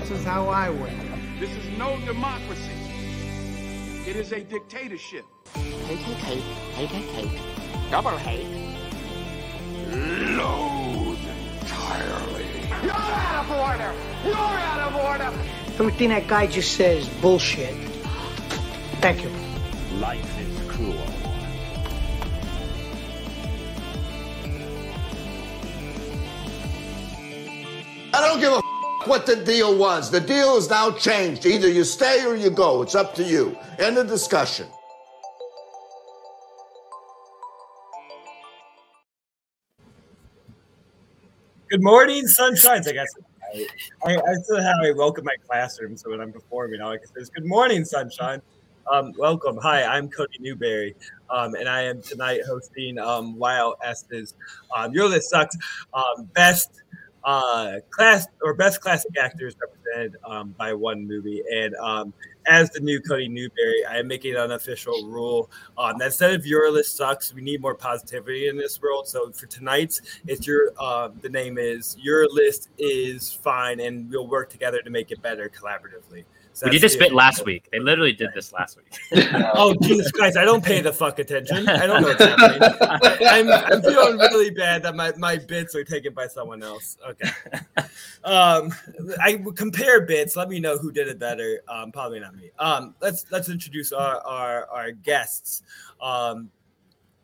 This is how I win. This is no democracy. It is a dictatorship. Hate, hate, hate, hate, hate, hate. Double hate. Loathe entirely. You're out of order! You're out of order! Everything that guy just says bullshit. Thank you. Life is cruel. I don't give a f- what the deal was. The deal is now changed. Either you stay or you go. It's up to you. End of discussion. Good morning, sunshines. I guess I, I, still have I welcome my classroom, so when I'm performing, all I can say is "Good morning, sunshine." Um, welcome. Hi, I'm Cody Newberry, um, and I am tonight hosting um, Wow Estes. Um, Your List Sucks. Um, best uh, class or best classic actors represented um, by one movie. And um, as the new Cody Newberry, I am making an unofficial rule um, that instead of Your List Sucks, we need more positivity in this world. So for tonight's, it's your uh, the name is Your List is fine, and we'll work together to make it better collaboratively. So We did this bit last week. They literally did this last week. Oh Jesus Christ! I don't pay the fuck attention. I don't know what's happening. I'm, I'm feeling really bad that my, my bits are taken by someone else. Okay. Um, I compare bits. Let me know who did it better. Um, probably not me. Um, let's let's introduce our our, our guests. Um,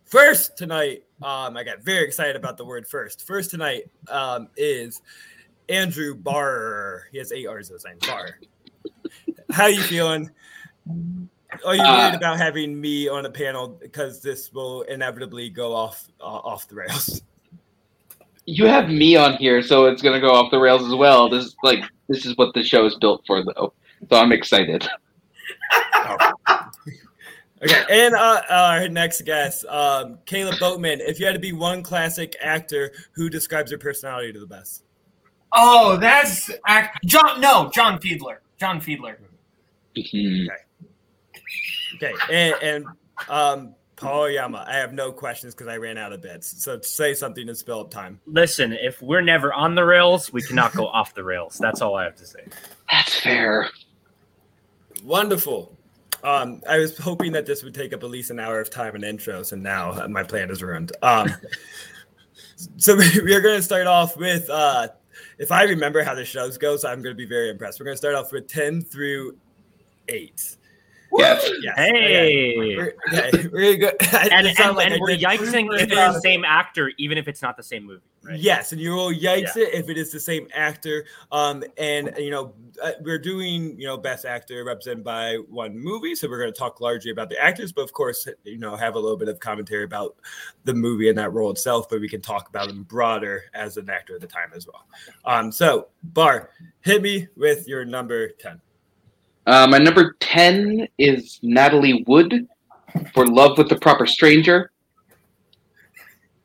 first tonight, um, I got very excited about the word first. First tonight um, is Andrew Barr. He has eight R's in his name. Barr. How are you feeling? Are you worried Uh, about having me on a panel because this will inevitably go off uh, off the rails? You have me on here, so it's gonna go off the rails as well. This is like this is what the show is built for, though. So I'm excited. Okay, and uh, our next guest, um, Caleb Boatman. If you had to be one classic actor, who describes your personality to the best? Oh, that's act- John. No, John Fiedler. John Fiedler. Mhm. Okay, and, and um, Paul Yama. I have no questions because I ran out of bits. So say something to spill up time. Listen, if we're never on the rails, we cannot go off the rails. That's all I have to say. That's fair. Wonderful. Um, I was hoping that this would take up at least an hour of time and intros, and now my plan is ruined. Um, so we, we are going to start off with, uh, if I remember how the shows goes, I'm going to be very impressed. We're going to start off with 10 through 8. Yeah. Yes. Hey. Okay. We're, okay. We're good. And, It and, like and we're yikesing if it is the same actor, even if it's not the same movie. Right? Yes, and you will yikes Yeah. it if it is the same actor. Um, and you know, uh, we're doing you know best actor represented by one movie, so we're going to talk largely about the actors, but of course, you know, have a little bit of commentary about the movie and that role itself. But we can talk about him broader as an actor at the time as well. Um, so Bar, hit me with your number ten. Uh, my number ten is Natalie Wood for Love with the Proper Stranger.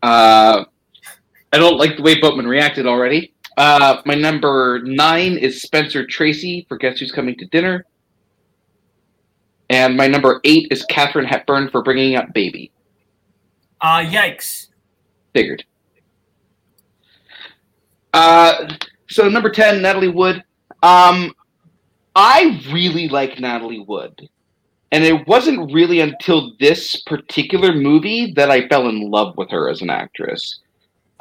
Uh, I don't like the way Boatman reacted already. Uh, my number nine is Spencer Tracy for Guess Who's Coming to Dinner. And my number eight is Katharine Hepburn for Bringing Up Baby. Uh, yikes. Figured. Uh, so number ten, Natalie Wood. Um, I really like Natalie Wood, and it wasn't really until this particular movie that I fell in love with her as an actress.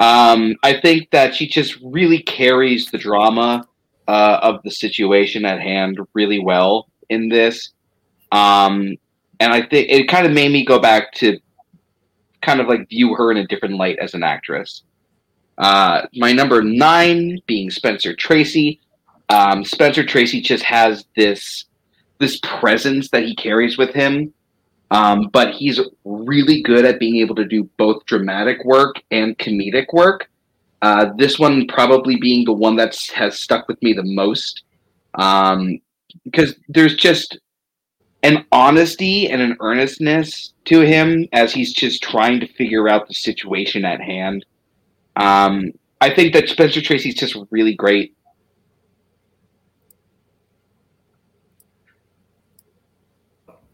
Um, I think that she just really carries the drama uh, of the situation at hand really well in this. Um, and I think it kind of made me go back to kind of like view her in a different light as an actress. Uh, my number nine being Spencer Tracy. Um, Spencer Tracy just has this this presence that he carries with him, um, but he's really good at being able to do both dramatic work and comedic work. Uh, this one probably being the one that has stuck with me the most, um, because there's just an honesty and an earnestness to him as he's just trying to figure out the situation at hand. Um, I think that Spencer Tracy's just really great.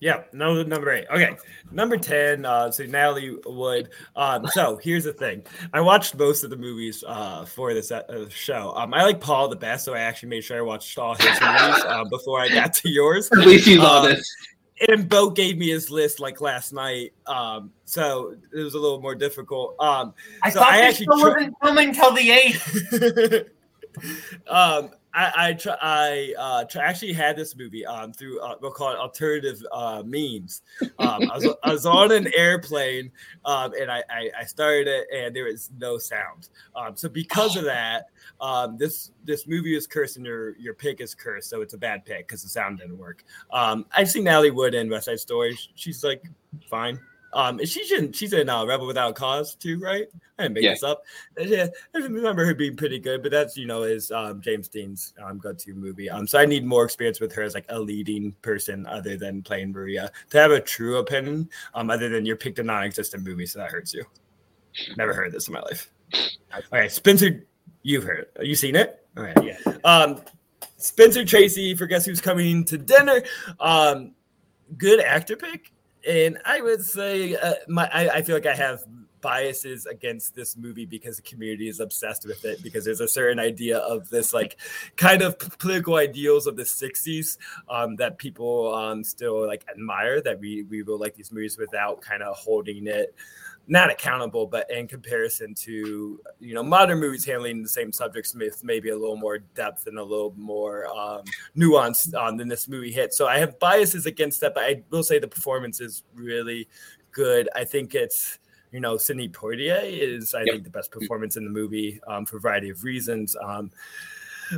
Yeah, no, number eight. Okay, number ten. Uh, so Natalie Wood. Um, so here's the thing. I watched most of the movies uh, for this uh, show. Um, I like Paul the best, so I actually made sure I watched all his movies uh, before I got to yours. At least you Um, honest. and Bo gave me his list like last night, um, so it was a little more difficult. Um, I so thought I this actually show wasn't filming till the eighth. um, I I, tr- I uh, tr- actually had this movie um, through uh, we'll call it alternative uh, means. Um, I, was, I was on an airplane um, and I, I, I started it and there was no sound. Um, so because of that, um, this this movie is cursed and your your pick is cursed, so it's a bad pick because the sound didn't work. Um, I've seen Natalie Wood in West Side Story. She's like fine. Um, she's in she's in uh, Rebel Without Cause too, right? I didn't make Yeah. this up. Yeah, I remember her being pretty good, but that's you know is um, James Dean's um, go-to movie. Um, so I need more experience with her as like a leading person other than playing Maria to have a true opinion. Um, other than you picked a non-existent movie, so that hurts you. Never heard this in my life. Okay, Spencer, you've heard it. You seen it? All right. Yeah. Um, Spencer Tracy for Guess Who's Coming to Dinner. Um, good actor pick, and I would say uh, my I, I feel like I have biases against this movie because the community is obsessed with it because there's a certain idea of this like kind of political ideals of the 60s um, that people um, still like admire that we we will like these movies without kind of holding it not accountable, but in comparison to you know modern movies handling the same subjects with maybe a little more depth and a little more um, nuance um, than this movie hit. So I have biases against that, but I will say the performance is really good. I think it's you know Sidney Poitier is I Yep. think the best performance in the movie um, for a variety of reasons. Um,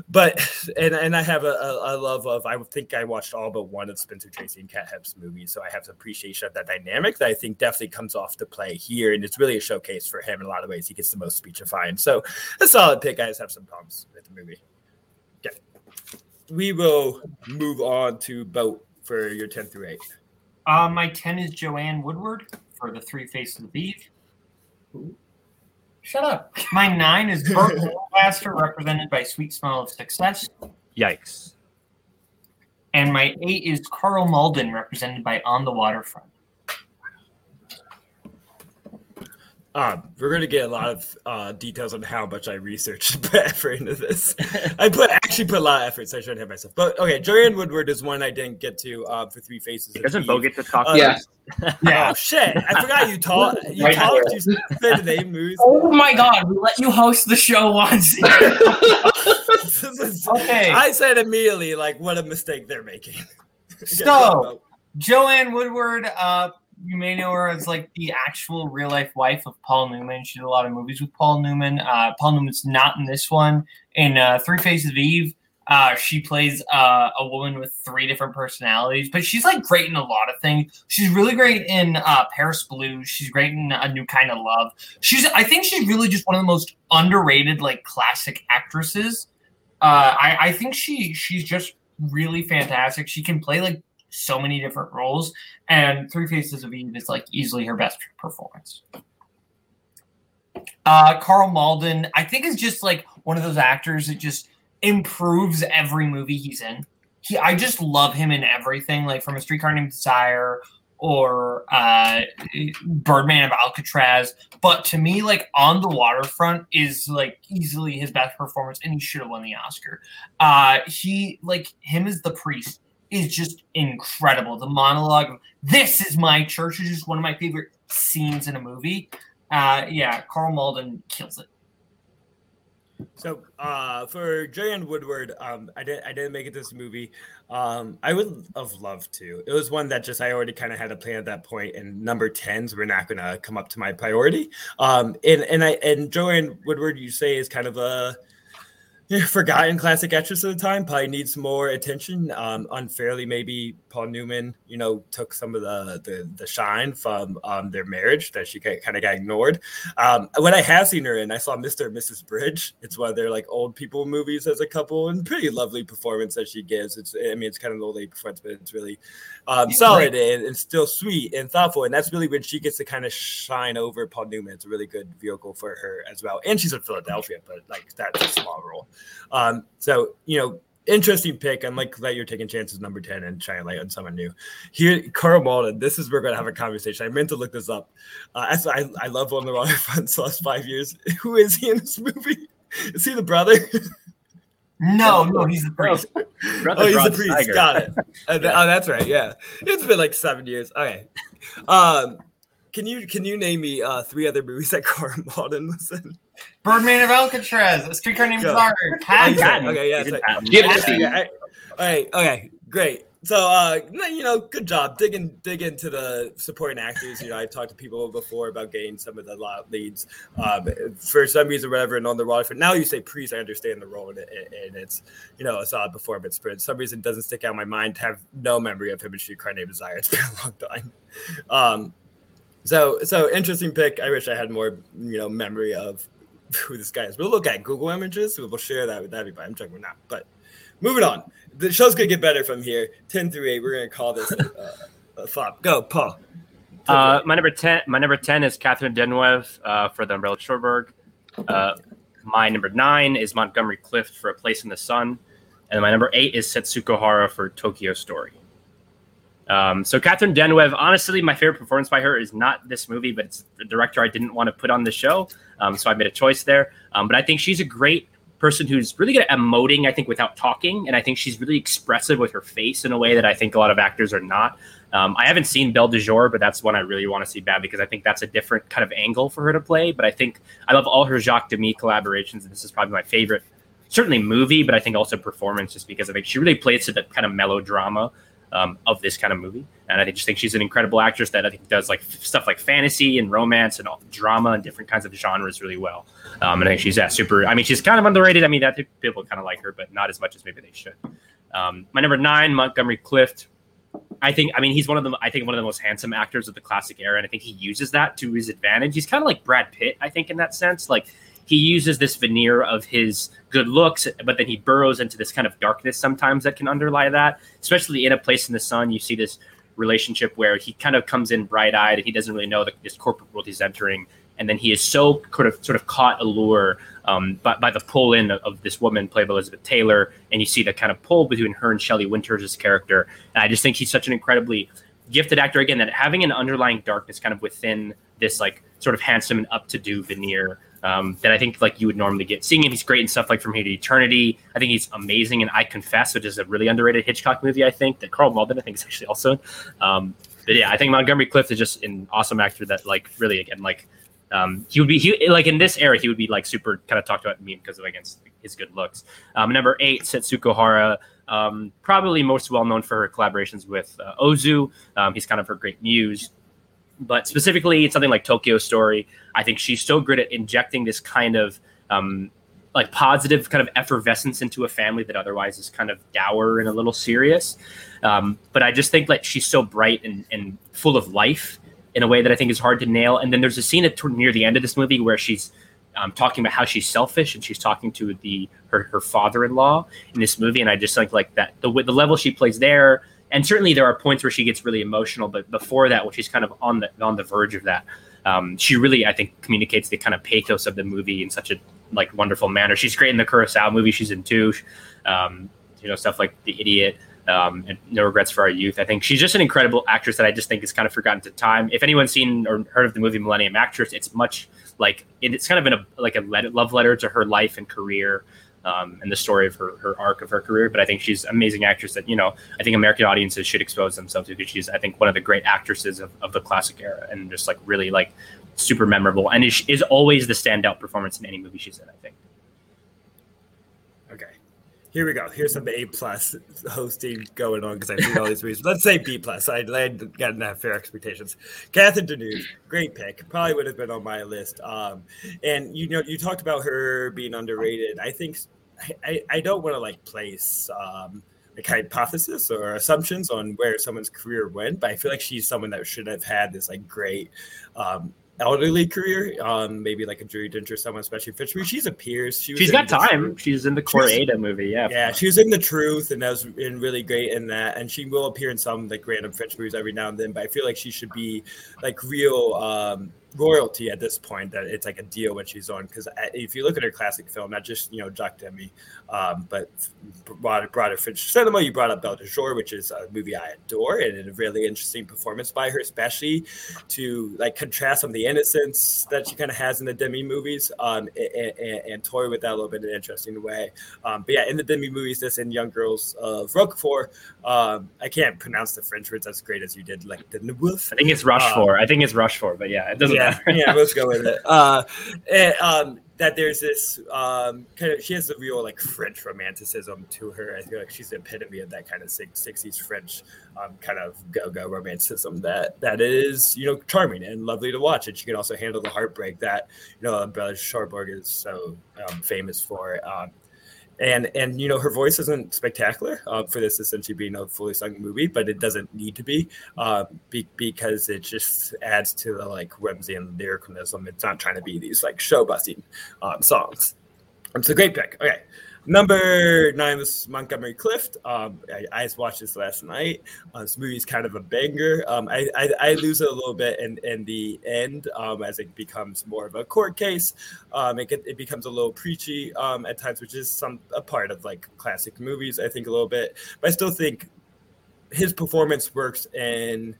but and and I have a, a, a love of I think I watched all but one of Spencer Tracy and Cat Hep's movies, so I have an appreciation of that dynamic that I think definitely comes off to play here, and it's really a showcase for him in a lot of ways. He gets the most speechifying, so a solid pick. I just have some problems with the movie. Yeah, we will move on to boat for your ten through eight. Uh, my 10 is Joanne Woodward for The Three Faces of Eve. Shut up. My 9 is Burt Lancaster, represented by Sweet Smell of Success. Yikes. And my 8 is Karl Malden, represented by On the Waterfront. Um, we're going to get a lot of uh, details on how much I researched and put effort into this. I put actually put a lot of effort, so I shouldn't have myself. But okay, Joanne Woodward is one I didn't get to uh, for Three Faces. of Doesn't Bo get to talk? Uh, Yeah. Oh shit! I forgot you taught. You Right taught. You said the name moves. Oh my god, we let you host the show once. Okay. I said immediately, like, what a mistake they're making. So- Joanne Woodward, uh, you may know her as like the actual real life wife of Paul Newman. She did a lot of movies with Paul Newman. Uh, Paul Newman's not in this one. In uh, Three Faces of Eve, uh, she plays uh, a woman with three different personalities, but she's like great in a lot of things. She's really great in uh, Paris Blues. She's great in A New Kind of Love. She's, I think, she's really just one of the most underrated like classic actresses. Uh, I, I think she she's just really fantastic. She can play like so many different roles, and Three Faces of Eve is like easily her best performance. Uh, Karl Malden, I think, is just like one of those actors that just improves every movie he's in. He, I just love him in everything, like from A Streetcar Named Desire or uh, Birdman of Alcatraz. But to me, like On the Waterfront is like easily his best performance, and he should have won the Oscar. Uh, he like him as the priest is just incredible. The monologue, of, "This is my church," is just one of my favorite scenes in a movie. Uh, yeah, Karl Malden kills it. So uh, for Joanne Woodward, um, I didn't I didn't make it this movie. Um, I would have loved to. It was one that just I already kind of had a plan at that point, and number tens were not going to come up to my priority. Um, and and I and Joanne Woodward, you say is kind of a yeah, forgotten classic actress of the time. Probably needs more attention. Um, unfairly, maybe Paul Newman, you know, took some of the the, the shine from um, their marriage that she kind of got ignored. Um, when I have seen her in, I saw Mr. and Mrs. Bridge. It's one of their like old people movies as a couple, and pretty lovely performance that she gives. It's I mean it's kind of an old lady performance, but it's really um, solid and, and still sweet and thoughtful. And that's really when she gets to kind of shine over Paul Newman. It's a really good vehicle for her as well. And she's in Philadelphia, but like that's a small role. Um, so you know, interesting pick. I'm like that you're taking chances number 10 and trying to light on someone new. Here, Karl Malden, this is we're gonna have a conversation. I meant to look this up. Uh I, I love on the Waterfront the last five years. Who is he in this movie? Is he the brother? No, no, he's the priest. oh, he's the priest. Tiger. Got it. Uh, oh, that's right. Yeah, it's been like seven years. Okay. Um, can you can you name me uh, three other movies that Karl Malden was in? Birdman of Alcatraz, A Streetcar Named Desire, Patton. Okay, yeah, okay, all right, okay, great. So, uh, you know, good job. Digging, dig into the supporting actors. You know, I've talked to people before about getting some of the leads um, for some reason, whatever. And on the roster, now you say priest, I understand the role, and, and it's you know a solid performance. But for some reason, doesn't stick out in my mind. Have no memory of him in Streetcar Named Desire. It's been a long time. Um, so, so interesting pick. I wish I had more, you know, memory of who this guy is. We'll look at Google images. We'll share that with everybody. I'm checking now, but moving on the show's gonna get better from here. Ten through eight, we're gonna call this a, a flop. Go, Paul. Uh, my number ten, my number ten is Catherine Deneuve uh, for the Umbrella Cherbourg. Uh, my number nine is Montgomery Clift for A Place in the Sun, and my number eight is Setsuko Hara for Tokyo Story. Um, so Catherine Deneuve, honestly, my favorite performance by her is not this movie, but it's the director I didn't want to put on the show, um, so I made a choice there. Um, but I think she's a great person who's really good at emoting, I think, without talking. And I think she's really expressive with her face in a way that I think a lot of actors are not. Um, I haven't seen Belle de Jour, but that's one I really want to see bad because I think that's a different kind of angle for her to play. But I think I love all her Jacques Demy collaborations, and this is probably my favorite, certainly movie, but I think also performance, just because I think she really plays to the kind of melodrama um, of this kind of movie. And I just think she's an incredible actress that I think does like stuff like fantasy and romance and all, drama and different kinds of genres really well. Um, and I think she's yeah, super. I mean, she's kind of underrated. I mean, I think people kind of like her, but not as much as maybe they should. Um, my number nine, Montgomery Clift. I think, I mean, he's one of the, I think one of the most handsome actors of the classic era, and I think he uses that to his advantage. He's kind of like Brad Pitt, I think, in that sense. Like he uses this veneer of his good looks, but then he burrows into this kind of darkness sometimes that can underlie that. Especially in a place in the sun, you see this relationship where he kind of comes in bright eyed and he doesn't really know the, this corporate world he's entering, and then he is so sort of sort of caught allure um, by, by the pull in of, of, this woman played by Elizabeth Taylor, and you see the kind of pull between her and Shelley Winters' character. And I just think he's such an incredibly gifted actor again that having an underlying darkness kind of within this like sort of handsome and up to do veneer um, that I think like you would normally get. Seeing him, he's great and stuff like From Here to Eternity. I think he's amazing, and I Confess, which is a really underrated Hitchcock movie. I think that Karl Malden, I think, is actually also. Um, but yeah, I think Montgomery Clift is just an awesome actor that like really again like um, he would be he like in this era he would be like super kind of talked about me because of against his good looks. Um, number eight, Setsuko Hara. Um, probably most well known for her collaborations with uh, Ozu. Um, he's kind of her great muse but specifically something like Tokyo Story, I think she's so good at injecting this kind of um, like positive kind of effervescence into a family that otherwise is kind of dour and a little serious. Um, but I just think like she's so bright and, and full of life in a way that I think is hard to nail. And then there's a scene at near the end of this movie where she's um, talking about how she's selfish and she's talking to the her, her father-in-law in this movie. And I just think like that the the level she plays there and certainly there are points where she gets really emotional, but before that, when she's kind of on the on the verge of that, um, she really I think communicates the kind of pathos of the movie in such a like wonderful manner. She's great in the Kurosawa movie. She's in too, um, you know, stuff like The Idiot. Um, and No Regrets for Our Youth. I think she's just an incredible actress that I just think is kind of forgotten to time. If anyone's seen or heard of the movie Millennium Actress, it's much like it's kind of a like a love letter to her life and career um, and the story of her, her arc of her career. But I think she's an amazing actress that, you know, I think American audiences should expose themselves to because she's, I think, one of the great actresses of, of the classic era and just like really like super memorable and is, is always the standout performance in any movie she's in, I think. Here we go. Here's some A plus hosting going on because I read all these reasons. Let's say B plus. I got have fair expectations. Catherine Deneuve, great pick. Probably would have been on my list. Um, and you know, you talked about her being underrated. I think I, I don't want to like place um, like hypothesis or assumptions on where someone's career went, but I feel like she's someone that should have had this like great um, elderly career, um, maybe like a Judi Dench or someone, especially Fitzroy. She's appears. She she's got time. Truth. She's in the Kore-eda movie. Yeah. Yeah, she was in the Truth, and that was in really great in that. And she will appear in some like random French movies every now and then. But I feel like she should be like real. Um, royalty at this point that it's like a deal when she's on because if you look at her classic film not just you know Jacques Demy um, but broader, broader French cinema you brought up Belle de Jour which is a movie I adore and a really interesting performance by her especially to like contrast some of the innocence that she kind of has in the Demy movies um, and, and, and, toy with that a little bit in an interesting way. Um, but yeah in the Demy movies this in Young Girls of Roquefort um, I can't pronounce the French words as great as you did like the Wolf I think it's Rochefort. Um, I think it's Rochefort but yeah it doesn't yeah, yeah, let's go with it. Uh, and, um, that there's this um, kind of she has a real like French romanticism to her. I feel like she's the epitome of that kind of '60s French um, kind of go-go romanticism that that is you know charming and lovely to watch. And she can also handle the heartbreak that you know Bella Cherbourg is so um, famous for. Um, and and you know her voice isn't spectacular uh, for this essentially being a fully sung movie, but it doesn't need to be, uh, be, because it just adds to the like whimsy and lyricalism. It's not trying to be these like show busting um, songs. It's a great pick. Okay, Number nine was Montgomery Clift. Um, I, I, just watched this last night. Uh, this movie is kind of a banger. Um, I, I, I, lose it a little bit in, in the end um, as it becomes more of a court case. Um, it, get, it becomes a little preachy um, at times, which is some a part of like classic movies. I think a little bit, but I still think his performance works in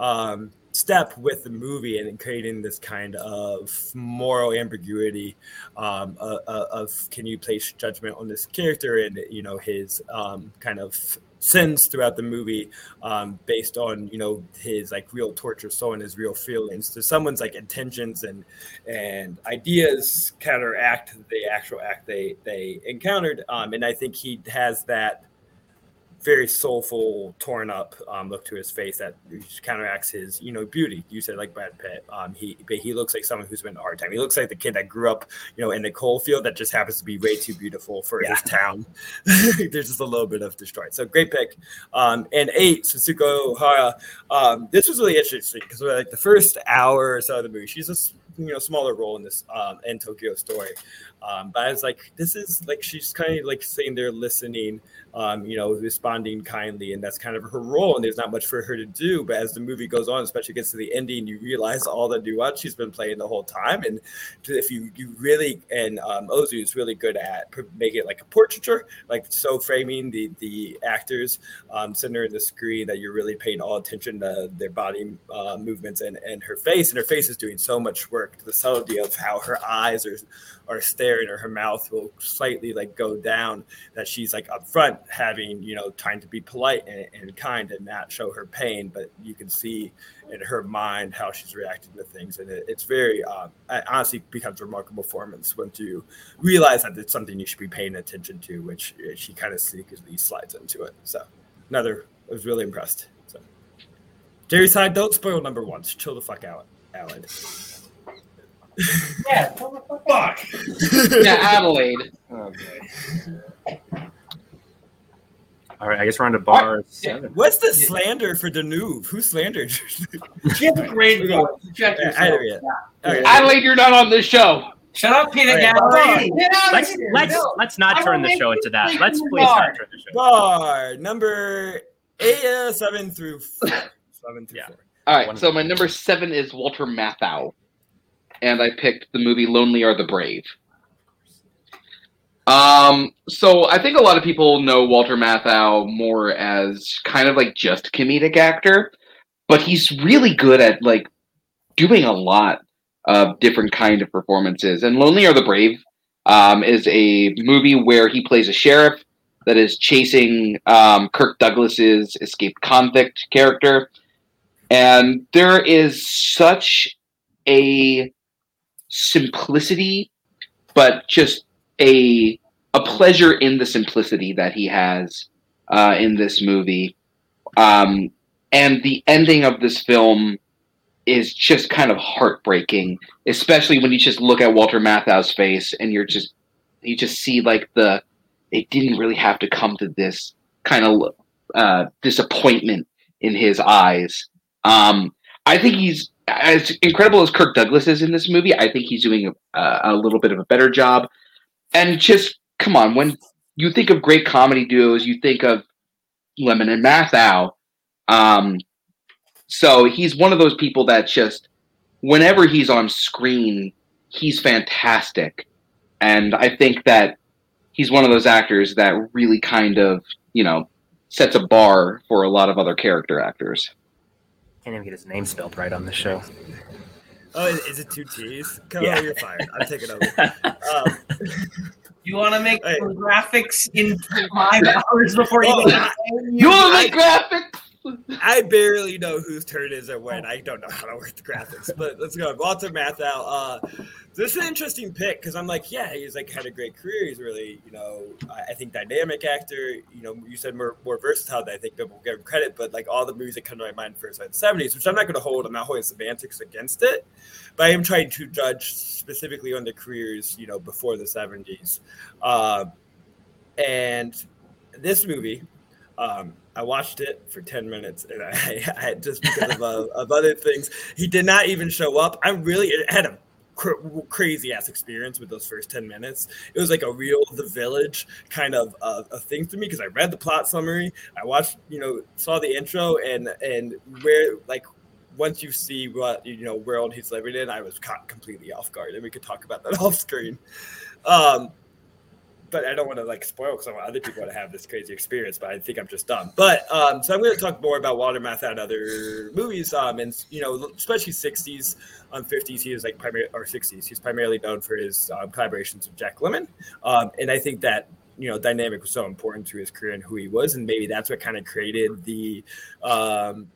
um, step with the movie and creating this kind of moral ambiguity um, uh, uh, of can you place judgment on this character and you know his um, kind of sins throughout the movie um, based on you know his like real torture soul and his real feelings. So someone's like intentions and and ideas counteract the actual act they they encountered um, and i think he has that very soulful, torn up um, look to his face that counteracts his, you know, beauty. You said like Brad Pitt. Um, he he looks like someone who's been a hard time. He looks like the kid that grew up, you know, in the coal field that just happens to be way too beautiful for yeah. his town. There's just a little bit of destroyed. So great pick. Um, and eight, Setsuko Hara. Um, this was really interesting because like the first hour or so of the movie, she's just you know smaller role in this um, in Tokyo story. Um, but I was like, this is like she's kind of like sitting they're listening, um, you know, responding kindly, and that's kind of her role. And there's not much for her to do. But as the movie goes on, especially gets to the ending, you realize all the nuance she's been playing the whole time. And if you you really and um, Ozu is really good at making it like a portraiture, like so framing the the actors um, center in the screen that you're really paying all attention to their body uh, movements and and her face, and her face is doing so much work. The subtlety of how her eyes are are staring or her mouth will slightly like go down that she's like up front having you know trying to be polite and, and kind and not show her pain but you can see in her mind how she's reacting to things and it, it's very uh, honestly becomes remarkable performance once you realize that it's something you should be paying attention to which uh, she kind of sneakily slides into it. So another I was really impressed. So Jerry side don't spoil number one. Chill the fuck out Alan yeah, fuck. yeah, Adelaide. Oh, All right, I guess we're on to bar what? seven. What's the slander for Deneuve? Who slandered? she has a great Check Adelaide. Okay. Adelaide, you're not on this show. Shut up, Peter right, Gallery. Let's let's no. let's not turn the show into that. Let's please bar. not turn the show. Bar number eight, uh, seven through four. seven through yeah. four. All right, so my number seven is Walter Matthau and I picked the movie Lonely Are the Brave. Um, so I think a lot of people know Walter Matthau more as kind of like just comedic actor, but he's really good at like doing a lot of different kind of performances. And Lonely Are the Brave um, is a movie where he plays a sheriff that is chasing um, Kirk Douglas's escaped convict character, and there is such a simplicity, but just a a pleasure in the simplicity that he has uh, in this movie. Um, and the ending of this film is just kind of heartbreaking, especially when you just look at Walter Matthau's face and you're just you just see like the it didn't really have to come to this kind of uh, disappointment in his eyes. Um, I think he's as incredible as Kirk Douglas is in this movie, I think he's doing a, a little bit of a better job. And just come on, when you think of great comedy duos, you think of Lemmon and Matthau. Um, so he's one of those people that just whenever he's on screen, he's fantastic. And I think that he's one of those actors that really kind of, you know, sets a bar for a lot of other character actors. Can't even get his name spelled right on the show. Oh, is, is it two T's? Come Yeah. on, you're fired. I'm taking over. Um, You want to make Hey. graphics in five hours before you Oh, make You want to make graphics? I barely know whose turn is or when. I don't know how to work the graphics, but let's go. Lots Walter Matthau. Uh, this is an interesting pick because I'm like, yeah, he's like had a great career. He's really, you know, I, I think dynamic actor. You know, you said more, more versatile than I think people give him credit, but like all the movies that come to my mind first are the 70s, which I'm not going to hold. I'm not holding semantics against it, but I am trying to judge specifically on the careers, you know, before the 70s. Uh, and this movie, um, I watched it for 10 minutes and I, I just because of, uh, of other things, he did not even show up. I really had a cr- crazy ass experience with those first 10 minutes. It was like a real The Village kind of uh, a thing to me because I read the plot summary, I watched, you know, saw the intro and, and where like, once you see what you know world he's living in, I was caught completely off guard, and we could talk about that off screen. Um, but I don't want to like spoil because I want other people to have this crazy experience. But I think I'm just dumb. But um, so I'm going to talk more about Walter Matthau and other movies. Um, and you know, especially 60s, um, 50s, he was like primary or 60s. He's primarily known for his um, collaborations with Jack Lemmon. Um, and I think that you know dynamic was so important to his career and who he was, and maybe that's what kind of created the. Um,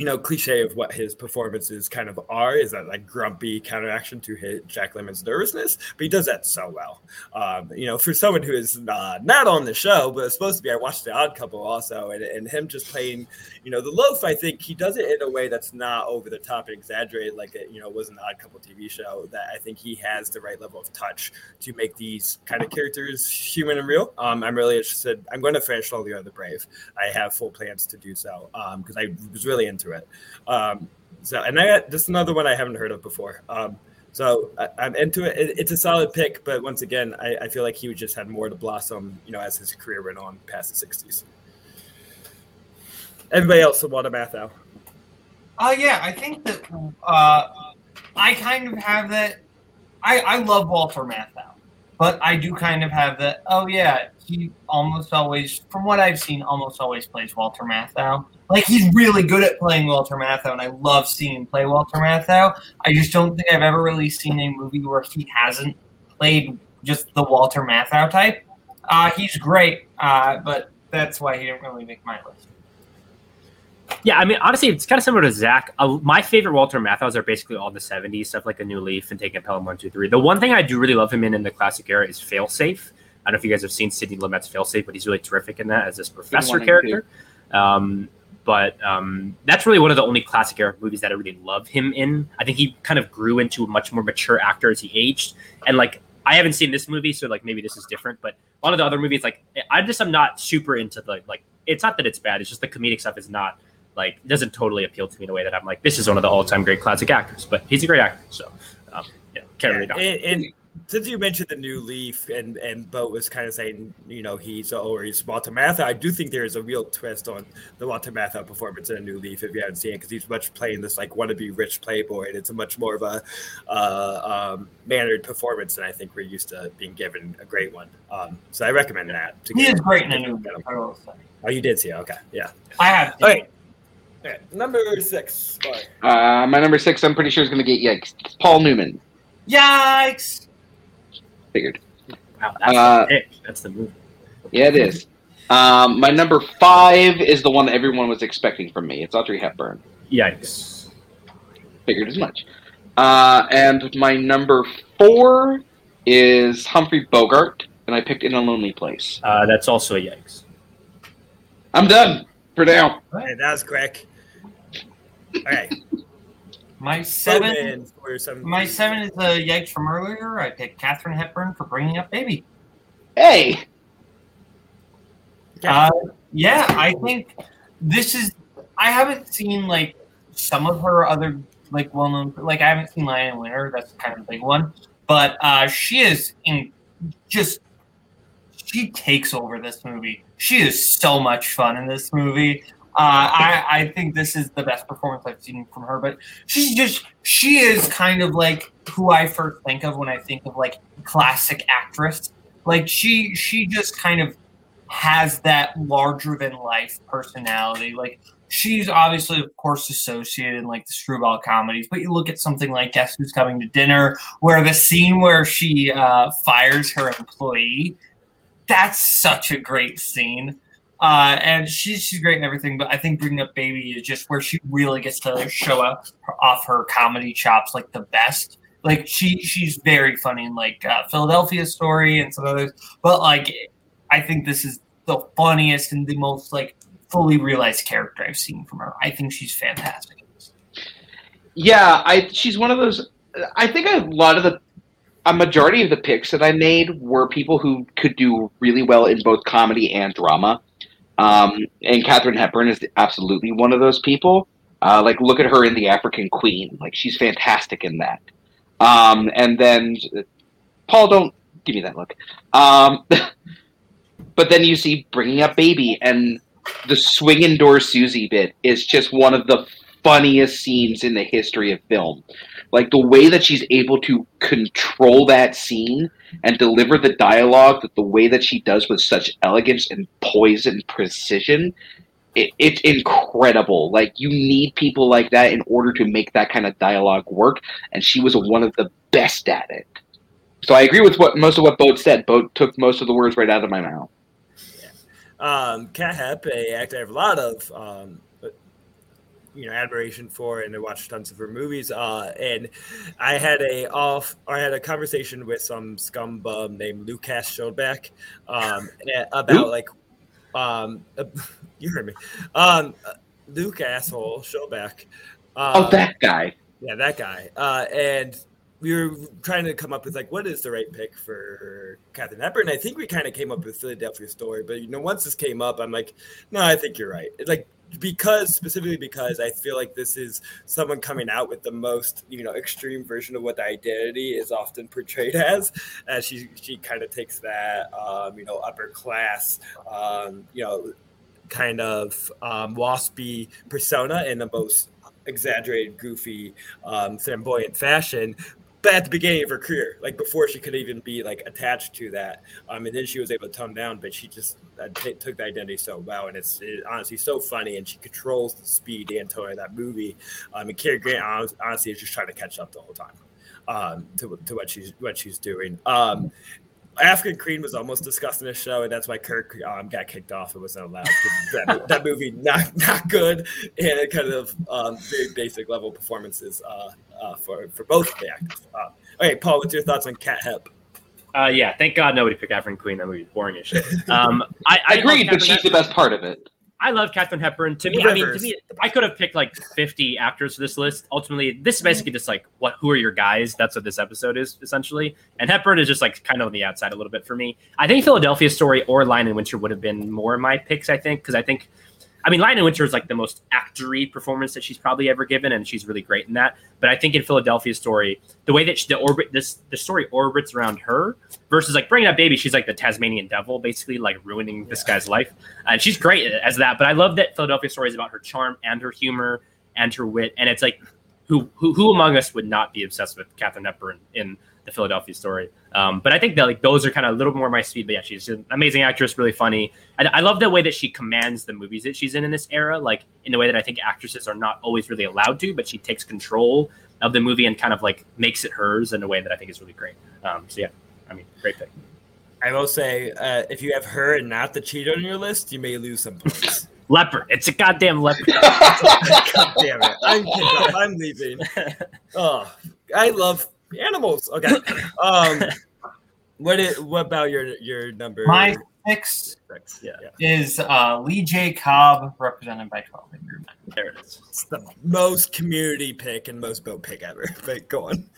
you know, cliche of what his performances kind of are is that like grumpy counteraction to his Jack Lemmon's nervousness, but he does that so well. Um, you know, for someone who is uh, not on the show, but supposed to be, I watched The Odd Couple also, and, and him just playing, you know, the loaf. I think he does it in a way that's not over the top and exaggerated, like it, you know, was an Odd Couple TV show. That I think he has the right level of touch to make these kind of characters human and real. Um, I'm really interested. I'm going to finish All the Other Brave. I have full plans to do so because I was really into it. Um, so, and I got is another one I haven't heard of before. Um, so I, I'm into it. it. It's a solid pick, but once again, I, I feel like he just had more to blossom, you know, as his career went on past the '60s. Everybody else, Walter Matthau. Oh yeah, I think that uh, I kind of have that. I I love Walter Matthau, but I do kind of have that. Oh yeah, he almost always, from what I've seen, almost always plays Walter Matthau. Like he's really good at playing Walter Matthau, and I love seeing him play Walter Matthau. I just don't think I've ever really seen a movie where he hasn't played just the Walter Matthau type. Uh, he's great, uh, but that's why he didn't really make my list. Yeah, I mean, honestly, it's kind of similar to Zach. Uh, my favorite Walter Matthau's are basically all the 70s stuff, like A New Leaf and Taking a Pelham 1, 2, 3. The one thing I do really love him in in the classic era is Failsafe. I don't know if you guys have seen Sidney Lumet's Failsafe, but he's really terrific in that as this professor character. Um, but um, that's really one of the only classic era movies that I really love him in. I think he kind of grew into a much more mature actor as he aged. And like, I haven't seen this movie, so like maybe this is different. But a lot of the other movies, like, I just am not super into the like. It's not that it's bad; it's just the comedic stuff is not like it doesn't totally appeal to me in a way that I'm like, this is one of the all-time great classic actors. But he's a great actor, so um, yeah, can't really knock. And, and since you mentioned the new leaf and and Boat was kind of saying, you know, he's or he's Walter Matthau, I do think there is a real twist on the Walter Matthau performance in a new leaf if you haven't seen it, because he's much playing this like wannabe rich playboy, and it's a much more of a uh, um, mannered performance than I think we're used to being given a great one. Um, so I recommend that. To He get- is great in a new leaf. him. I will say. Oh, you did see it. Okay, yeah. I have. All right. All right. Number six. Boy. Uh, my number six, I'm pretty sure is going to get yikes. Paul Newman. Yikes! Figured. Wow, that's Uh, the pick. That's the movie. Yeah, it is. Um, my number five is the one that everyone was expecting from me. It's Audrey Hepburn. Yikes. Figured as much. Uh, and my number four is Humphrey Bogart, and I picked In a Lonely Place. Uh, that's also a yikes. I'm done for now. Hey, that was quick. All right. My seven. Boatman My seven is a yikes from earlier. I picked Katharine Hepburn for bringing up baby. Hey, Uh, yeah, I think this is. I haven't seen like some of her other like well-known. Like I haven't seen Lion and Winter. That's kind of a big one. But uh, she is in just. She takes over this movie. She is so much fun in this movie. I, I think this is the best performance I've seen from her. But she's just she is kind of like who I first think of when I think of like classic actress. Like she she just kind of has that larger than life personality. Like she's obviously, of course, associated in like the screwball comedies, but you look at something like Guess Who's Coming to Dinner, where the scene where she uh, fires her employee, that's such a great scene. Uh, and she's she's great and everything, but I think bringing up Baby is just where she really gets to show up off her comedy chops like the best. Like she she's very funny in like uh, Philadelphia Story and some others, but like I think this is the funniest and the most like fully realized character I've seen from her. I think she's fantastic. Yeah, I she's one of those. I think a lot of the a majority of the picks that I made were people who could do really well in both comedy and drama. Um, and Katharine Hepburn is absolutely one of those people. Uh, like, look at her in The African Queen. Like, she's fantastic in that. Um, and then, Paul, don't give me that look. Um, but then you see Bringing Up Baby, and the swinging door Susie bit is just one of the funniest scenes in the history of film. Like the way that she's able to control that scene and deliver the dialogue that the way that she does with such elegance and poise and precision, it, it's incredible. Like you need people like that in order to make that kind of dialogue work, and she was one of the best at it. So I agree with what most of what Boat said. Boat took most of the words right out of my mouth. Um, actor I have a lot of um, you know admiration for and I watched tons of her movies. Uh, and I had a off I had a conversation with some scumbum named Lucas Schoedbach um, about like um you heard me um Luke asshole Schoedbach. Um, oh, that guy. Yeah, that guy. Uh, and we were trying to come up with like what is the right pick for Katharine Hepburn. I think we kind of came up with Philadelphia Story, but you know, once this came up, I'm like, no, I think you're right. It's Like because specifically because I feel like this is someone coming out with the most you know extreme version of what the identity is often portrayed as, and she she kind of takes that um, you know upper class um, you know kind of um, waspy persona in the most exaggerated, goofy, um, flamboyant fashion, but at the beginning of her career, like before she could even be like attached to that, um, and then she was able to tone down. But she just uh, t- took the identity so well, and it's it, honestly so funny, and she controls the speed and tone of that movie. Um, and Cary Grant honestly is just trying to catch up the whole time um, to, to what she's what she's doing. Um, African Queen was almost discussed in the show, and that's why Kirk um, got kicked off. It wasn't allowed. That, that, movie not not good, and kind of um, very basic level performances uh, uh, for for both the actors. Uh, okay, Paul, what's your thoughts on Kat Hep? Uh, yeah, thank God nobody picked African Queen. That movie's boring as shit. Um, I, I agreed, but she's the best part of it. I love Katharine Hepburn. To me, I mean, to me, I could have picked like 50 actors for this list. Ultimately, this is basically just like what who are your guys? That's what this episode is essentially. And Hepburn is just like kind of on the outside a little bit for me. I think Philadelphia Story or Lion in Winter would have been more my picks. I think because I think I mean, Lion in Winter is like the most actory performance that she's probably ever given, and she's really great in that. But I think in Philadelphia story, the way that she, the orbit this the story orbits around her versus like bringing up baby, she's like the Tasmanian devil, basically like ruining this guy's life, and she's great as that. But I love that Philadelphia story is about her charm and her humor and her wit, and it's like who who, who among us would not be obsessed with Katharine Hepburn in the Philadelphia story. Um, but I think that like those are kind of a little more my speed. But yeah, she's an amazing actress, really funny. I, I love the way that she commands the movies that she's in in this era, like in the way that I think actresses are not always really allowed to, but she takes control of the movie and kind of like makes it hers in a way that I think is really great. Um, so yeah, I mean, great pick. I will say, uh, if you have her and not the cheetah on your list, you may lose some points. leopard. It's a goddamn leopard. God damn it! I'm, I'm leaving. Oh, I love animals. Okay. Um, what is, what about your your number? My six, six. Yeah. is uh, Lee J. Cobb, represented by twelve Angry Men. There it is. It's the most community pick and most boat pick ever. But go on.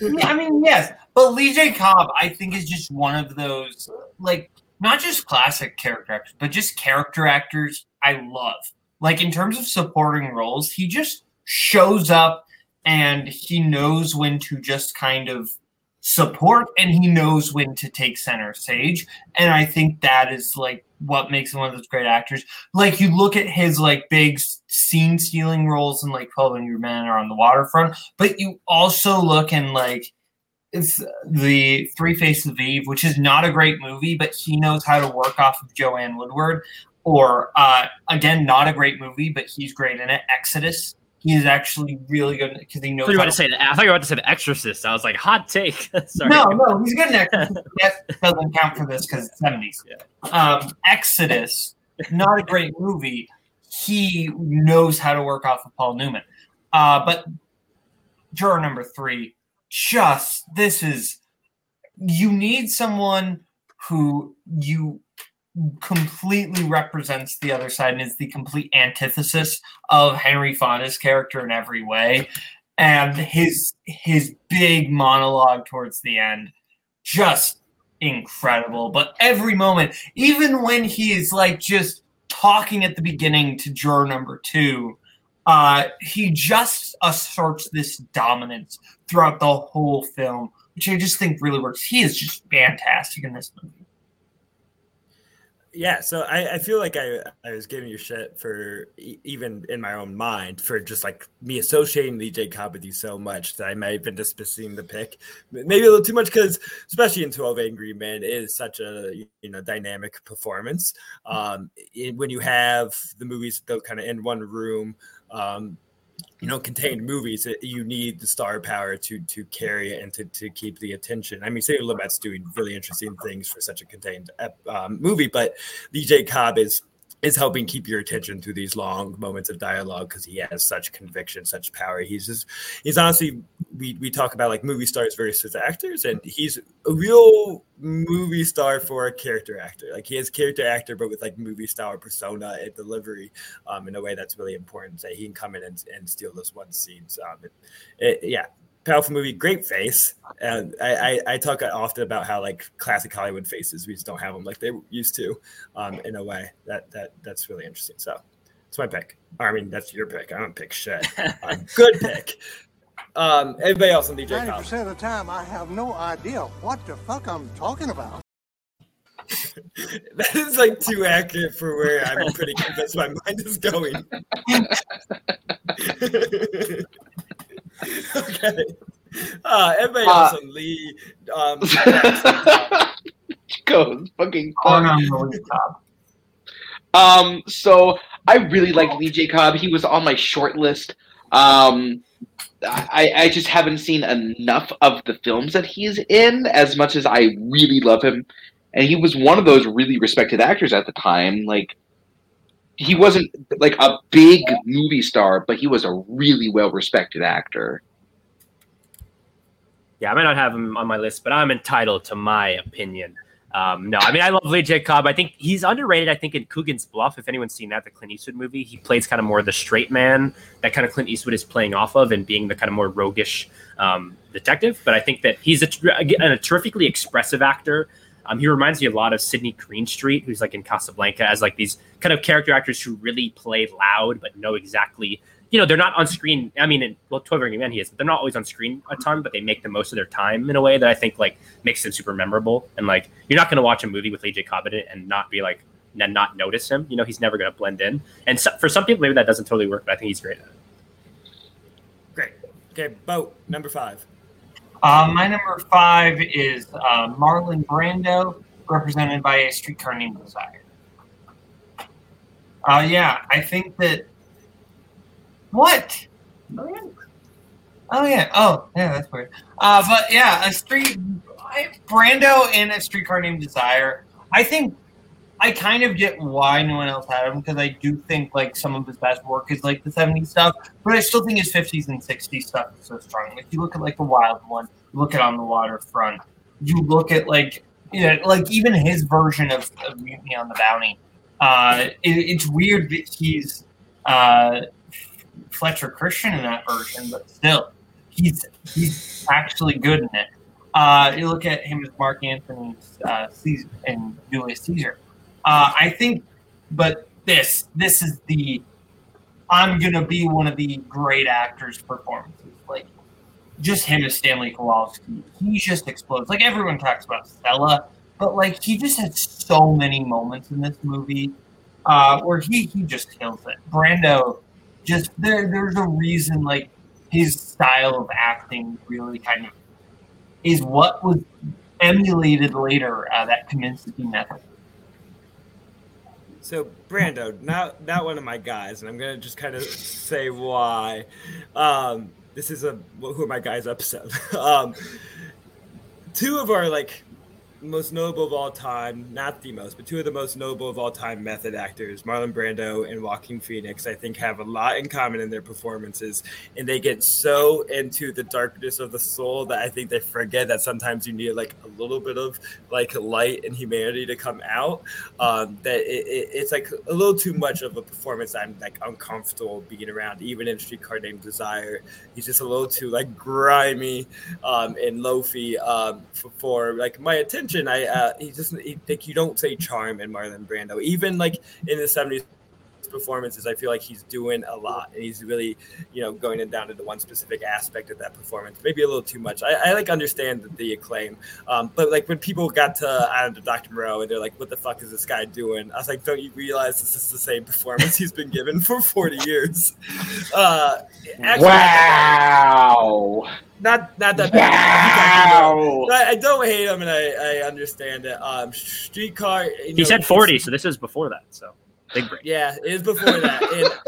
yeah, I mean, yes, but Lee J. Cobb, I think, is just one of those like not just classic character actors, but just character actors I love. Like in terms of supporting roles, he just shows up and he knows when to just kind of support and he knows when to take center stage. And I think that is like what makes him one of those great actors. Like you look at his like big scene stealing roles in like 12 Angry Men or on the waterfront, but you also look in like it's the Three Faces of Eve, which is not a great movie, but he knows how to work off of Joanne Woodward. Or uh, again, not a great movie, but he's great in it. Exodus. He is actually really good because he knows. I thought you were about to say that. I thought you were about to say the Exorcist. I was like, hot take. Sorry. No, no, he's good in Exorcist. that doesn't count for this because it's seventies. Um, Exodus, not a great movie. He knows how to work off of Paul Newman. Uh, but juror number three, just this is you need someone who you completely represents the other side and is the complete antithesis of Henry Fonda's character in every way. And his his big monologue towards the end, just incredible. But every moment, even when he is like just talking at the beginning to juror number two, uh, he just asserts this dominance throughout the whole film, which I just think really works. He is just fantastic in this movie. Yeah, so I, I feel like I, I was giving you shit for e- even in my own mind for just like me associating Lee J. Cobb with you so much that I might have been dismissing the pick, maybe a little too much because especially in Twelve Angry Men it is such a you know dynamic performance. Um, it, when you have the movies though kind of in one room, um, you know contained movies you need the star power to to carry it and to, to keep the attention. I mean Sidney Lumet's doing really interesting things for such a contained um, movie but Lee J. Cobb is is helping keep your attention through these long moments of dialogue because he has such conviction, such power. He's just he's honestly we we talk about like movie stars versus actors, and he's a real movie star for a character actor. Like he is character actor, but with like movie star persona and delivery um, in a way that's really important. That he can come in and, and steal those one scenes. Um, it, it, yeah, powerful movie, great face. And I, I, I, talk often about how like classic Hollywood faces, we just don't have them like they used to, um, in a way that that that's really interesting. So it's my pick. I mean, that's your pick. I don't pick shit. Um, good pick. Um, everybody else on DJ? Ninety percent of the time, I have no idea what the fuck I'm talking about. that is like too accurate for where I'm pretty convinced my mind is going. okay. Uh, everybody else uh, on Lee. Um, goes fucking on. Um, so I really like Lee J. Cobb. He was on my short list. Um, I, I just haven't seen enough of the films that he's in as much as I really love him. And he was one of those really respected actors at the time. Like, he wasn't like a big movie star, but he was a really well respected actor. Yeah, I may not have him on my list, but I'm entitled to my opinion. Um, no, I mean I love Lee J. Cobb. I think he's underrated. I think in Coogan's Bluff, if anyone's seen that, the Clint Eastwood movie, he plays kind of more the straight man that kind of Clint Eastwood is playing off of, and being the kind of more roguish um, detective. But I think that he's a, a terrifically expressive actor. Um, he reminds me a lot of Sidney Greenstreet, who's like in Casablanca, as like these kind of character actors who really play loud but know exactly. You know, they're not on screen. I mean, in, well, Twelve Angry he is, but they're not always on screen a ton. But they make the most of their time in a way that I think like makes them super memorable. And like, you're not going to watch a movie with Lee J. Cobb in it and not be like and not notice him. You know, he's never going to blend in. And so, for some people, maybe that doesn't totally work, but I think he's great. Great. Okay, boat number five. Uh, my number five is uh, Marlon Brando, represented by a streetcar named Desire. Uh, yeah, I think that. What? Oh yeah. Oh yeah, that's weird. Uh, but yeah, a street Brando in a streetcar named Desire. I think I kind of get why no one else had him because I do think like some of his best work is like the 70s stuff, but I still think his 50s and 60s stuff is so strong. Like you look at like the Wild One, look at On the Waterfront, you look at like you know, like even his version of, of Mutiny on the Bounty. Uh, it, it's weird that he's uh, Fletcher Christian in that version, but still, he's he's actually good in it. Uh, you look at him as Mark Antony uh, Caesar, and Julius Caesar uh, I think, but this this is the I'm gonna be one of the great actors' performances. Like just him as Stanley Kowalski, he just explodes. Like everyone talks about Stella, but like he just had so many moments in this movie uh, where he he just kills it. Brando, just there there's a reason like his style of acting really kind of is what was emulated later uh, that Kominsky method. So Brando, not not one of my guys, and I'm gonna just kind of say why. Um, this is a who are my guys episode. um, two of our like most notable of all time, not the most, but two of the most notable of all time method actors, Marlon Brando and Joaquin Phoenix, I think have a lot in common in their performances. And they get so into the darkness of the soul that I think they forget that sometimes you need like a little bit of like light and humanity to come out. Um, that it, it, it's like a little too much of a performance I'm like uncomfortable being around. Even in Streetcar Named Desire, he's just a little too like grimy um, and loafy um, for, for like my attention mention, I uh, he just he, like you don't say charm in Marlon Brando. Even like in the seventies performances, I feel like he's doing a lot, and he's really you know going in down into one specific aspect of that performance. Maybe a little too much. I, I like understand the, the acclaim, um, but like when people got to I don't know, Dr. Moreau and they're like, "What the fuck is this guy doing?" I was like, "Don't you realize this is the same performance he's been given for forty years?" Uh, actually, wow not not that bad. I, I don't hate him, and I, I understand it. Um, streetcar. he know, said forty, so this is before that. So big break. Yeah, it is before that,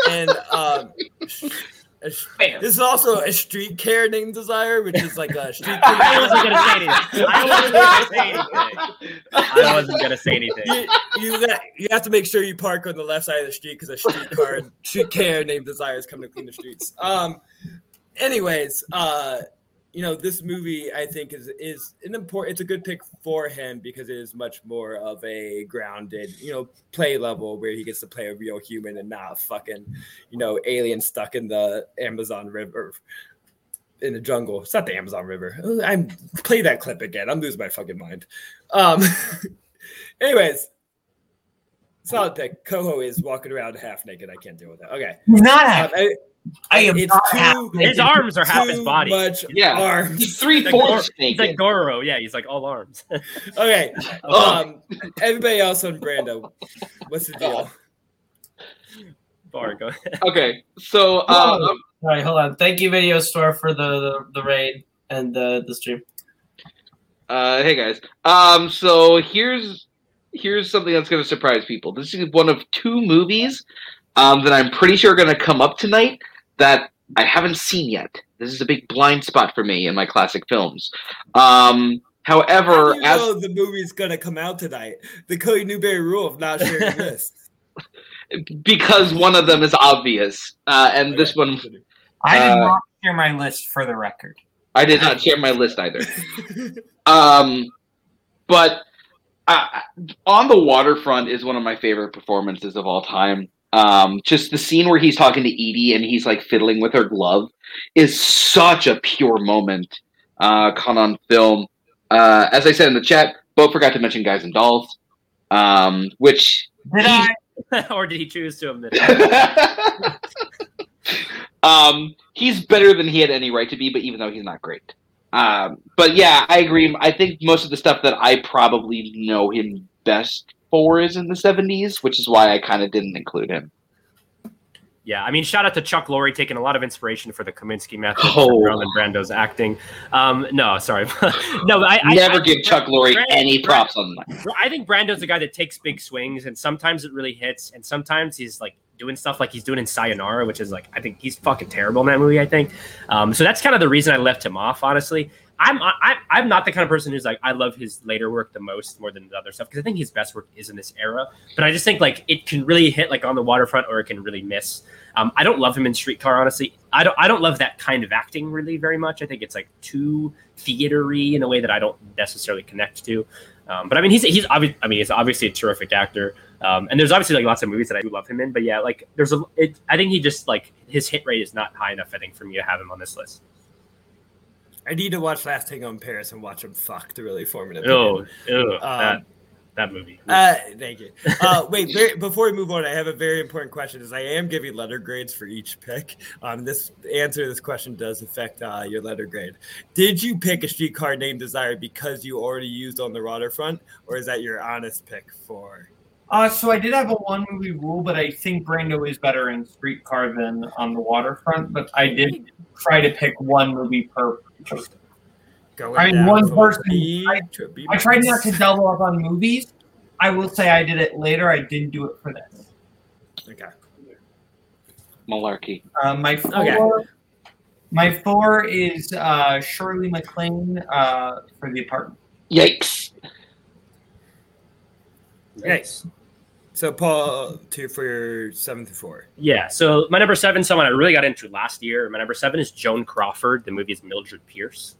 and and um. This is also a street care named Desire, which is like a street. I wasn't gonna say anything. I wasn't gonna say anything. I wasn't gonna say anything. You, you, you have to make sure you park on the left side of the street because a street car, street care named Desire is coming to clean the streets. Um. Anyways, uh, you know, this movie I think is is an important. It's a good pick for him because it is much more of a grounded, you know, play level where he gets to play a real human and not a fucking, you know, alien stuck in the Amazon River. In the jungle, it's not the Amazon River. I'm play that clip again. I'm losing my fucking mind. Um, anyways, solid pick. Coho is walking around half naked. I can't deal with that. Okay, he's not half. Um, I, I am it's too, his arms are half his body. Much yeah, arms. He's three He's fourths like, he's like Goro. Yeah, he's like all arms. okay. Oh. Um, everybody else on Brando, what's the deal? Bar, go ahead. Okay, so um, All right, hold on. Thank you, Video Store, for the the, the raid and the the stream. Uh, hey guys. Um, so here's here's something that's going to surprise people. This is one of two movies um, that I'm pretty sure are going to come up tonight that I haven't seen yet. This is a big blind spot for me in my classic films. Um, however, How do you as know the movie's gonna come out tonight. The Cody Newberry rule of not sharing lists. because one of them is obvious, uh, and this one I did Uh, not share my list for the record. I did not share my list either. Um, but uh, on the waterfront is one of my favorite performances of all time. Um, just the scene where he's talking to Edie and he's like fiddling with her glove is such a pure moment uh, caught on film. Uh, as I said in the chat, Bo forgot to mention Guys and Dolls, um, which Did he- I? or did he choose to omit it? um, he's better than he had any right to be, but even though he's not great. Um, but yeah, I agree. I think most of the stuff that I probably know him best for is in the 70s, which is why I kind of didn't include him. Yeah, I mean, shout out to Chuck Lorre taking a lot of inspiration for the Kominsky method Oh. from Marlon Brando's acting. Um, no, sorry, no, I, I Never I, give Chuck Lorre Brand- any props on that. I think Brando's a guy that takes big swings, and sometimes it really hits, and sometimes he's like doing stuff like he's doing in Sayonara, which is like I think he's fucking terrible in that movie. I think, um, so that's kind of the reason I left him off. Honestly, I'm I, I'm not the kind of person who's like I love his later work the most more than the other stuff because I think his best work is in this era. But I just think like it can really hit like on the waterfront or it can really miss. Um, I don't love him in Streetcar, honestly. I don't. I don't love that kind of acting really very much. I think it's like too theatery in a way that I don't necessarily connect to. Um, but I mean, he's he's I mean, he's obviously a terrific actor. Um, and there's obviously like lots of movies that I do love him in. But yeah, like there's a. It, I think he just like his hit rate is not high enough. I think for me to have him on this list. I need to watch Last Tango in Paris and watch him fuck to really form an Oh, ew, Um, that that movie. Uh, thank you. Uh, wait, very, before we move on, I have a very important question. Is I am giving letter grades for each pick. Um, this answer to this question does affect uh, your letter grade. Did you pick a streetcar named Desire because you already used on the waterfront, or is that your honest pick for? Uh, so I did have a one movie rule, but I think Brando is better in Streetcar than on the waterfront. But I did try to pick one movie per person. Going I mean, one person. B I, to B I tried not to double up on movies. I will say I did it later. I didn't do it for this. Okay. Malarkey. Uh, my four, Okay. my four is uh, Shirley MacLaine uh, for the apartment. Yikes. Nice. So Paul, two for your seven through four. Yeah. So my number seven, someone I really got into last year. My number seven is Joan Crawford. The movie is Mildred Pierce.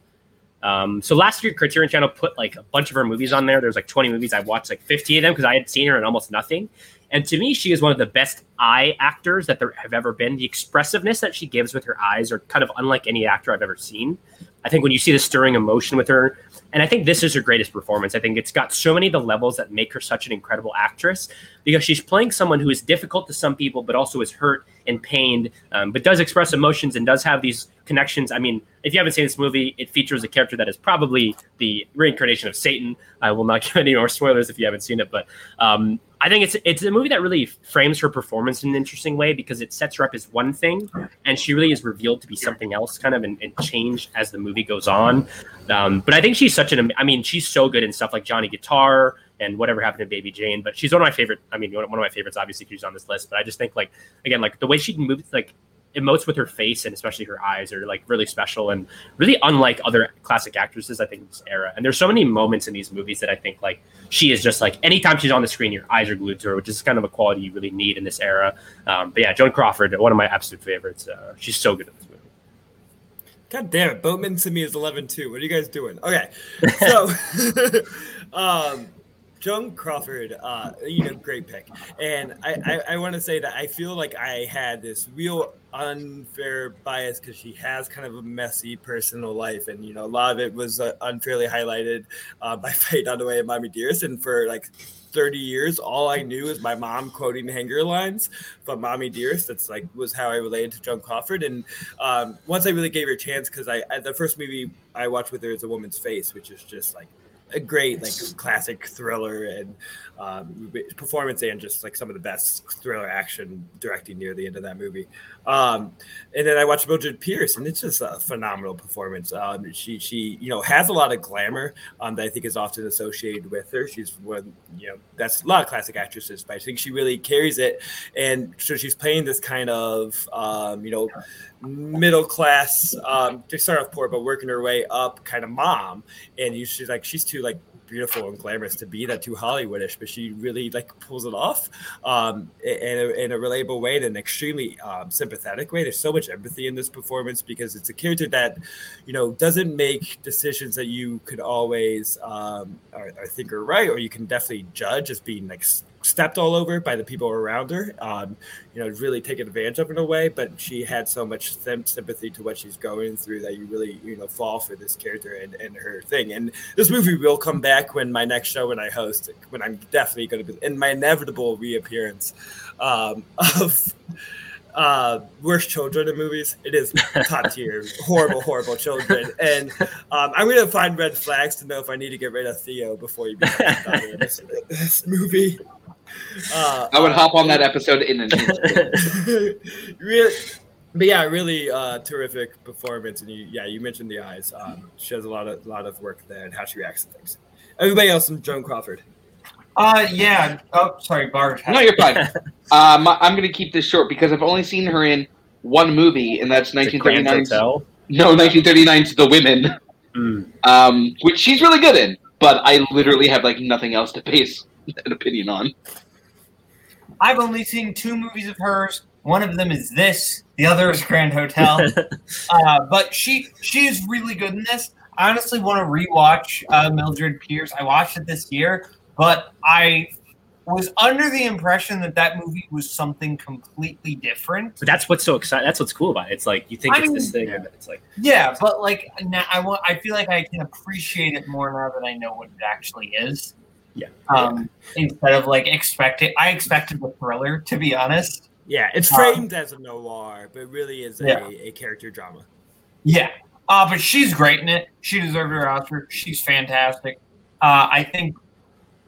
Um, so last year, Criterion Channel put like a bunch of her movies on there. There's like 20 movies. I watched like 15 of them because I had seen her in almost nothing. And to me, she is one of the best eye actors that there have ever been. The expressiveness that she gives with her eyes are kind of unlike any actor I've ever seen. I think when you see the stirring emotion with her, and I think this is her greatest performance. I think it's got so many of the levels that make her such an incredible actress because she's playing someone who is difficult to some people, but also is hurt and pained, um, but does express emotions and does have these connections. I mean, if you haven't seen this movie, it features a character that is probably the reincarnation of Satan. I will not give any more spoilers if you haven't seen it, but um, I think it's it's a movie that really frames her performance in an interesting way because it sets her up as one thing, and she really is revealed to be something else, kind of, and, and changed as the movie goes on. Um, but I think she's such an I mean, she's so good in stuff like Johnny Guitar and whatever happened to Baby Jane. But she's one of my favorite. I mean, one of my favorites, obviously, because she's on this list. But I just think like again, like the way she moves, like emotes with her face and especially her eyes are like really special and really unlike other classic actresses I think in this era. And there's so many moments in these movies that I think like she is just like anytime she's on the screen, your eyes are glued to her, which is kind of a quality you really need in this era. Um, but yeah, Joan Crawford, one of my absolute favorites. Uh, she's so good at this movie. God damn it. Boatman to me is 11 2. What are you guys doing? Okay. So, um, Joan Crawford, uh, you know, great pick. And I, I, I want to say that I feel like I had this real unfair bias because she has kind of a messy personal life. And, you know, a lot of it was uh, unfairly highlighted uh, by Faye Dunaway of Mommy Dearest. And for like 30 years, all I knew was my mom quoting hanger lines from Mommy Dearest. That's like was how I related to Joan Crawford. And um, once I really gave her a chance, because I the first movie I watched with her is A Woman's Face, which is just like a great like classic thriller and um, performance and just like some of the best thriller action directing near the end of that movie. Um, and then I watched Mildred Pierce, and it's just a phenomenal performance. Um, she she you know has a lot of glamour um, that I think is often associated with her. She's one you know that's a lot of classic actresses, but I think she really carries it. And so she's playing this kind of um, you know middle class, um, to start off poor, but working her way up kind of mom. And you, she's like, she's too like beautiful and glamorous to be that too Hollywoodish, but she really like pulls it off um, in, a, in a relatable way, in an extremely um, sympathetic way. There's so much empathy in this performance because it's a character that, you know, doesn't make decisions that you could always um, or think are right, or you can definitely judge as being like stepped all over by the people around her. Um, you know, really taken advantage of in a way, but she had so much sym- sympathy to what she's going through that you really, you know, fall for this character and, and her thing. And this movie will come back when my next show when I host, when I'm definitely going to be in my inevitable reappearance um, of uh worst children in movies it is top tier horrible horrible children and um i'm gonna find red flags to know if i need to get rid of theo before you become this, this movie uh I would hop on that episode in an instant. really but yeah really uh terrific performance and you yeah you mentioned the eyes um she has a lot of lot of work there and how she reacts to things everybody else from joan crawford Uh, yeah. Oh, sorry, Bart. No, you're fine. um, I'm going to keep this short because I've only seen her in one movie, and that's Is it Grand 1939's No, 1939's The Women, Mm. um, which she's really good in. But I literally have like nothing else to base an opinion on. I've only seen two movies of hers. One of them is this. The other is Grand Hotel. uh, but she she's really good in this. I honestly want to rewatch uh, Mildred Pierce. I watched it this year, but I was under the impression that that movie was something completely different. But that's what's so exciting. That's what's cool about it. It's like you think I it's mean, this thing, yeah. and it's like Yeah, but like now, I want. I feel like I can appreciate it more now that I know what it actually is. Yeah. Um, instead of like expecting, I expected the thriller to be honest. Yeah, it's Um, framed as a noir, but it really is Yeah. a, a character drama. Yeah. Uh, but she's great in it. She deserved her Oscar. She's fantastic. Uh, I think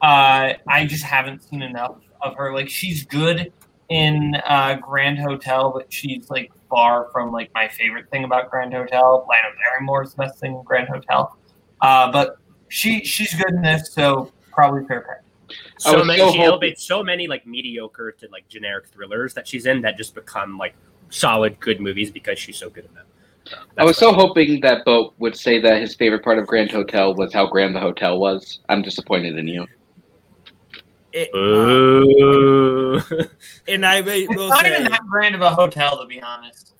uh, I just haven't seen enough of her. Like she's good in uh, Grand Hotel, but she's like far from like my favorite thing about Grand Hotel. Lana Barrymore's best thing in Grand Hotel. Uh, but she she's good in this, so probably fair pick. So many, so she hoping- elevates so many like mediocre to like generic thrillers that she's in that just become like solid good movies because she's so good in them. So I was that's so hoping that Boat would say that his favorite part of Grand Hotel was how grand the hotel was. I'm disappointed in you. It, uh, Ooh. and I will It's will not say, even that grand of a hotel, to be honest.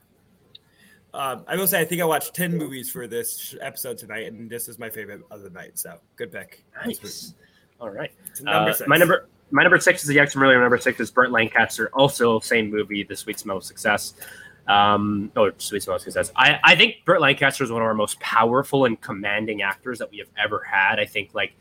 um, I will say, I think I watched ten movies for this episode tonight, and this is my favorite of the night. So good pick. nice. All right. Number Uh, six. my number my number six is the Jackson Miller. Number six is Burt Lancaster. Also, same movie, The Sweet Smell of Success. Um, oh, Sweet Smell of Success. I, I think Burt Lancaster is one of our most powerful and commanding actors that we have ever had. I think like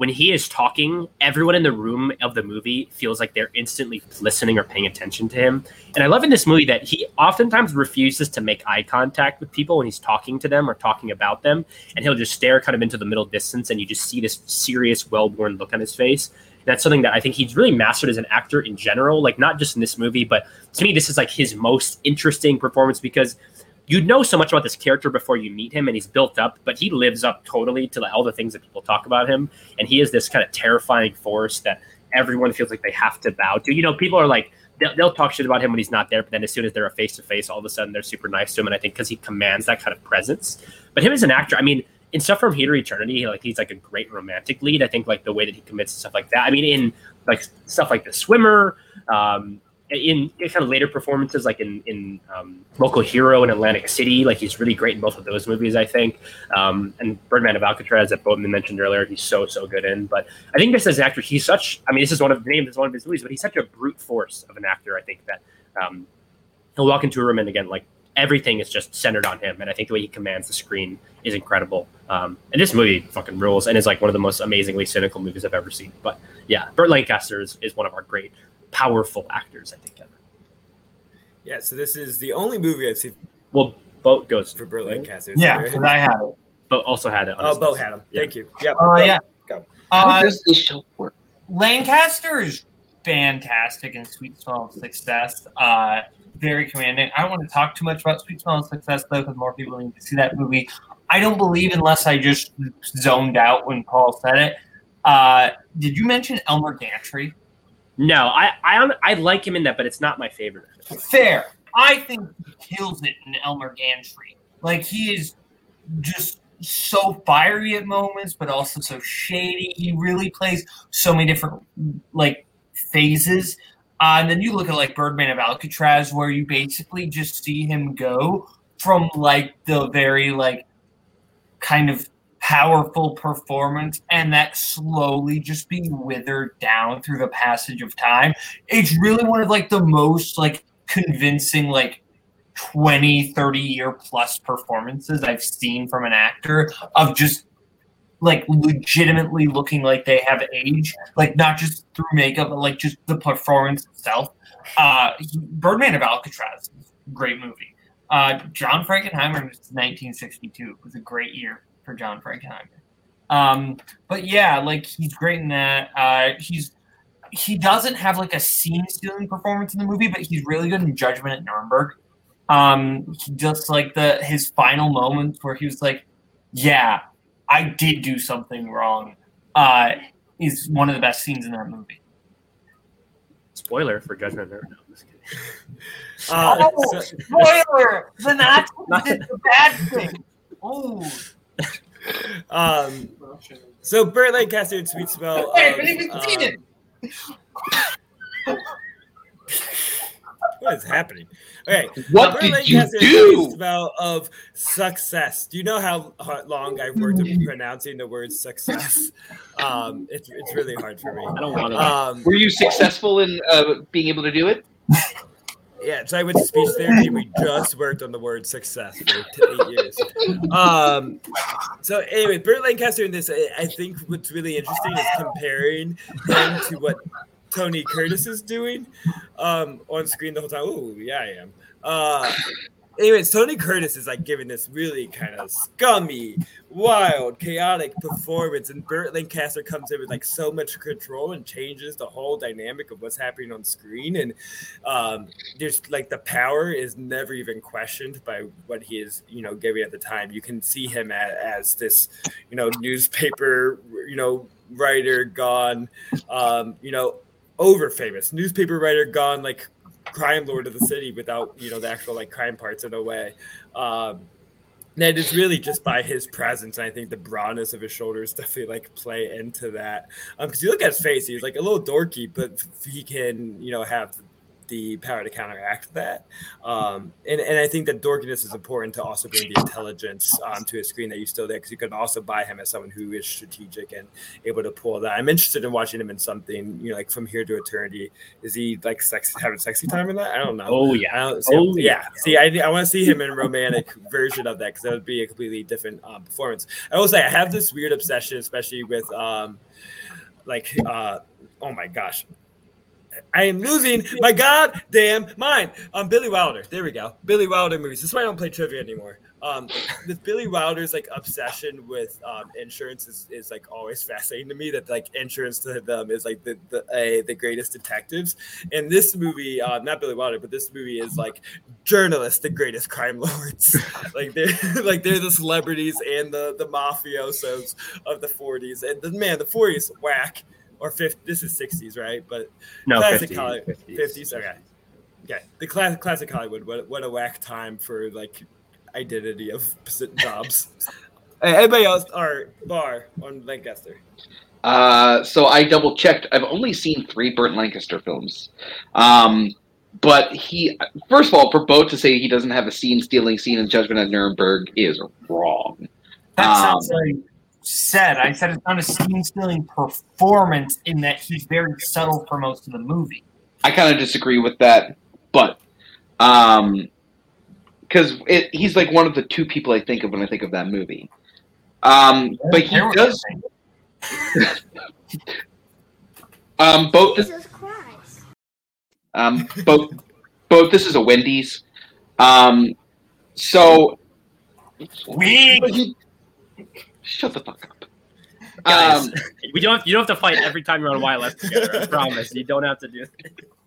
when he is talking, everyone in the room of the movie feels like they're instantly listening or paying attention to him. And I love in this movie that he oftentimes refuses to make eye contact with people when he's talking to them or talking about them. And he'll just stare kind of into the middle distance, and you just see this serious, well worn look on his face. That's something that I think he's really mastered as an actor in general, like not just in this movie, but to me, this is like his most interesting performance because you know so much about this character before you meet him and he's built up but he lives up totally to all the things that people talk about him. And he is this kind of terrifying force that everyone feels like they have to bow to. You know people are like they'll, they'll talk shit about him when he's not there but then as soon as they're face to face all of a sudden they're super nice to him and i think because he commands that kind of presence. But him as an actor i mean in stuff from to eternity like he's like a great romantic lead. I think like the way that he commits stuff like that. I mean in like stuff like the swimmer um in, in kind of later performances, like in in um, Local Hero and Atlantic City, like he's really great in both of those movies, I think. Um, and Birdman of Alcatraz that Boatman mentioned earlier, he's so so good in. But I think just as an actor, he's such. I mean, this is one of the names, is one of his movies, but he's such a brute force of an actor. I think that um, he'll walk into a room and again, like everything is just centered on him, and I think the way he commands the screen is incredible. Um, and this movie fucking rules, and is like one of the most amazingly cynical movies I've ever seen. But yeah, Burt Lancaster is, is one of our great powerful actors, I think. Ever. Yeah, so this is the only movie I've seen Well, Boat goes for Burt Lancaster. Yeah, because I had it. Boat also had it. Oh, his Bo list. had him. Yeah. Thank you. Yep. Oh, Go. yeah. Go. How Uh, does this show work? Lancaster is fantastic in Sweet Smell of Success. Uh, very commanding. I don't want to talk too much about Sweet Smell of Success though, because more people need to see that movie. I don't believe unless I just zoned out when Paul said it. Uh, did you mention Elmer Gantry? No, I, I I like him in that, but it's not my favorite. Fair. I think he kills it in Elmer Gantry. Like he is just so fiery at moments, but also so shady. He really plays so many different like phases. Uh, and then you look at like Birdman of Alcatraz, where you basically just see him go from like the very like kind of powerful performance and that slowly just being withered down through the passage of time. It's really one of like the most like convincing like 20 30 year plus performances I've seen from an actor of just like legitimately looking like they have age, like not just through makeup, but like just the performance itself. Uh, Birdman of Alcatraz, great movie. Uh, John Frankenheimer was 1962. It was a great year for John Frankenheimer. Um, but yeah, like he's great in that. Uh, he's he doesn't have like a scene stealing performance in the movie, but he's really good in Judgment at Nuremberg. Um, just like the his final moments where he was like, "Yeah, I did do something wrong," uh, is one of the best scenes in that movie. Spoiler for Judgment Night. No, I'm just kidding. Uh, oh, so- spoiler! The Nazis did the bad thing. Oh, um, so Burt Lancaster and Sweet Smell. Hey, I of, haven't even seen um. What is happening? Okay, What Burt did you Lancaster and do? Sweet Smell of success. Do you know how long I've worked at pronouncing the word success? Um, it's it's really hard for me. I don't want to. Um, Were you successful in uh, being able to do it? Yeah, so I went to speech therapy. We just worked on the word success for eight years. Um, so anyway, Burt Lancaster in this, I, I think what's really interesting is comparing him to what Tony Curtis is doing um, on screen the whole time. Oh, yeah, I am. Uh, anyways, Tony Curtis is like giving this really kind of scummy, wild, chaotic performance, and Burt Lancaster comes in with like so much control and changes the whole dynamic of what's happening on screen. And um, there's like the power is never even questioned by what he is, you know, giving at the time. You can see him as, as this, you know, newspaper, you know, writer gone, um, you know, over famous newspaper writer gone like crime lord of the city without you know the actual like crime parts in a way. Um, and it's really just by his presence, and I think the broadness of his shoulders definitely like play into that. Um, because you look at his face, he's like a little dorky, but he can you know have the power to counteract that. Um, and, and I think that dorkiness is important to also bring the intelligence um, to a screen that you still there because you can also buy him as someone who is strategic and able to pull that. I'm interested in watching him in something, you know, like from here to eternity. Is he like sex having sexy time in that? I don't know. Oh yeah. See, oh yeah. yeah. See, I, I want to see him in a romantic version of that because that would be a completely different um, performance. I will say I have this weird obsession, especially with um, like uh, oh my gosh, I am losing my goddamn mind. Um, Billy Wilder. There we go. Billy Wilder movies. This is why I don't play trivia anymore. Um, with Billy Wilder's like obsession with um, insurance is, is like always fascinating to me. That like insurance to them is like the the, uh, the greatest detectives. And this movie, uh, not Billy Wilder, but this movie is like journalists, the greatest crime lords. like they're like they're the celebrities and the the mafiosos of the 40s. And the man, the 40s whack or 50 this is 60s right but no classic 50s, Hollywood, 50s. 50s okay okay the classic classic hollywood what, what a whack time for like identity of jobs hey, anybody else or bar on lancaster Uh, so I double checked. I've only seen three Burt Lancaster films. Um, but he, first of all, for Bo to say he doesn't have a scene stealing scene in Judgment at Nuremberg is wrong. That Um, sounds like said. I said it's not a scene stealing performance in that he's very subtle for most of the movie. I kind of disagree with that, but um, because he's like one of the two people I think of when I think of that movie. Um, but he does. um, both Jesus Christ. um, both both this is a Wendy's. Um, so we shut the fuck up. Guys, Um, we don't. You don't have to fight every time you're on YLF together. I promise. You don't have to do.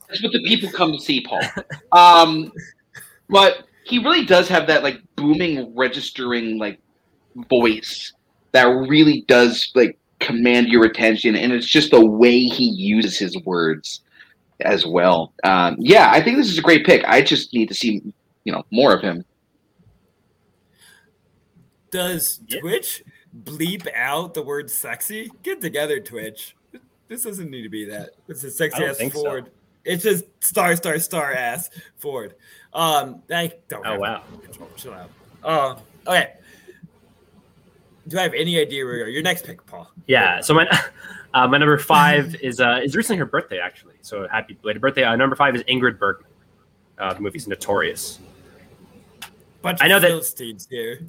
That's what the people come to see, Paul. Um, but he really does have that like booming, registering like voice that really does like command your attention, and it's just the way he uses his words as well. Um, yeah, I think this is a great pick. I just need to see you know more of him. does twitch bleep out the word sexy get together twitch this doesn't need to be that it's a sexy ass think so. it's just star star star ass forward um i don't Oh, wow. control. chill out uh, okay do i have any idea where you are your next pick paul Yeah. So my uh, my number five is uh, is recently her birthday actually. So happy belated birthday. Uh, number five is Ingrid Bergman. Uh, the movie's Notorious. bunch I know that- here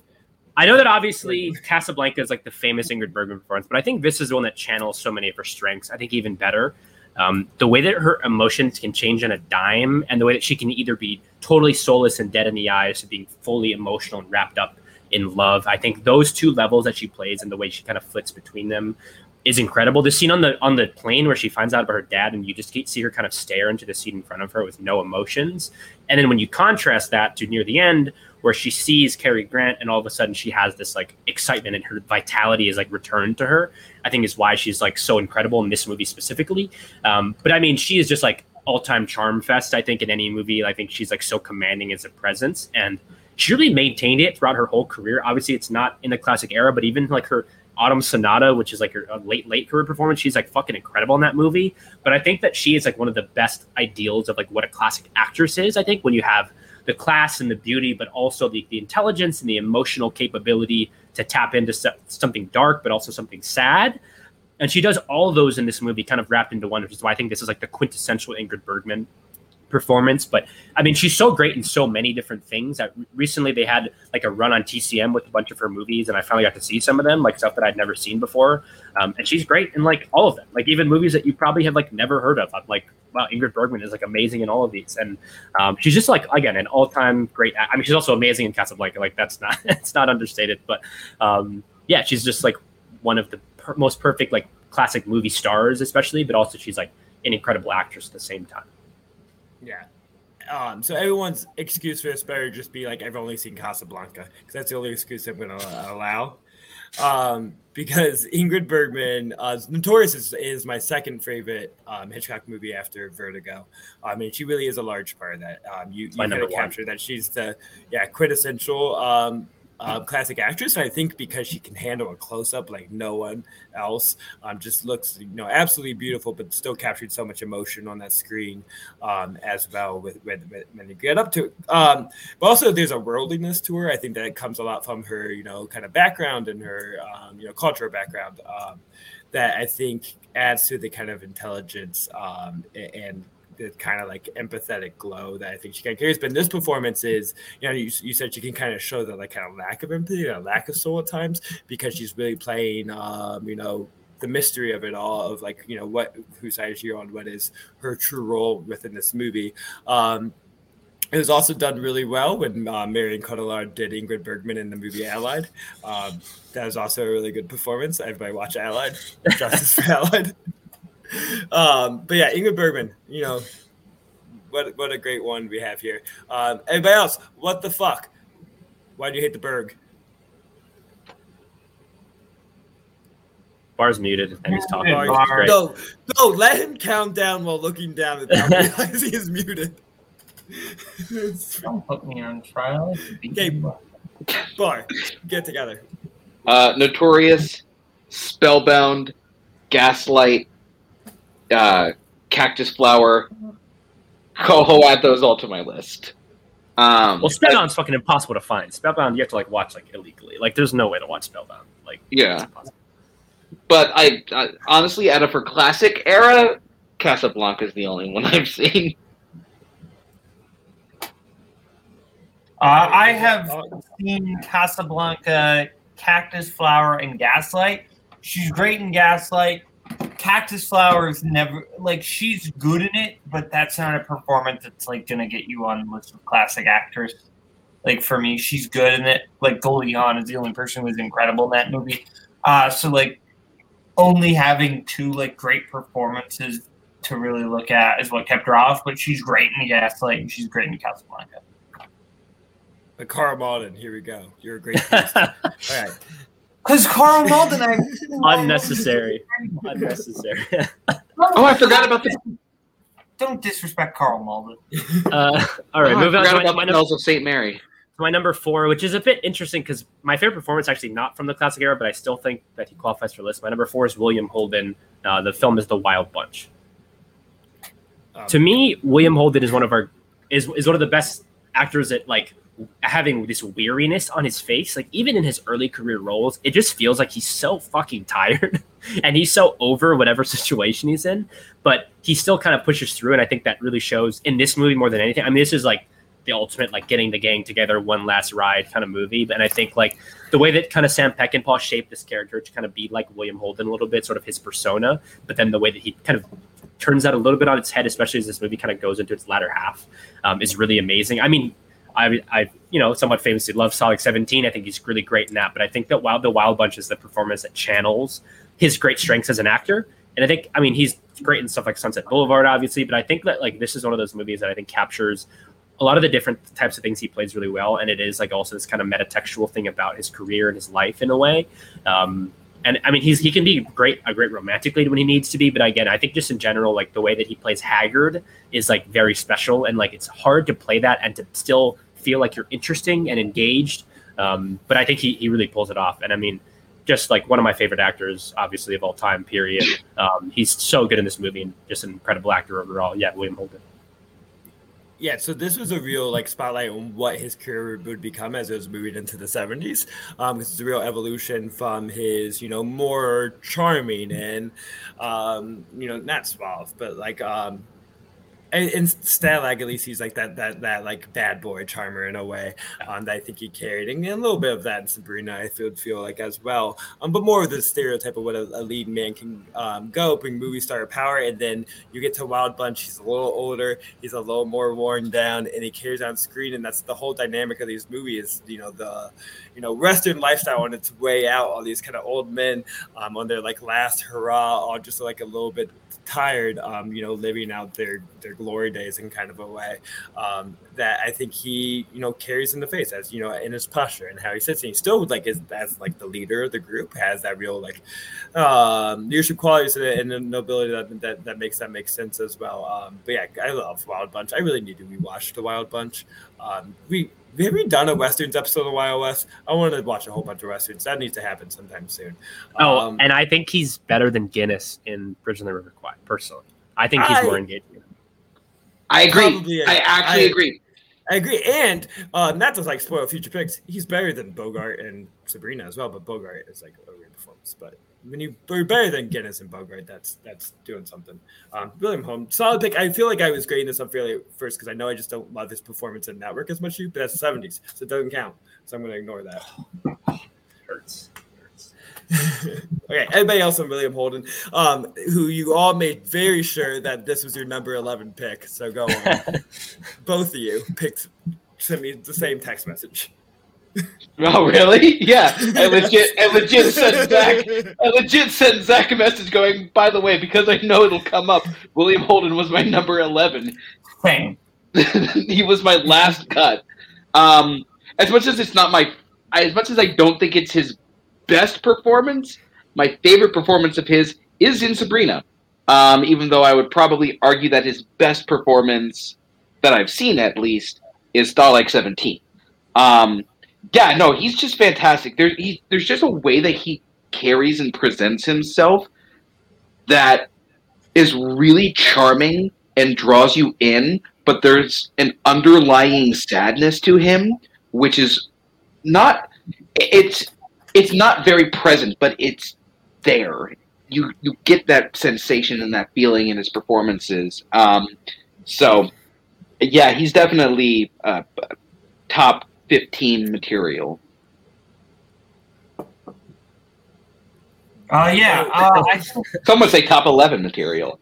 I know that obviously Casablanca is like the famous Ingrid Bergman performance, but I think this is the one that channels so many of her strengths. I think even better. Um, the way that her emotions can change on a dime, and the way that she can either be totally soulless and dead in the eyes to being fully emotional and wrapped up in love. I think those two levels that she plays and the way she kind of flits between them is incredible. The scene on the on the plane where she finds out about her dad, and you just see her kind of stare into the seat in front of her with no emotions, and then when you contrast that to near the end where she sees Cary Grant, and all of a sudden she has this like excitement and her vitality is like returned to her. I think is why she's like so incredible in this movie specifically. Um, but I mean, she is just like all time charm fest. I think in any movie, I think she's like so commanding as a presence, and she really maintained it throughout her whole career. Obviously, it's not in the classic era, but even like her Autumn Sonata, which is like her late late career performance, she's like fucking incredible in that movie. But I think that she is like one of the best ideals of like what a classic actress is. I think when you have the class and the beauty, but also the, the intelligence and the emotional capability to tap into so- something dark, but also something sad. And she does all those in this movie, kind of wrapped into one, which is why I think this is like the quintessential Ingrid Bergman performance. But I mean, she's so great in so many different things that recently they had like a run on TCM with a bunch of her movies, and I finally got to see some of them, like stuff that I'd never seen before. Um, and she's great in like all of them, like even movies that you probably have like never heard of. I'm like, wow, Ingrid Bergman is like amazing in all of these, and um, she's just like again an all time great. I mean, she's also amazing in Casablanca. Like that's not it's not understated, but um, yeah, she's just like one of the per- most perfect like classic movie stars, especially, but also she's like an incredible actress at the same time. Yeah. Um, so everyone's excuse for this better just be like I've only seen Casablanca because that's the only excuse I'm to allow. Um, because Ingrid Bergman, uh, Notorious is, is my second favorite um, Hitchcock movie after Vertigo. I mean, she really is a large part of that. Um, you you kind of capture that she's the yeah quintessential um, uh, classic actress. I think because she can handle a close up like no one else, um, just looks you know absolutely beautiful, but still captured so much emotion on that screen um, as well. With, with, with, when you get up to. Um, but also there's a worldliness to her. I think that comes a lot from her you know kind of background and her um, you know cultural background um, that I think adds to the kind of intelligence um, and the kind of like empathetic glow that I think she kind of carries. But in this performance is, you know, you, you said she can kind of show the like kind of lack of empathy, a lack of soul at times because she's really playing, um, you know, the mystery of it all of like, you know, what whose side is she on, what is her true role within this movie. Um, it was also done really well when uh, Marion Cotillard did Ingrid Bergman in the movie Allied. Um, that was also a really good performance. Everybody watch Allied. Justice for Allied um, but yeah, Ingrid Bergman, you know, what what a great one we have here. Um, everybody else, what the fuck? Why do you hate the Berg? Bar's muted and he's talking. Bar. No, no, let him count down while looking down and realize he is muted. Don't put me on trial. Okay, Bar, get together. Uh, Notorious, Spellbound, Gaslight, uh, Cactus Flower. I'll add those all to my list. Um, well, Spellbound's fucking impossible to find. Spellbound, you have to like watch like illegally. Like, there's no way to watch Spellbound. Like, yeah. But I, I honestly, out of her classic era, Casablanca is the only one I've seen. Uh, I have seen Casablanca, Cactus Flower, and Gaslight. She's great in Gaslight. Cactus Flower is never like she's good in it, but that's not a performance that's like gonna get you on the list of classic actors. Like for me, she's good in it. Like Goldie Hawn is the only person who is incredible in that movie. Uh, so like only having two like great performances to really look at is what kept her off. But she's great in the Gaslight and she's great in Casablanca. The Karl Malden, here we go. You're a great. All right. Because Karl Malden, I unnecessary, unnecessary. oh, I forgot about the. Don't disrespect Karl Malden. Uh, all right, oh, moving on to my, my number of Saint Mary. My number four, which is a bit interesting because my favorite performance actually not from the classic era, but I still think that he qualifies for list. My number four is William Holden. Uh, the film is The Wild Bunch. Um, to me, William Holden is one of our is is one of the best actors that like having this weariness on his face. Like even in his early career roles, it just feels like he's so fucking tired and he's so over whatever situation he's in. But he still kind of pushes through, and I think that really shows in this movie more than anything. I mean, this is like the ultimate like getting the gang together one last ride kind of movie. And I think like the way that kind of Sam Peckinpah shaped this character to kind of be like William Holden a little bit, sort of his persona, but then the way that he kind of turns that a little bit on its head, especially as this movie kind of goes into its latter half, um, is really amazing. I mean, I, I, you know, somewhat famously love Stalag 17. I think he's really great in that. But I think that Wild the Wild Bunch is the performance that channels his great strengths as an actor. And I think, I mean, he's great in stuff like Sunset Boulevard, obviously. But I think that like this is one of those movies that I think captures a lot of the different types of things he plays really well. And it is like also this kind of metatextual thing about his career and his life in a way. Um, and I mean, he's he can be great a great romantic lead when he needs to be, but again, I think just in general, like the way that he plays Haggard is like very special, and like it's hard to play that and to still feel like you're interesting and engaged. Um, but I think he, he really pulls it off. And I mean, just like one of my favorite actors, obviously of all time. Period. Um, he's so good in this movie and just an incredible actor overall. Yeah, William Holden. Yeah, so this was a real like spotlight on what his career would become as it was moving into the seventies. Um, it's a real evolution from his, you know, more charming and, um, you know, not suave, but like um, and, Stalag at least he's like that that that like bad boy charmer in a way um, that I think he carried, and a little bit of that in Sabrina I feel feel like as well. Um, but more of the stereotype of what a, a lead man can um, go, bring movie star power, and then you get to Wild Bunch. He's a little older, he's a little more worn down, and he carries on screen, and that's the whole dynamic of these movies. You know the you know Western lifestyle on its way out. All these kind of old men um, on their like last hurrah, all just like a little bit tired, um, you know, living out their their glory days in kind of a way um, that I think he, you know, carries in the face as you know in his posture and how he sits. And he still like is as like the leader of the group has that real like um, leadership qualities and the nobility that, that that makes that make sense as well. Um, but yeah, I love Wild Bunch. I really need to rewatch the Wild Bunch. Um, we have we done a westerns episode of Wild West? I want to watch a whole bunch of westerns. That needs to happen sometime soon. Oh, Um, and I think he's better than Guinness in Bridge on the River Kwai. Personally, I think he's I- more engaging. I agree. Probably. I actually I- agree. I agree, and uh, not to like spoil future picks, he's better than Bogart and Sabrina as well. But Bogart is like a great performance. But when you you're better than Guinness and Bogart, that's that's doing something. Um, William Holden, solid pick. I feel like I was grading this unfairly at first because I know I just don't love his performance in Network as much. But that's the seventies, so it doesn't count. So I'm going to ignore that. Hurts. okay, anybody else on William Holden, um, who you all made very sure that this was your number 11 pick. So go on. Both of you picked, sent me the same text message. Oh really? Yeah. I legit I legit sent Zach I legit sent Zach a message going, by the way, because I know it'll come up, William Holden was my number eleven. Same. he was my last cut. Um as much as it's not my I, as much as I don't think it's his best performance, my favorite performance of his is in Sabrina. Um, even though I would probably argue that his best performance that I've seen at least is Stalag 17. Um, yeah, no, he's just fantastic. There, he, there's just a way that he carries and presents himself that is really charming and draws you in, but there's an underlying sadness to him, which is not it's it's not very present, but it's there. You you get that sensation and that feeling in his performances. Um, so yeah, he's definitely uh, top fifteen material. Uh, yeah. Uh, I, Some would say top eleven material.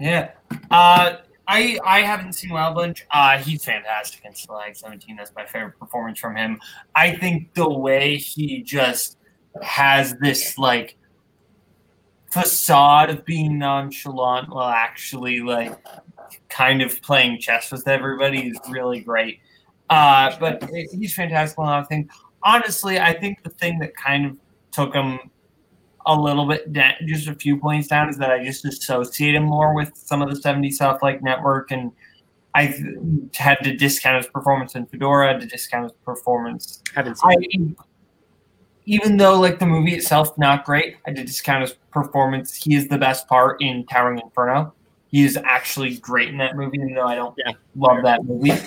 yeah. Uh, I I haven't seen Wild Bunch. Uh, he's fantastic in Stalag 17. That's my favorite performance from him. I think the way he just has this like facade of being nonchalant while actually like kind of playing chess with everybody is really great. Uh, but he's fantastic in a lot of things. Honestly, I think the thing that kind of took him a little bit down, just a few points down, is that I just associate him more with some of the 70s stuff like Network, and I had to discount his performance in Fedora, to discount his performance. Haven't seen. I, even though like the movie itself not great, I did discount his performance. He is the best part in Towering Inferno. He is actually great in that movie, even though I don't love that movie.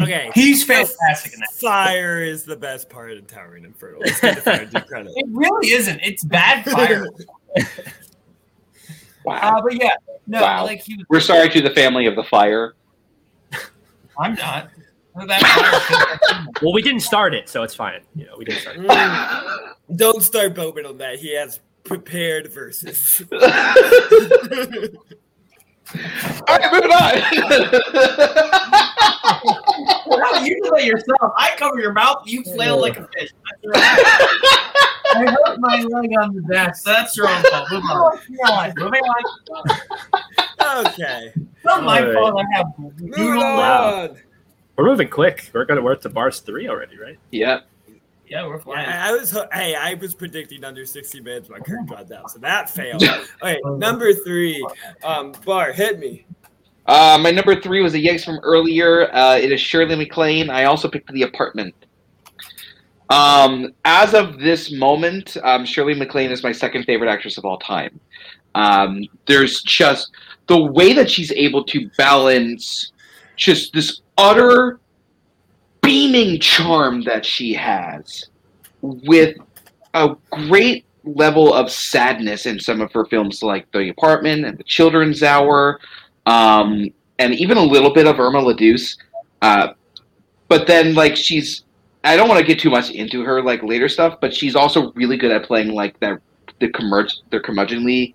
Okay. He's fantastic in that. Fire is the best part of Towering Inferno. Let's give the fire due credit. It really isn't. It's bad fire. Wow. Uh, but yeah, no, wow. like he was. We're sorry to the family of the fire. I'm not. No, that fire- Well, we didn't start it, so it's fine. You know, we didn't start. It. Mm. Don't start Bowman on that. He has prepared verses. All right, moving on. No, you do that yourself. I cover your mouth. You flail like a fish. That's your own fault. I hurt my leg on the desk. That's your own fault. Move on. Oh, moving on. Moving on. okay. It's not my All right. fault. I have. Moving Wow. on. We're moving quick. We're gonna we're at the bars three already, right? yeah. Yeah, we're flying. Yeah, I I was hey, I was predicting under 60 minutes when Kirk got down, so that failed. Okay, number three, um, Bar, hit me. Uh, my number three was a Yanks from earlier. Uh, it is Shirley MacLaine. I also picked The Apartment. Um, as of this moment, um, Shirley MacLaine is my second favorite actress of all time. Um, there's just the way that she's able to balance just this utter beaming charm that she has with a great level of sadness in some of her films like The Apartment and The Children's Hour. Um, and even a little bit of Irma la Douce. Uh, but then like she's I don't want to get too much into her like later stuff, but she's also really good at playing like that the curmudge the curmudgeonly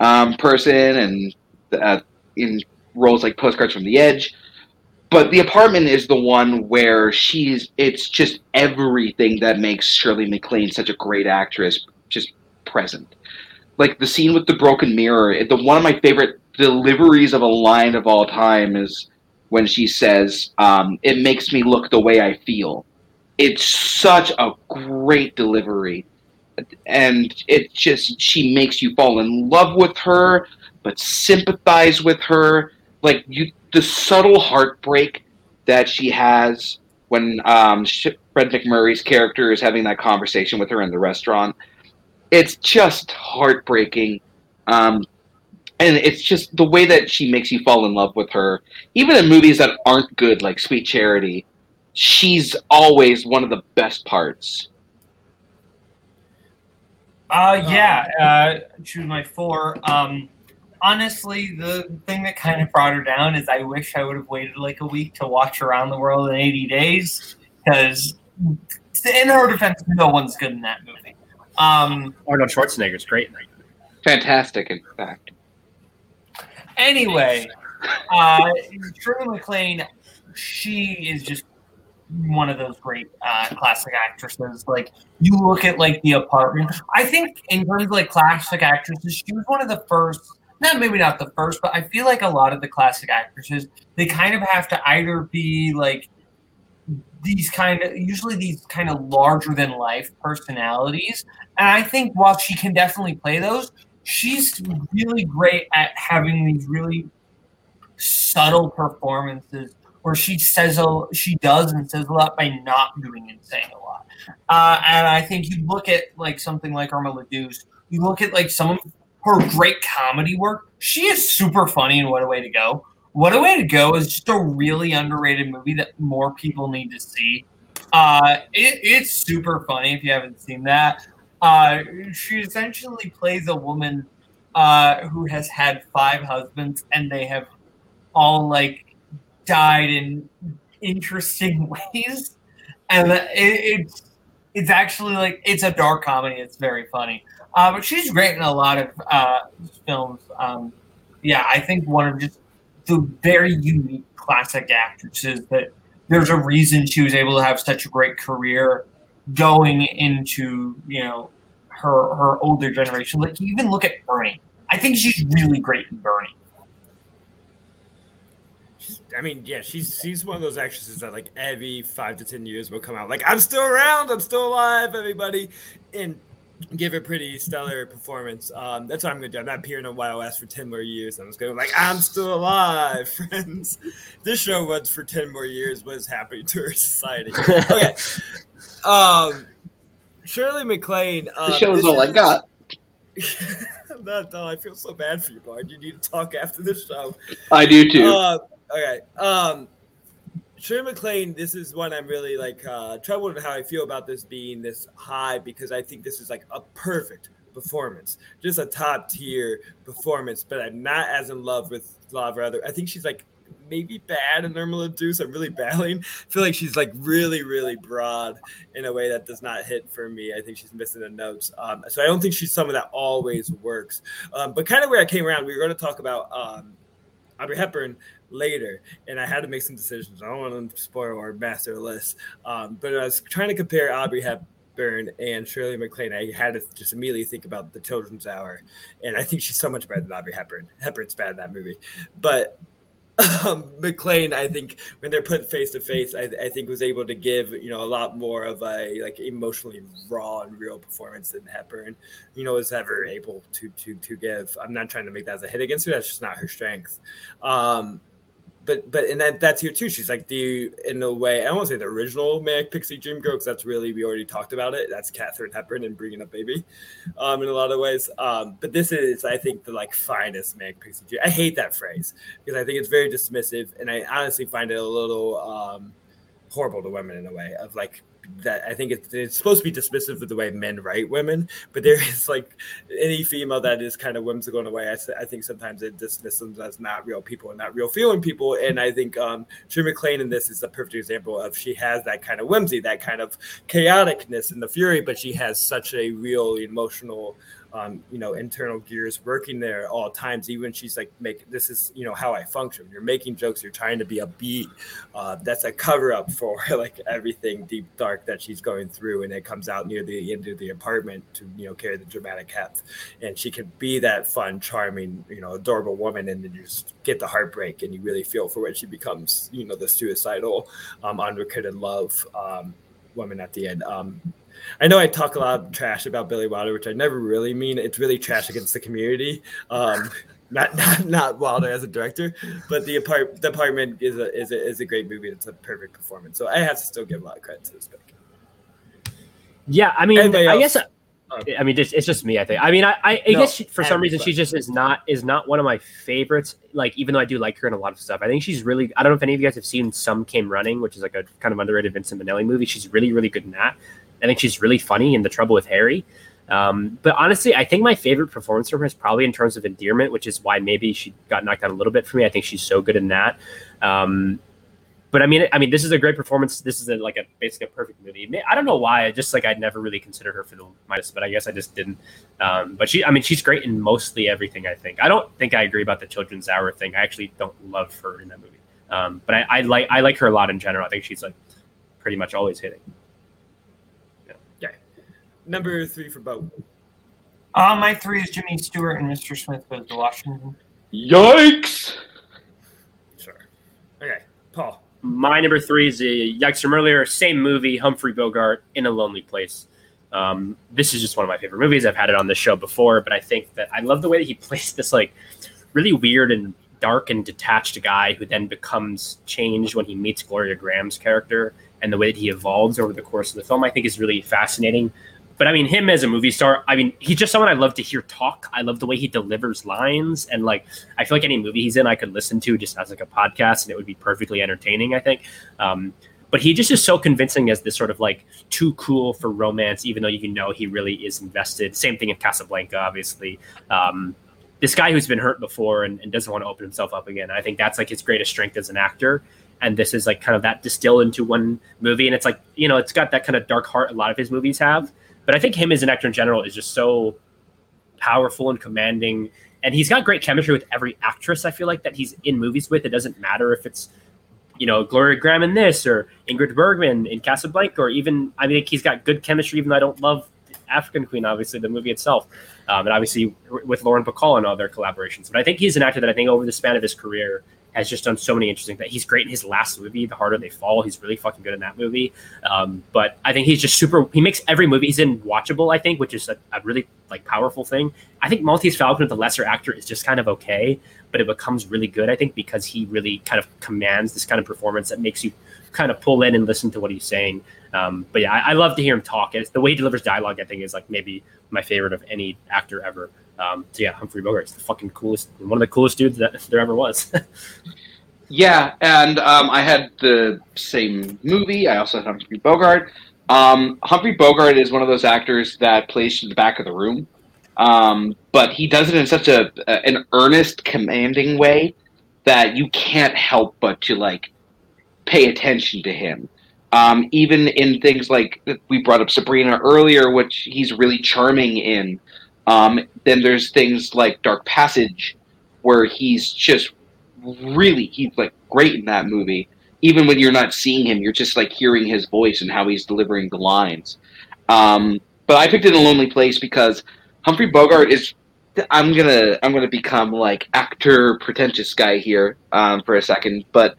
um, person and uh, in roles like Postcards from the Edge. But the apartment is the one where she's it's just everything that makes Shirley MacLaine such a great actress just present. Like the scene with the broken mirror, the one of my favorite deliveries of a line of all time is when she says, um, "It makes me look the way I feel." It's such a great delivery, and it just she makes you fall in love with her, but sympathize with her. Like you, the subtle heartbreak that she has when um, Fred MacMurray's character is having that conversation with her in the restaurant. It's just heartbreaking. Um, and it's just the way that she makes you fall in love with her. Even in movies that aren't good, like Sweet Charity, she's always one of the best parts. Uh, yeah, uh, choose my four. Um, honestly, the thing that kind of brought her down is I wish I would have waited like a week to watch Around the World in 80 Days because, in her defense, no one's good in that movie. Um, Arnold Schwarzenegger's great. Fantastic, in fact. Anyway, uh, Shirley MacLaine, she is just one of those great uh, classic actresses. Like you look at like The Apartment. I think in terms of like classic actresses, she was one of the first. Not maybe not the first, but I feel like a lot of the classic actresses they kind of have to either be like these kind of usually these kind of larger than life personalities. And I think while she can definitely play those, she's really great at having these really subtle performances where she says a, she does and says a lot by not doing and saying a lot. Uh, and I think you look at like something like Irma la Douce, you look at like some of her great comedy work. She is super funny in What a Way to Go. What a Way to Go is just a really underrated movie that more people need to see. Uh, it, it's super funny if you haven't seen that. Uh, she essentially plays a woman uh, who has had five husbands and they have all like died in interesting ways, and it, it's it's actually like it's a dark comedy. It's very funny, uh, but she's great in a lot of uh, films. Um, yeah, I think one of just the very unique classic actresses that there's a reason she was able to have such a great career going into you know her her older generation. Like even look at Bernie. I think she's really great in Bernie. I mean, yeah, she's she's one of those actresses that like every five to ten years will come out like I'm still around, I'm still alive, everybody, and give a pretty stellar performance. Um, that's what I'm gonna do. I'm not appearing on YOS for ten more years. I'm just going to be like I'm still alive, friends. This show runs for ten more years. What is happening to our society? Okay. um, Shirley MacLaine. Um, the show is all I got. not, no, I feel so bad for you, Bard. You need to talk after the show. I do too. Uh, okay. Um, Shirley MacLaine, this is one I'm really like uh, troubled with how I feel about this being this high because I think this is like a perfect performance, just a top tier performance. But I'm not as in love with a lot of her other. I think she's like maybe bad in Irma la Douce. I'm really battling. I feel like she's like really, really broad in a way that does not hit for me. I think she's missing the notes. Um, so I don't think she's someone that always works. Um, but kind of where I came around, we were going to talk about um, Audrey Hepburn later, and I had to make some decisions. I don't want to spoil our master list, um, but I was trying to compare Audrey Hepburn and Shirley MacLaine. I had to just immediately think about the Children's Hour, and I think she's so much better than Audrey Hepburn. Hepburn's bad in that movie, but um, MacLaine, I think when they're put face to face, I, I think was able to give you know a lot more of a like emotionally raw and real performance than Hepburn, you know, was ever able to to to give. I'm not trying to make that as a hit against her. That's just not her strength. Um, but but and that that's here too. She's like the in a way I don't want to say the original Manic Pixie Dream Girl because that's really we already talked about it. That's Katharine Hepburn and Bringing Up Baby, um, in a lot of ways. Um, but this is I think the like finest Manic Pixie Dream. I hate that phrase because I think it's very dismissive, and I honestly find it a little um, horrible to women in a way of like that I think it's, it's supposed to be dismissive of the way men write women, but there is like any female that is kind of whimsical in a way. I, I think sometimes it dismisses them as not real people and not real feeling people. And I think um, Shirley MacLaine in this is a perfect example of she has that kind of whimsy, that kind of chaoticness and the fury, but she has such a real emotional um, you know, internal gears working there at all times. Even she's like, make this is, you know, how I function. You're making jokes. You're trying to be a beat. Uh, that's a cover up for like everything deep dark that she's going through, and it comes out near the end of the apartment to you know carry the dramatic heft. And she can be that fun, charming, you know, adorable woman, and then you just get the heartbreak, and you really feel for when she becomes, you know, the suicidal, um, unrequited love. Um, woman at the end. Um, I know I talk a lot of trash about Billy Wilder, which I never really mean. It's really trash against the community. Um, not, not not Wilder as a director, but the apart, the apartment is a is a is a great movie. It's a perfect performance. So I have to still give a lot of credit to this pick. Yeah, I mean, I guess. I mean, it's, it's just me. I think. I mean, I, I, I no, guess she, for some reason she just is not is not one of my favorites. Like, even though I do like her in a lot of stuff, I think she's really. I don't know if any of you guys have seen Some Came Running, which is like a kind of underrated Vincente Minnelli movie. She's really, really good in that. I think she's really funny in The Trouble with Harry. Um, but honestly, I think my favorite performance from her is probably in terms of endearment, which is why maybe she got knocked out a little bit for me. I think she's so good in that. Um, but I mean, I mean, this is a great performance. This is a, like a basically a perfect movie. I don't know why. I just like I'd never really considered her for the minus, but I guess I just didn't. Um, but she, I mean, she's great in mostly everything. I think. I don't think I agree about the children's hour thing. I actually don't love her in that movie. Um, but I, I like I like her a lot in general. I think she's like pretty much always hitting number three for Bo. Uh, my three is Jimmy Stewart and Mr. Smith goes to Washington. Yikes! Sure. Okay, Paul. My number three is a yikes from earlier. Same movie, Humphrey Bogart in a Lonely Place. Um, this is just one of my favorite movies. I've had it on this show before, but I think that I love the way that he plays this like really weird and dark and detached guy who then becomes changed when he meets Gloria Grahame's character and the way that he evolves over the course of the film. I think is really fascinating. But I mean, him as a movie star, I mean, he's just someone I love to hear talk. I love the way he delivers lines, and like, I feel like any movie he's in, I could listen to just as like a podcast, and it would be perfectly entertaining. I think. Um, but he just is so convincing as this sort of like too cool for romance, even though you know he really is invested. Same thing in Casablanca, obviously. Um, this guy who's been hurt before and, and, doesn't want to open himself up again. I think that's like his greatest strength as an actor. And this is like kind of that distilled into one movie. And it's like, you know, it's got that kind of dark heart a lot of his movies have. But I think him as an actor in general is just so powerful and commanding. And he's got great chemistry with every actress I feel like that he's in movies with. It doesn't matter if it's, you know, Gloria Grahame in this or Ingrid Bergman in Casablanca, or even, I mean, he's got good chemistry, even though I don't love African Queen, obviously, the movie itself. Um, and obviously with Lauren Bacall and all their collaborations. But I think he's an actor that I think over the span of his career has just done so many interesting things. He's great in his last movie, The Harder They Fall. He's really fucking good in that movie. Um, but I think he's just super. He makes every movie he's in watchable. I think, which is a, a really like powerful thing. I think Maltese Falcon the lesser actor is just kind of okay, but it becomes really good. I think because he really kind of commands this kind of performance that makes you kind of pull in and listen to what he's saying. Um, but yeah, I, I, love to hear him talk. It's, the way he delivers dialogue, I think, is like maybe my favorite of any actor ever. Um, so yeah, Humphrey Bogart's the fucking coolest, one of the coolest dudes that there ever was. yeah, and um, I had the same movie. I also had Humphrey Bogart. Um, Humphrey Bogart is one of those actors that plays to the back of the room, um, but he does it in such a an earnest, commanding way that you can't help but to like pay attention to him. Um, even in things like we brought up Sabrina earlier, which he's really charming in. Um, then there's things like Dark Passage, where he's just really he's like great in that movie. Even when you're not seeing him, you're just like hearing his voice and how he's delivering the lines. Um, but I picked it in a lonely place because Humphrey Bogart is. I'm gonna I'm gonna become like actor pretentious guy here um, for a second, but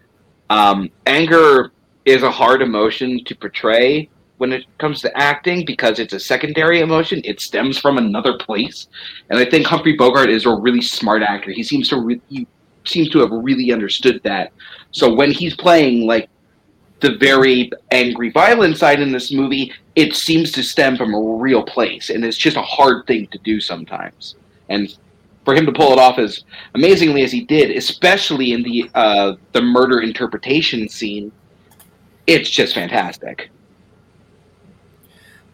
um, anger is a hard emotion to portray when it comes to acting because it's a secondary emotion. It stems from another place, and I think Humphrey Bogart is a really smart actor. He seems to he seems to have really understood that. So when he's playing like the very angry, violent side in this movie, it seems to stem from a real place, and it's just a hard thing to do sometimes. And for him to pull it off as amazingly as he did, especially in the uh, the murder interpretation scene, it's just fantastic.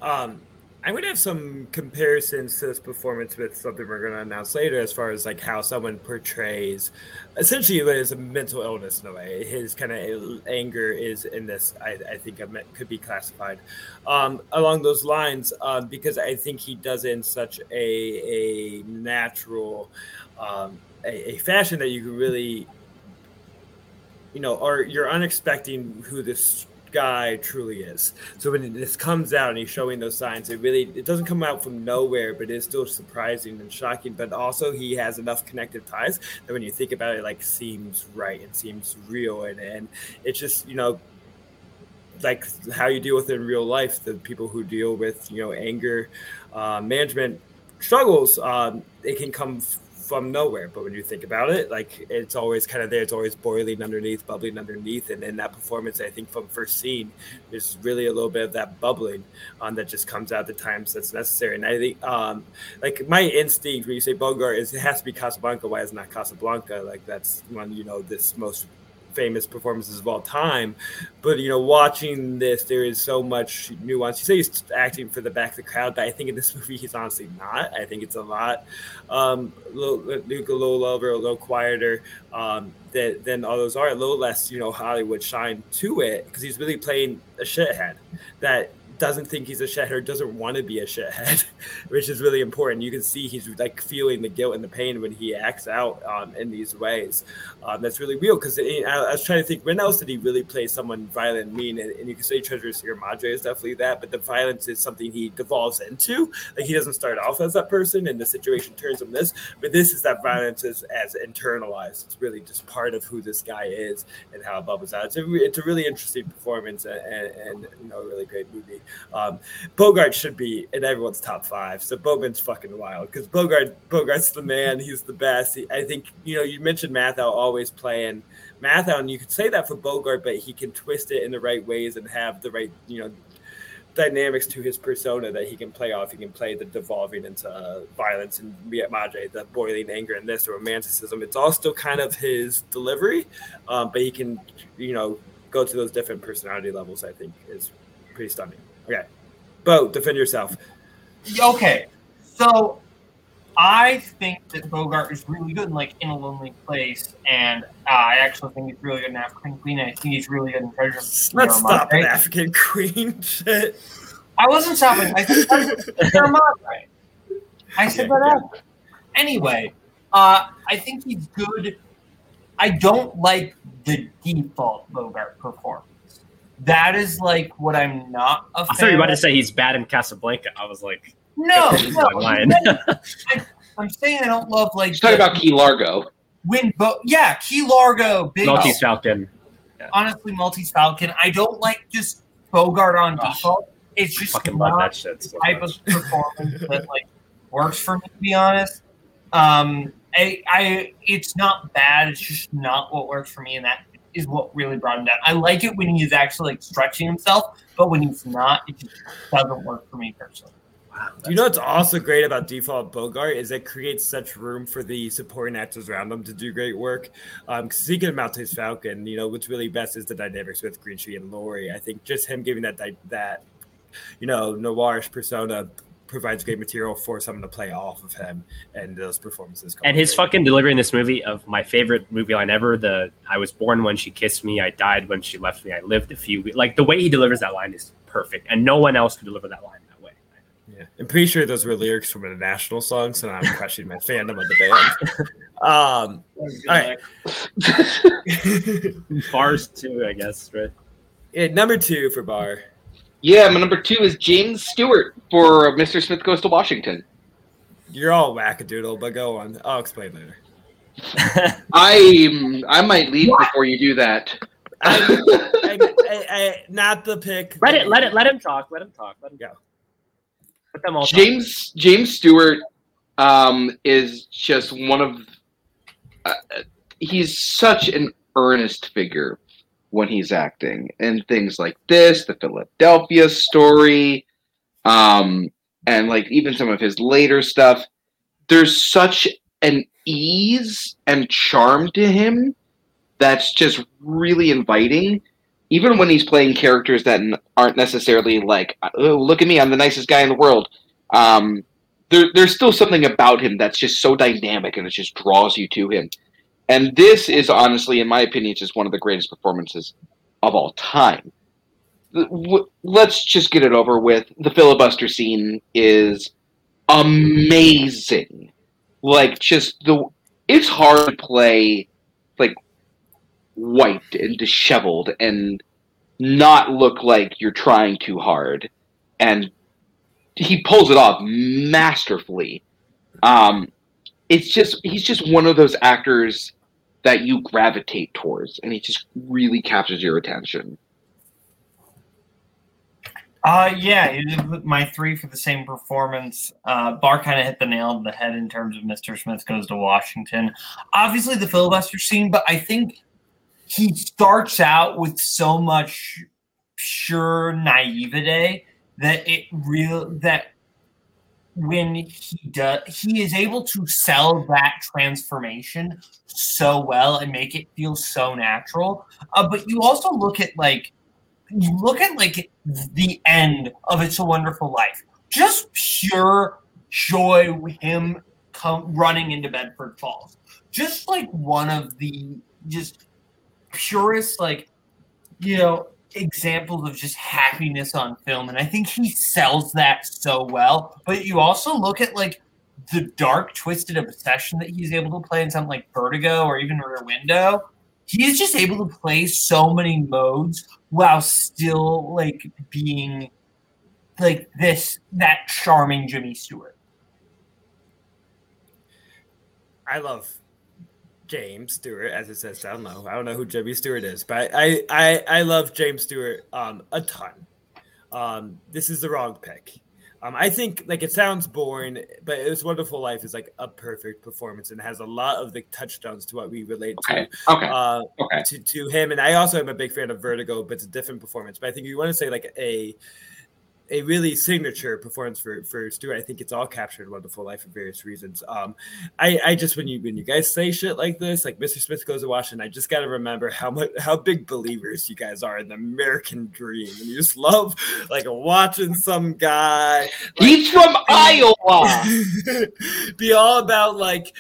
Um, I'm going to have some comparisons to this performance with something we're going to announce later, as far as like how someone portrays, essentially, what is a mental illness in a way. His kind of anger is in this. I, I think could be classified um, along those lines um, because I think he does in such a a natural, um, a, a fashion that you can really, you know, or you're unexpecting who this guy truly is. So when this comes out and he's showing those signs, it really it doesn't come out from nowhere, but it's still surprising and shocking. But also he has enough connective ties that when you think about it, it like seems right and seems real, and and it's just you know like how you deal with it in real life. The people who deal with you know anger uh, management struggles, um, it can come from nowhere. But when you think about it, like it's always kind of there. It's always boiling underneath, bubbling underneath. And in that performance, I think from first scene, there's really a little bit of that bubbling um, that just comes out the times that's necessary. And I think, um, like my instinct when you say Bogart is it has to be Casablanca. Why is not Casablanca? Like that's one you know this most famous performances of all time. But you know, watching this, there is so much nuance. You say he's acting for the back of the crowd, but I think in this movie he's honestly not. I think it's a lot um, Luke a little lower, a little quieter um, than, than all those are. A little less, you know, Hollywood shine to it because he's really playing a shithead that doesn't think he's a shithead, doesn't want to be a shithead, which is really important. You can see he's like feeling the guilt and the pain when he acts out um, in these ways. Um, that's really real because I, I, was trying to think when else did he really play someone violent, mean, and, and you can say Treasure Sierra Madre is definitely that, but the violence is something he devolves into. Like he doesn't start off as that person, and the situation turns him this, but this is that violence is as internalized. It's really just part of who this guy is and how it bubbles out. It's a, it's a really interesting performance and, and, and you know a really great movie. Um, Bogart should be in everyone's top five. So Bowman's fucking wild because Bogart Bogart's the man. He's the best. He, I think you know you mentioned Matthau always playing Matthau, and you could say that for Bogart, but he can twist it in the right ways and have the right you know dynamics to his persona that he can play off. He can play the devolving into uh, violence and Madre, the boiling anger and this, romanticism. It's all still kind of his delivery, um, but he can, you know, go to those different personality levels. I think is pretty stunning. Okay. Bo, defend yourself. Okay. So I think that Bogart is really good in like In a Lonely Place, and uh, I actually think he's really good in African Queen. And I think he's really good in Treasure. Let's stop right? African Queen shit. I wasn't stopping. I said right. I said that out. Anyway, uh, I think he's good. I don't like the default Bogart performance. That is like what I'm not a I thought you were about to say he's bad in Casablanca. I was like, no, no. I, am saying I don't love like. Let's talk about Key Largo. Win Bo- yeah, Key Largo, big Maltese Falcon. Yeah. Honestly, Maltese Falcon. I don't like just Bogart on Gosh, default. It's just fucking love that shit so type much. of performance that like works for me. To be honest, um, I, I, it's not bad. It's just not what works for me, in that is what really brought him down. I like it when he's actually like stretching himself, but when he's not, it just doesn't work for me personally. Wow, you know what's also great about Default Bogart is it creates such room for the supporting actors around them to do great work. Um, speaking of Maltese Falcon, you know what's really best is the dynamics with Greenstreet and Lorre. I think just him giving that that you know noirish persona provides great material for someone to play off of him and those performances. And his great. fucking delivery in this movie of my favorite movie line ever: the "I was born when she kissed me, I died when she left me, I lived a few." Weeks. Like the way he delivers that line is perfect, and no one else could deliver that line that way. Yeah, I'm pretty sure those were lyrics from a national song, so I'm questioning my fandom of the band. Um, all right, bars too, I guess. Right. Yeah, number two for bar. Yeah, my number two is James Stewart for Mr. Smith Goes to Washington. You're all wackadoodle, but go on. I'll explain later. I I might leave what? before you do that. I, I, I, not the pick. Let it. Let it. Let him talk. Let him talk. Let him go. Let them all. James talk. James Stewart um, is just one of. Uh, he's such an earnest figure when he's acting and things like this, the Philadelphia story, um, and like even some of his later stuff. There's such an ease and charm to him that's just really inviting. even when he's playing characters that aren't necessarily like, oh, look at me, I'm the nicest guy in the world. Um, there, there's still something about him that's just so dynamic and it just draws you to him. And this is honestly, in my opinion, just one of the greatest performances of all time. Let's just get it over with. The filibuster scene is amazing. Like, just the. It's hard to play, like, white and disheveled and not look like you're trying too hard. And he pulls it off masterfully. Um, it's just he's just one of those actors that you gravitate towards, and it just really captures your attention. Uh, yeah, my three for the same performance. Uh, Bar kind of hit the nail on the head in terms of Mr. Smith goes to Washington. Obviously, the filibuster scene, but I think he starts out with so much pure naivete that it real that when he does he is able to sell that transformation so well and make it feel so natural. Uh, but you also look at like you look at like the end of it's a wonderful life. Just pure joy with him come running into bedford falls. Just like one of the just purest like you know examples of just happiness on film and i think he sells that so well. But you also look at like the dark twisted obsession that he's able to play in something like vertigo or even rear window. He is just able to play so many modes while still like being like this that charming jimmy stewart. I love James Stewart, as it says down low. I don't know who Jimmy Stewart is, but I I, I love James Stewart um, a ton. Um, this is the wrong pick. Um, I think like it sounds boring, but "It's Wonderful Life" is like a perfect performance and has a lot of the touchstones to what we relate Okay, to. okay, Uh, okay. To, to him, and I also am a big fan of Vertigo, but it's a different performance. But I think you want to say like a a really signature performance for for Stewart. I think it's all captured in Wonderful Life for various reasons. Um, I I just when you when you guys say shit like this, like Mr. Smith goes to Washington, I just got to remember how much how big believers you guys are in the American dream, and you just love like watching some guy. He's from Iowa. be all about like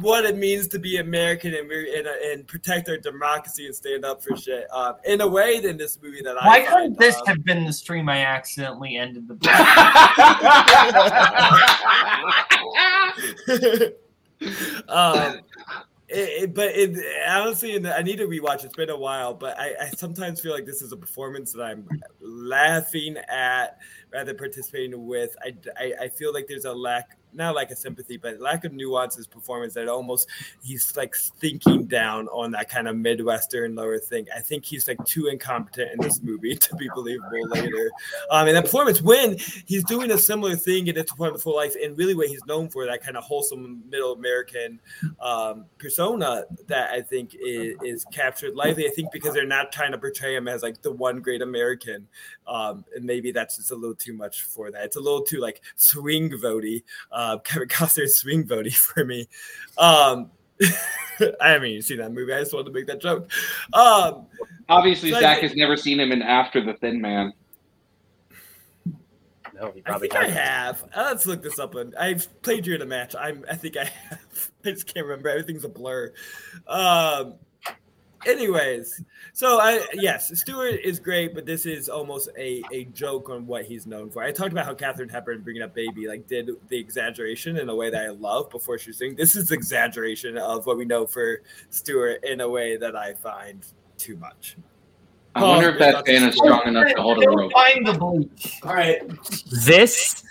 what it means to be American and, and, and protect our democracy and stand up for shit. Um, in a way, than this movie that I. why couldn't this um, have been the stream i accidentally ended the um, it, it- but it, honestly, and I need to rewatch. It's been a while, but I, I sometimes feel like this is a performance that I'm laughing at rather participating with. I, I, I feel like there's a lack, not lack of sympathy, but lack of nuance in his performance that almost he's like thinking down on that kind of Midwestern lower thing. I think he's like too incompetent in this movie to be believable later. Um, and that performance when he's doing a similar thing in It's a Wonderful Life, and really what he's known for, that kind of wholesome middle American um, persona that I think is, is captured lively. I think because they're not trying to portray him as like the one great American, um, and maybe that's just a little too much for that. It's a little too like swing votey, uh, Kevin Costner swing votey for me. Um, I haven't even seen that movie. I just wanted to make that joke. Um, Obviously, so Zach think- has never seen him in After the Thin Man. No, he I probably think I hasn't. have. Uh, Let's look this up. On, I've played you in a match. I'm. I think I have. I just can't remember. Everything's a blur. Um. Anyways, so I yes, Stewart is great, but this is almost a a joke on what he's known for. I talked about how Katharine Hepburn bringing up Baby like did the exaggeration in a way that I love before she was doing. This is exaggeration of what we know for Stewart in a way that I find too much. I wonder if that fan is strong enough to hold a rope. Find the bleach. All right. This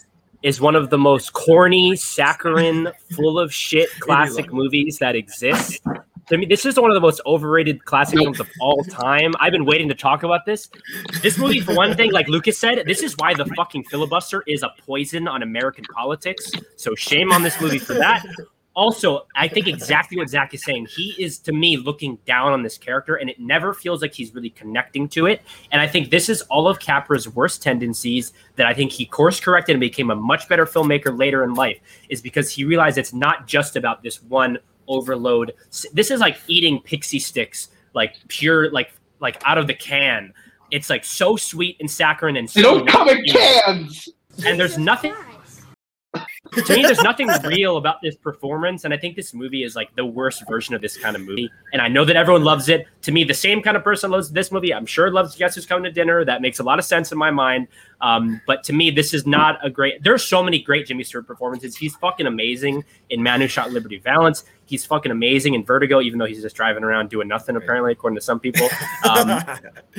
is one of the most corny, saccharine, full of shit classic movies that exist. To me, this is one of the most overrated classic films of all time. I've been waiting to talk about this. This movie, for one thing, like Lucas said, this is why the fucking filibuster is a poison on American politics. So shame on this movie for that. Also, I think exactly what Zach is saying. He is, to me, looking down on this character, and it never feels like he's really connecting to it. And I think this is all of Capra's worst tendencies that I think he course corrected and became a much better filmmaker later in life, is because he realized it's not just about this one overload. This is like eating Pixy Stix, like pure, like like out of the can. It's like so sweet and saccharine and They so don't come in cans. And there's nothing to me, there's nothing real about this performance, and I think this movie is like the worst version of this kind of movie. And I know that everyone loves it. To me, the same kind of person loves this movie. I'm sure loves Guess Who's Coming to Dinner. That makes a lot of sense in my mind. Um, but to me, this is not a great. There's so many great Jimmy Stewart performances. He's fucking amazing in Man Who Shot Liberty Valance. He's fucking amazing in Vertigo, even though he's just driving around doing nothing, apparently, according to some people. Um,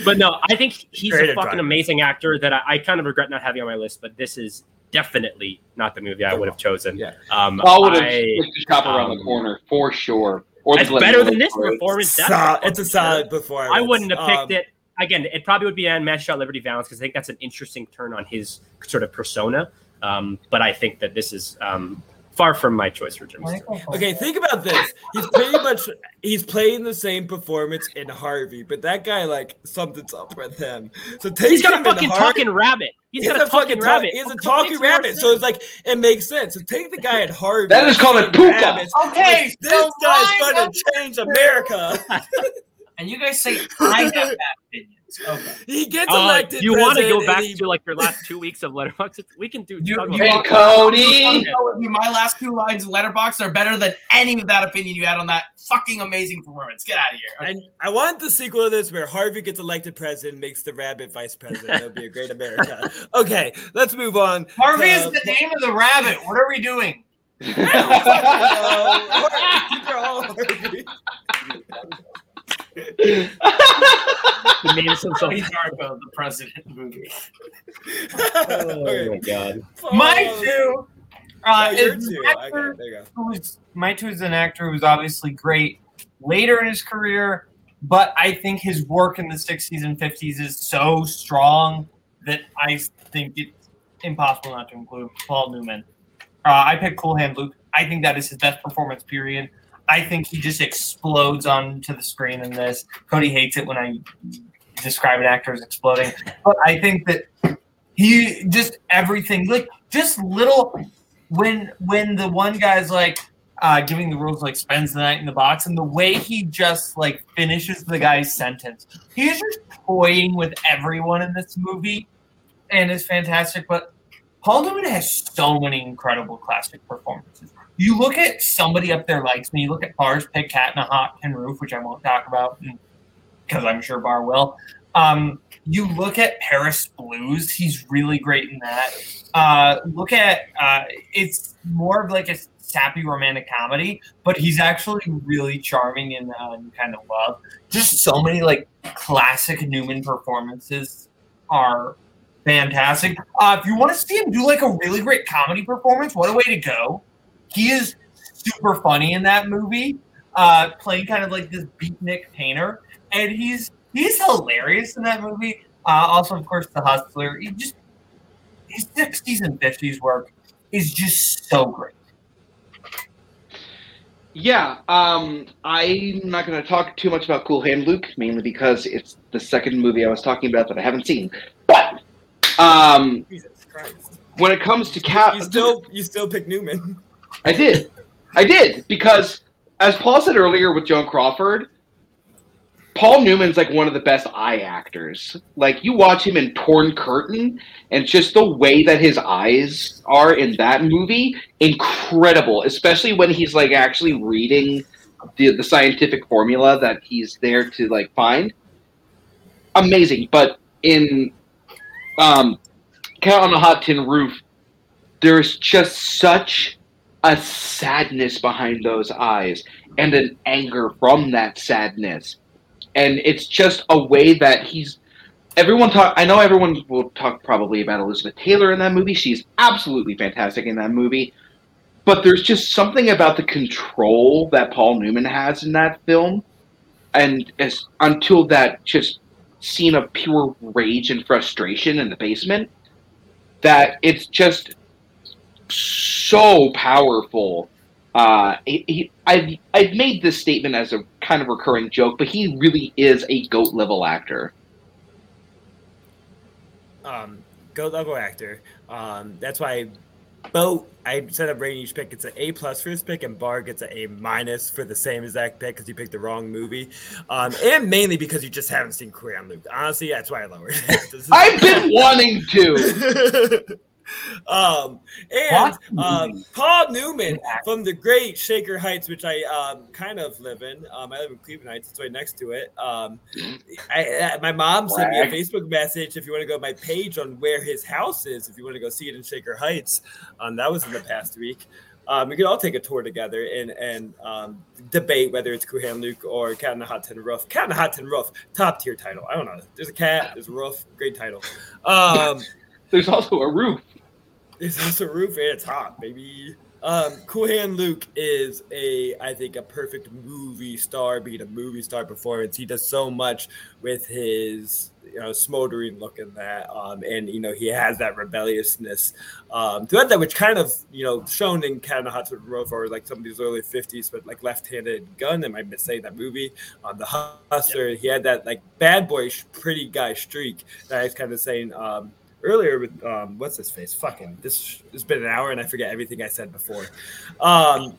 but no, I think he's Great a fucking driving. amazing actor that I, I kind of regret not having on my list. But this is definitely not the movie I would have chosen. Yeah. Um, Paul would have picked the shop around the um, corner for sure. Or It's better than this story. performance. That's Sol- it's a solid sure. performance. I wouldn't have picked Um, it. Again, it probably would be on Match Shot Liberty Valance because I think that's an interesting turn on his sort of persona. Um, but I think that this is um, far from my choice for Jimmy Stewart. Okay, think about this. He's pretty much he's playing the same performance in Harvey, but that guy like something's up with him. So take He's got a him in fucking talking rabbit. He's got a talking talk- rabbit. He has a talking rabbit, so it's like it makes sense. So take the guy at Harvey. That is called a and Okay, Like, this so guy's going to change America. And you guys say I have bad opinions. Okay. he gets Uh, elected. do you want to go back he- to like your last two weeks of Letterboxd? We can do. You, talk you about- Hey, want- Cody. Know My last two lines of letterboxd are better than any of that opinion you had on that fucking amazing performance. Get out of here. And I want the sequel to this where Harvey gets elected president, makes the rabbit vice president. That would be a great America. okay, let's move on. Harvey to- is the name of the rabbit. What are we doing? These are all Harvey. the names of Donnie Darko, the president movie. Oh my god. My two. Uh, is two. an Okay, actor there you go. who was my two is an actor who's obviously great later in his career, but I think his work in the 60s and 50s is so strong that I think it's impossible not to include Paul Newman. Uh, I picked Cool Hand Luke. I think that is his best performance, period. I think he just explodes onto the screen in this. Cody hates it when I describe an actor as exploding, but I think that he just everything like just little when when the one guy's like uh giving the rules like spends the night in the box and the way he just like finishes the guy's sentence he's just toying with everyone in this movie and it's fantastic but paul newman has so many incredible classic performances you look at somebody up there likes me you look at bars pick cat in a hot tin roof which i won't talk about because i'm sure bar will um you look at Paris Blues, he's really great in that. Uh, look at uh, it's more of like a sappy romantic comedy, but he's actually really charming in uh, Kind of Love. Just so many like classic Newman performances are fantastic. Uh, if you want to see him do like a really great comedy performance, what a way to go! He is super funny in that movie, uh, playing kind of like this beatnik painter, and he's he's hilarious in that movie. Uh, also, of course, the hustler. He just his sixties and fifties work is just so great. Yeah, um, I'm not going to talk too much about Cool Hand Luke, mainly because it's the second movie I was talking about that I haven't seen. But um, Jesus Christ. when it comes to Cap, You still you still pick Newman. I did, I did because as Paul said earlier with Joan Crawford, Paul Newman's like one of the best eye actors. Like you watch him in Torn Curtain, and just the way that his eyes are in that movie, incredible. Especially when he's like actually reading the the scientific formula that he's there to like find. Amazing, but in um, Cat on a Hot Tin Roof, there's just such a sadness behind those eyes and an anger from that sadness. And it's just a way that he's everyone talk i know everyone will talk probably about elizabeth taylor in that movie. She's absolutely fantastic in that movie. But there's just something about the control that paul newman has in that film. And as until that just scene of pure rage and frustration in the basement that it's just so powerful uh, he, he, I've I've made this statement as a kind of recurring joke, but he really is a goat level actor. um, goat level actor. Um, that's why boat. I set up rating each pick. It's an A plus for his pick, and Bar gets an A minus for the same exact pick because you picked the wrong movie, um, and mainly because you just haven't seen Cool Hand Luke. Honestly, that's why I lowered it. I've been wanting to. um, and um, Paul Newman from the great Shaker Heights, which I um, kind of live in. Um, I live in Cleveland Heights; it's right next to it. Um, I, I, my mom sent me a Facebook message if you want to go to my page on where his house is. If you want to go see it in Shaker Heights, um, that was in the past week. Um, we could all take a tour together and and um, debate whether it's Cool Hand Luke or Cat in the Hot Tin Roof. Cat in the Hot Tin Roof, top tier title. I don't know. There's a cat, there's a roof, great title. Um, there's also a roof. There's also a roof and a top, baby. Um, Cool Hand Luke is a, I think, a perfect movie star, being a movie star performance. He does so much with his, you know, smoldering look in that, um, and you know, he has that rebelliousness um, throughout that, which kind of, you know, shown in the Hot Tub Roof or like some of these early '50s, but like left-handed gun. Am I missaying that movie? Um, the Hustler, yeah. he had that like bad boy, pretty guy streak that I was kind of saying. Um, earlier with um, what's his face? Fucking this has been an hour and I forget everything I said before. Um,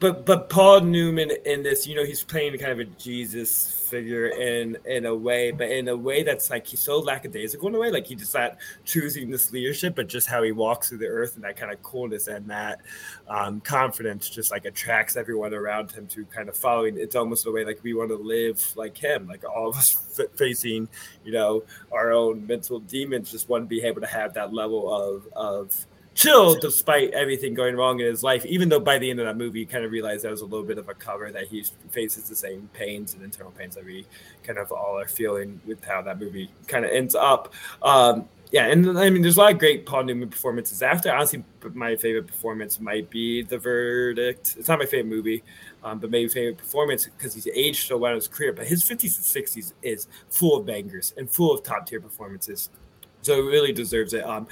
but but Paul Newman in this, you know, he's playing kind of a Jesus figure in in a way, but in a way that's like he's so lackadaisical in a way, like he just not choosing this leadership, but just how he walks through the earth and that kind of coolness and that um, confidence just like attracts everyone around him to kind of following. It's almost the way like we want to live like him, like all of us f- facing, you know, our own mental demons, just want to be able to have that level of of chill despite everything going wrong in his life. Even though by the end of that movie, you kind of realized that was a little bit of a cover that he faces the same pains and internal pains that we kind of all are feeling with how that movie kind of ends up. Um, yeah, and I mean, there's a lot of great Paul Newman performances after. Honestly, my favorite performance might be The Verdict. It's not my favorite movie, um, but maybe favorite performance because he's aged so well in his career. But his 50s and 60s is full of bangers and full of top tier performances so it really deserves it. Um,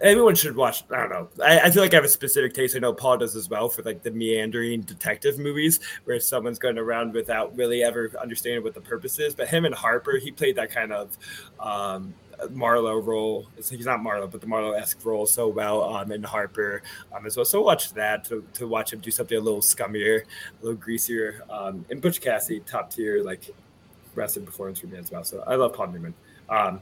everyone should watch. I don't know. I, I, feel like I have a specific taste. I know Paul does as well for like the meandering detective movies where someone's going around without really ever understanding what the purpose is. But him and Harper, he played that kind of um, Marlowe role. He's not Marlowe, but the Marlowe esque role so well um, in Harper um, as well. So watch that to, to watch him do something a little scummier, a little greasier. Um, and Butch Cassidy, top tier, like wrestling performance for me as well. So I love Paul Newman. Um,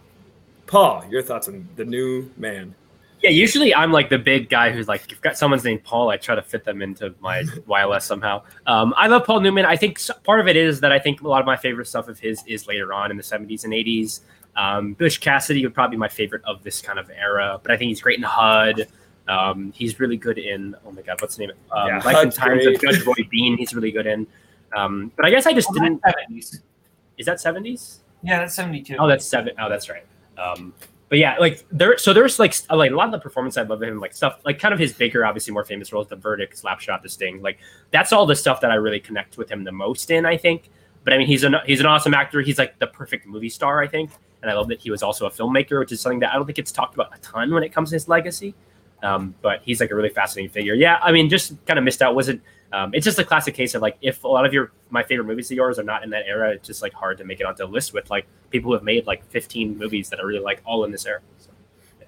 Paul, your thoughts on the new man? Yeah, usually I'm like the big guy who's like, if you've got someone's name Paul, I try to fit them into my YLS somehow. Um, I love Paul Newman. I think part of it is that I think a lot of my favorite stuff of his is later on in the 70s and 80s. Um, Butch Cassidy would probably be my favorite of this kind of era, but I think he's great in HUD. Um, he's really good in, oh my God, what's the name? Um, yeah, Life and Times of Judge Roy Bean. He's really good in. Um, but I guess I just oh, didn't. 70s. Is that 70s? Yeah, that's 72. Oh, that's seven. Oh, that's right. Um, but yeah, like there, so there's like like a lot of the performance I love of him, like stuff like kind of his bigger, obviously more famous roles, the verdict, slapshot, the sting, like that's all the stuff that I really connect with him the most in. I think, but I mean, he's an he's an awesome actor. He's like the perfect movie star, I think, and I love that he was also a filmmaker, which is something that I don't think it's talked about a ton when it comes to his legacy. Um, but he's like a really fascinating figure. Yeah, I mean, just kind of missed out. Was it um, it's just a classic case of like if a lot of your my favorite movies of yours are not in that era, it's just like hard to make it onto the list with like people who have made like 15 movies that are really like all in this era. So, yeah.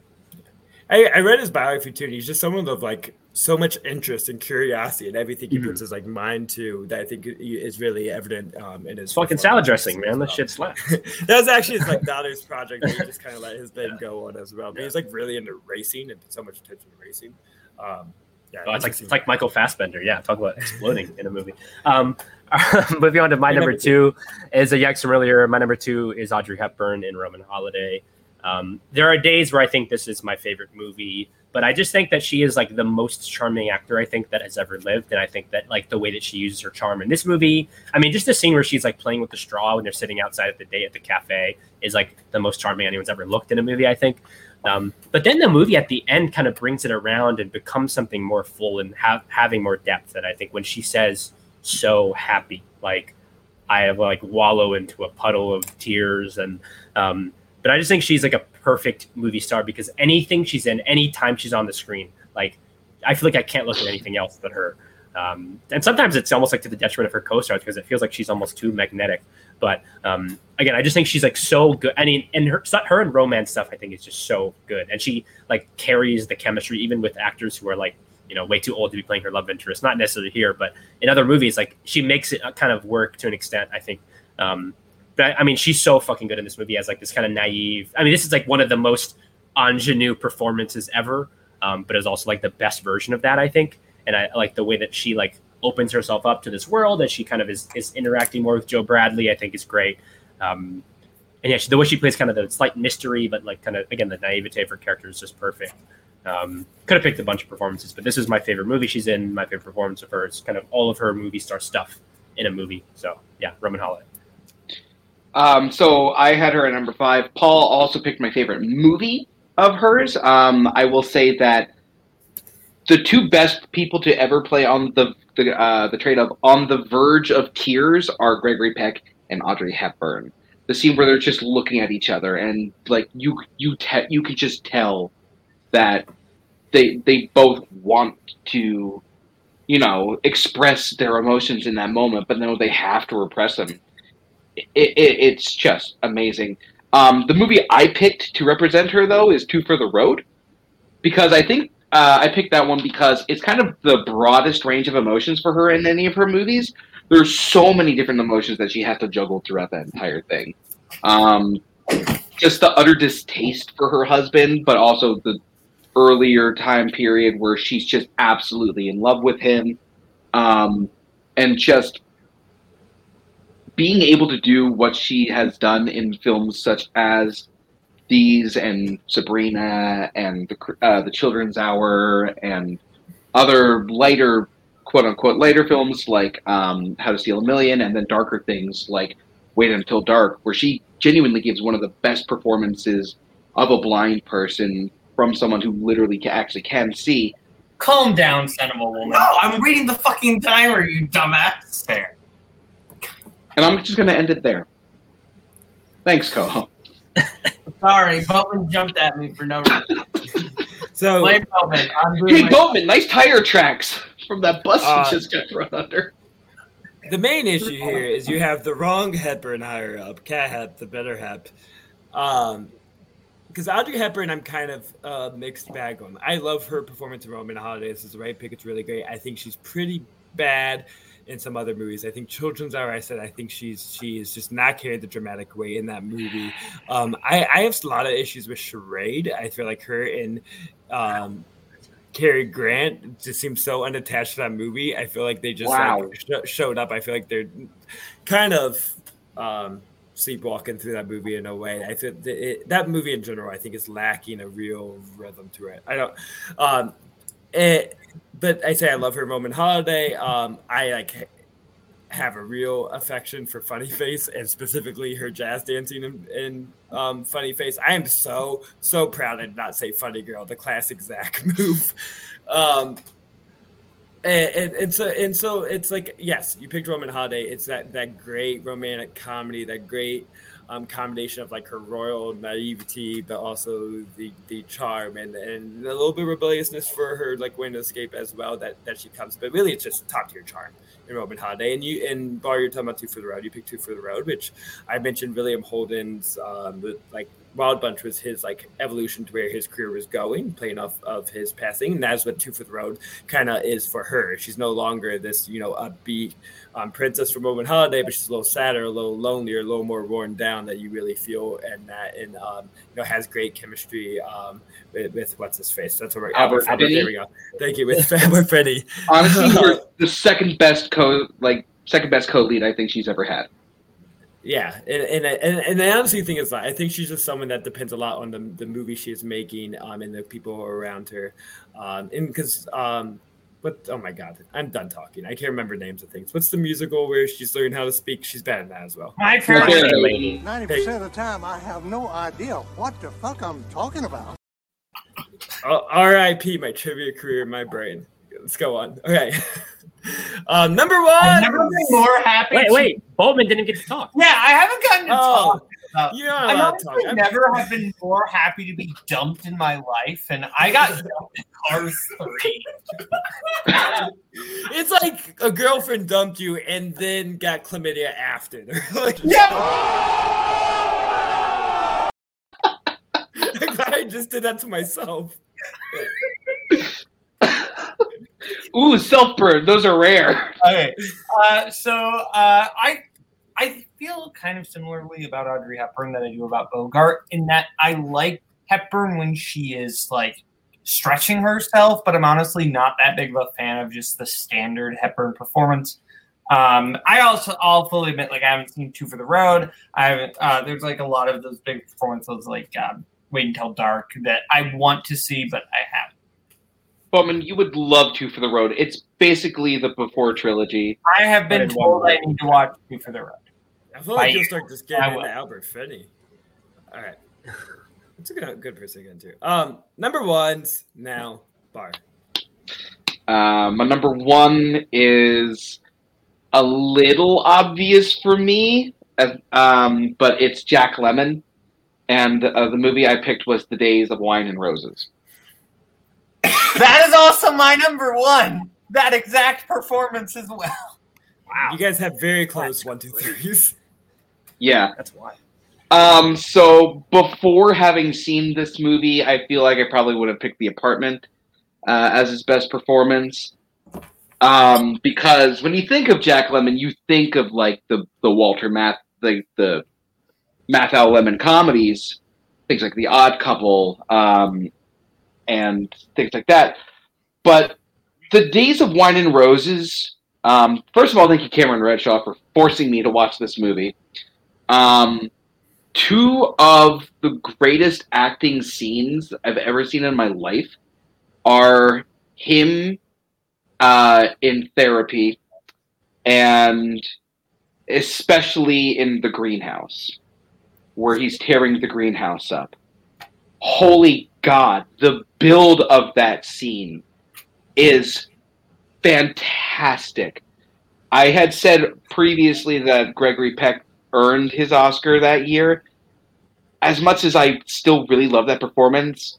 I, I read his biography too. And he's just someone of like so much interest and curiosity and everything he mm-hmm. puts his like mind to that I think is really evident um, in his fucking salad dressing, man. That shit slaps. that was actually his like daughter's project. he just kind of let his thing yeah. go on as well. But yeah. he's like really into racing and put so much attention to racing. Um, yeah, oh, it's like it's like Michael Fassbender. Yeah, talk about exploding in a movie. Um, moving on to my number, two, is a Yax earlier. My number two is Audrey Hepburn in Roman Holiday. Um, there are days where I think this is my favorite movie, but I just think that she is like the most charming actor I think that has ever lived, and I think that like the way that she uses her charm in this movie. I mean, just the scene where she's like playing with the straw when they're sitting outside at the day at the cafe is like the most charming anyone's ever looked in a movie. I think. Um, but then the movie at the end kind of brings it around and becomes something more full and have having more depth. And I think when she says "so happy," like I have like wallow into a puddle of tears, and um, but I just think she's like a perfect movie star because anything she's in, anytime she's on the screen, like I feel like I can't look at anything else but her. Um, and sometimes it's almost like to the detriment of her co-stars because it feels like she's almost too magnetic. But um, again, I just think she's like so good. I mean, and her her and romance stuff, I think is just so good, and she like carries the chemistry even with actors who are like you know way too old to be playing her love interest. Not necessarily here, but in other movies, like she makes it uh, kind of work to an extent. I think. Um, but I mean, she's so fucking good in this movie as like this kind of naive. I mean, this is like one of the most ingenue performances ever, um, but is also like the best version of that, I think. And I like the way that she like opens herself up to this world as she kind of is, is interacting more with Joe Bradley. I think is great. Um, and yeah, she, the way she plays kind of the slight mystery, but like kind of again the naivete of her character is just perfect. Um, could have picked a bunch of performances, but this is my favorite movie she's in. My favorite performance of hers, kind of all of her movie star stuff in a movie. So yeah, Roman Holiday. Um, so I had her at number five. Paul also picked my favorite movie of hers. Um, I will say that the two best people to ever play on the the uh, the trade of on the verge of tears are Gregory Peck and Audrey Hepburn. The scene where they're just looking at each other and like you you te- you could just tell that they they both want to you know express their emotions in that moment, but no, they have to repress them. It, it, it's just amazing. Um, the movie I picked to represent her though is Two for the Road, because I think uh, I picked that one because it's kind of the broadest range of emotions for her in any of her movies. There's so many different emotions that she has to juggle throughout that entire thing. Um, just the utter distaste for her husband, but also the earlier time period where she's just absolutely in love with him, um, and just being able to do what she has done in films such as these and Sabrina and the uh, the Children's Hour and other lighter quote unquote later films like um, How to Steal a Million and then darker things like Wait Until Dark, where she genuinely gives one of the best performances of a blind person from someone who literally ca- actually can see. Calm down, son of a woman. No, I'm reading the fucking timer, you dumbass. There. And I'm just going to end it there. Thanks, Coho. Sorry, Bowman jumped at me for no reason. So, Blame Boatman. I'm doing Hey, my- Boatman, nice tire tracks from that bus Uh, you just got run under. the main issue here is you have the wrong Hepburn higher up, Cat Hep, the better Hep. Um, because Audrey Hepburn, I'm kind of uh, mixed bag on. I love her performance in Roman Holiday. This is the right pick. It's really great. I think she's pretty bad in some other movies. I think Children's Hour. I said I think she's she is just not carried the dramatic weight in that movie. Um, I, I have a lot of issues with Charade. I feel like her and um, Cary Grant just seems so unattached to that movie. I feel like they just Wow. like sh- showed up. I feel like they're kind of um, sleepwalking through that movie in a way. I think that, it, that movie in general, I think, is lacking a real rhythm to it. I don't. Um, it, but I say I love her Roman Holiday. Um, I like have a real affection for Funny Face and specifically her jazz dancing in, in um, Funny Face. I am so so proud did not say Funny Girl, the classic Zach move. Um, and, and, and so and so it's like yes, you picked Roman Holiday. It's that that great romantic comedy, that great um, combination of like her royal naivety, but also the the charm and and a little bit rebelliousness for her like to escape as well. That that she comes, but really it's just top tier charm in Roman Holiday. And you and Bar, you're talking about Two for the Road. You picked Two for the Road, which I mentioned William Holden's um, like Wild Bunch was his like evolution to where his career was going, playing off of his passing, and that's what Two for the Road kind of is for her. She's no longer this you know upbeat um, princess from Roman Holiday, but she's a little sadder, a little lonelier, a little more worn down that you really feel and that and um, you know has great chemistry um, with, with what's his face. That's what Albert Albert. Finney? There we go. Thank you with Albert Finney. Honestly, the second best co like second best co lead I think she's ever had. Yeah, and and and, and the honestly thing is that I think she's just someone that depends a lot on the, the movie she is making, um, and the people around her, um, and because um, what? Oh my god, I'm done talking. I can't remember names of things. What's the musical where she's learning how to speak? She's bad at that as well. My Fair Lady. Ninety percent of the time, I have no idea what the fuck I'm talking about. Oh, R.I.P. My trivia career my brain. Let's go on. Okay. um, number I've one. never been more happy. Wait, to- wait. Boltman didn't get to talk. Yeah, I haven't gotten to Oh, talk. Uh, You're not I allowed to talk. honestly I'm- never have been more happy to be dumped in my life, and I got dumped in Cars 3. It's like a girlfriend dumped you and then got chlamydia after. like, I just did that to myself. Ooh, self burn. Those are rare. Okay, uh, so uh, I I feel kind of similarly about Audrey Hepburn that I do about Bogart in that I like Hepburn when she is like stretching herself, but I'm honestly not that big of a fan of just the standard Hepburn performance. Um, I also, I'll fully admit, like I haven't seen Two for the Road. I haven't. Uh, there's like a lot of those big performances, like um, Wait Until Dark, that I want to see, but I haven't. Bowman, you would love Two for the Road. It's basically the before trilogy. I have been told I need to watch Two for the Road. I feel like I- you'll start just I getting into Albert Finney. All right. It's a good, good person to get into. Um, number one's now Bar. Uh, my number one is a little obvious for me, uh, um, but it's Jack Lemmon, and uh, the movie I picked was The Days of Wine and Roses. That is also my number one. That exact performance as well. Wow. You guys have very close one, two, threes. Yeah. That's why. Um, so before having seen this movie, I feel like I probably would have picked The Apartment uh, as his best performance. Um, because when you think of Jack Lemmon, you think of like the the Walter Math the the Matthau Lemmon comedies, things like The Odd Couple, um, and things like that. But the Days of Wine and Roses. Um, first of all, thank you, Cameron Redshaw, for forcing me to watch this movie. Um, two of the greatest acting scenes I've ever seen in my life are him uh, in therapy and especially in the greenhouse where he's tearing the greenhouse up. Holy God, the build of that scene is fantastic. I had said previously that Gregory Peck earned his Oscar that year. As much as I still really love that performance,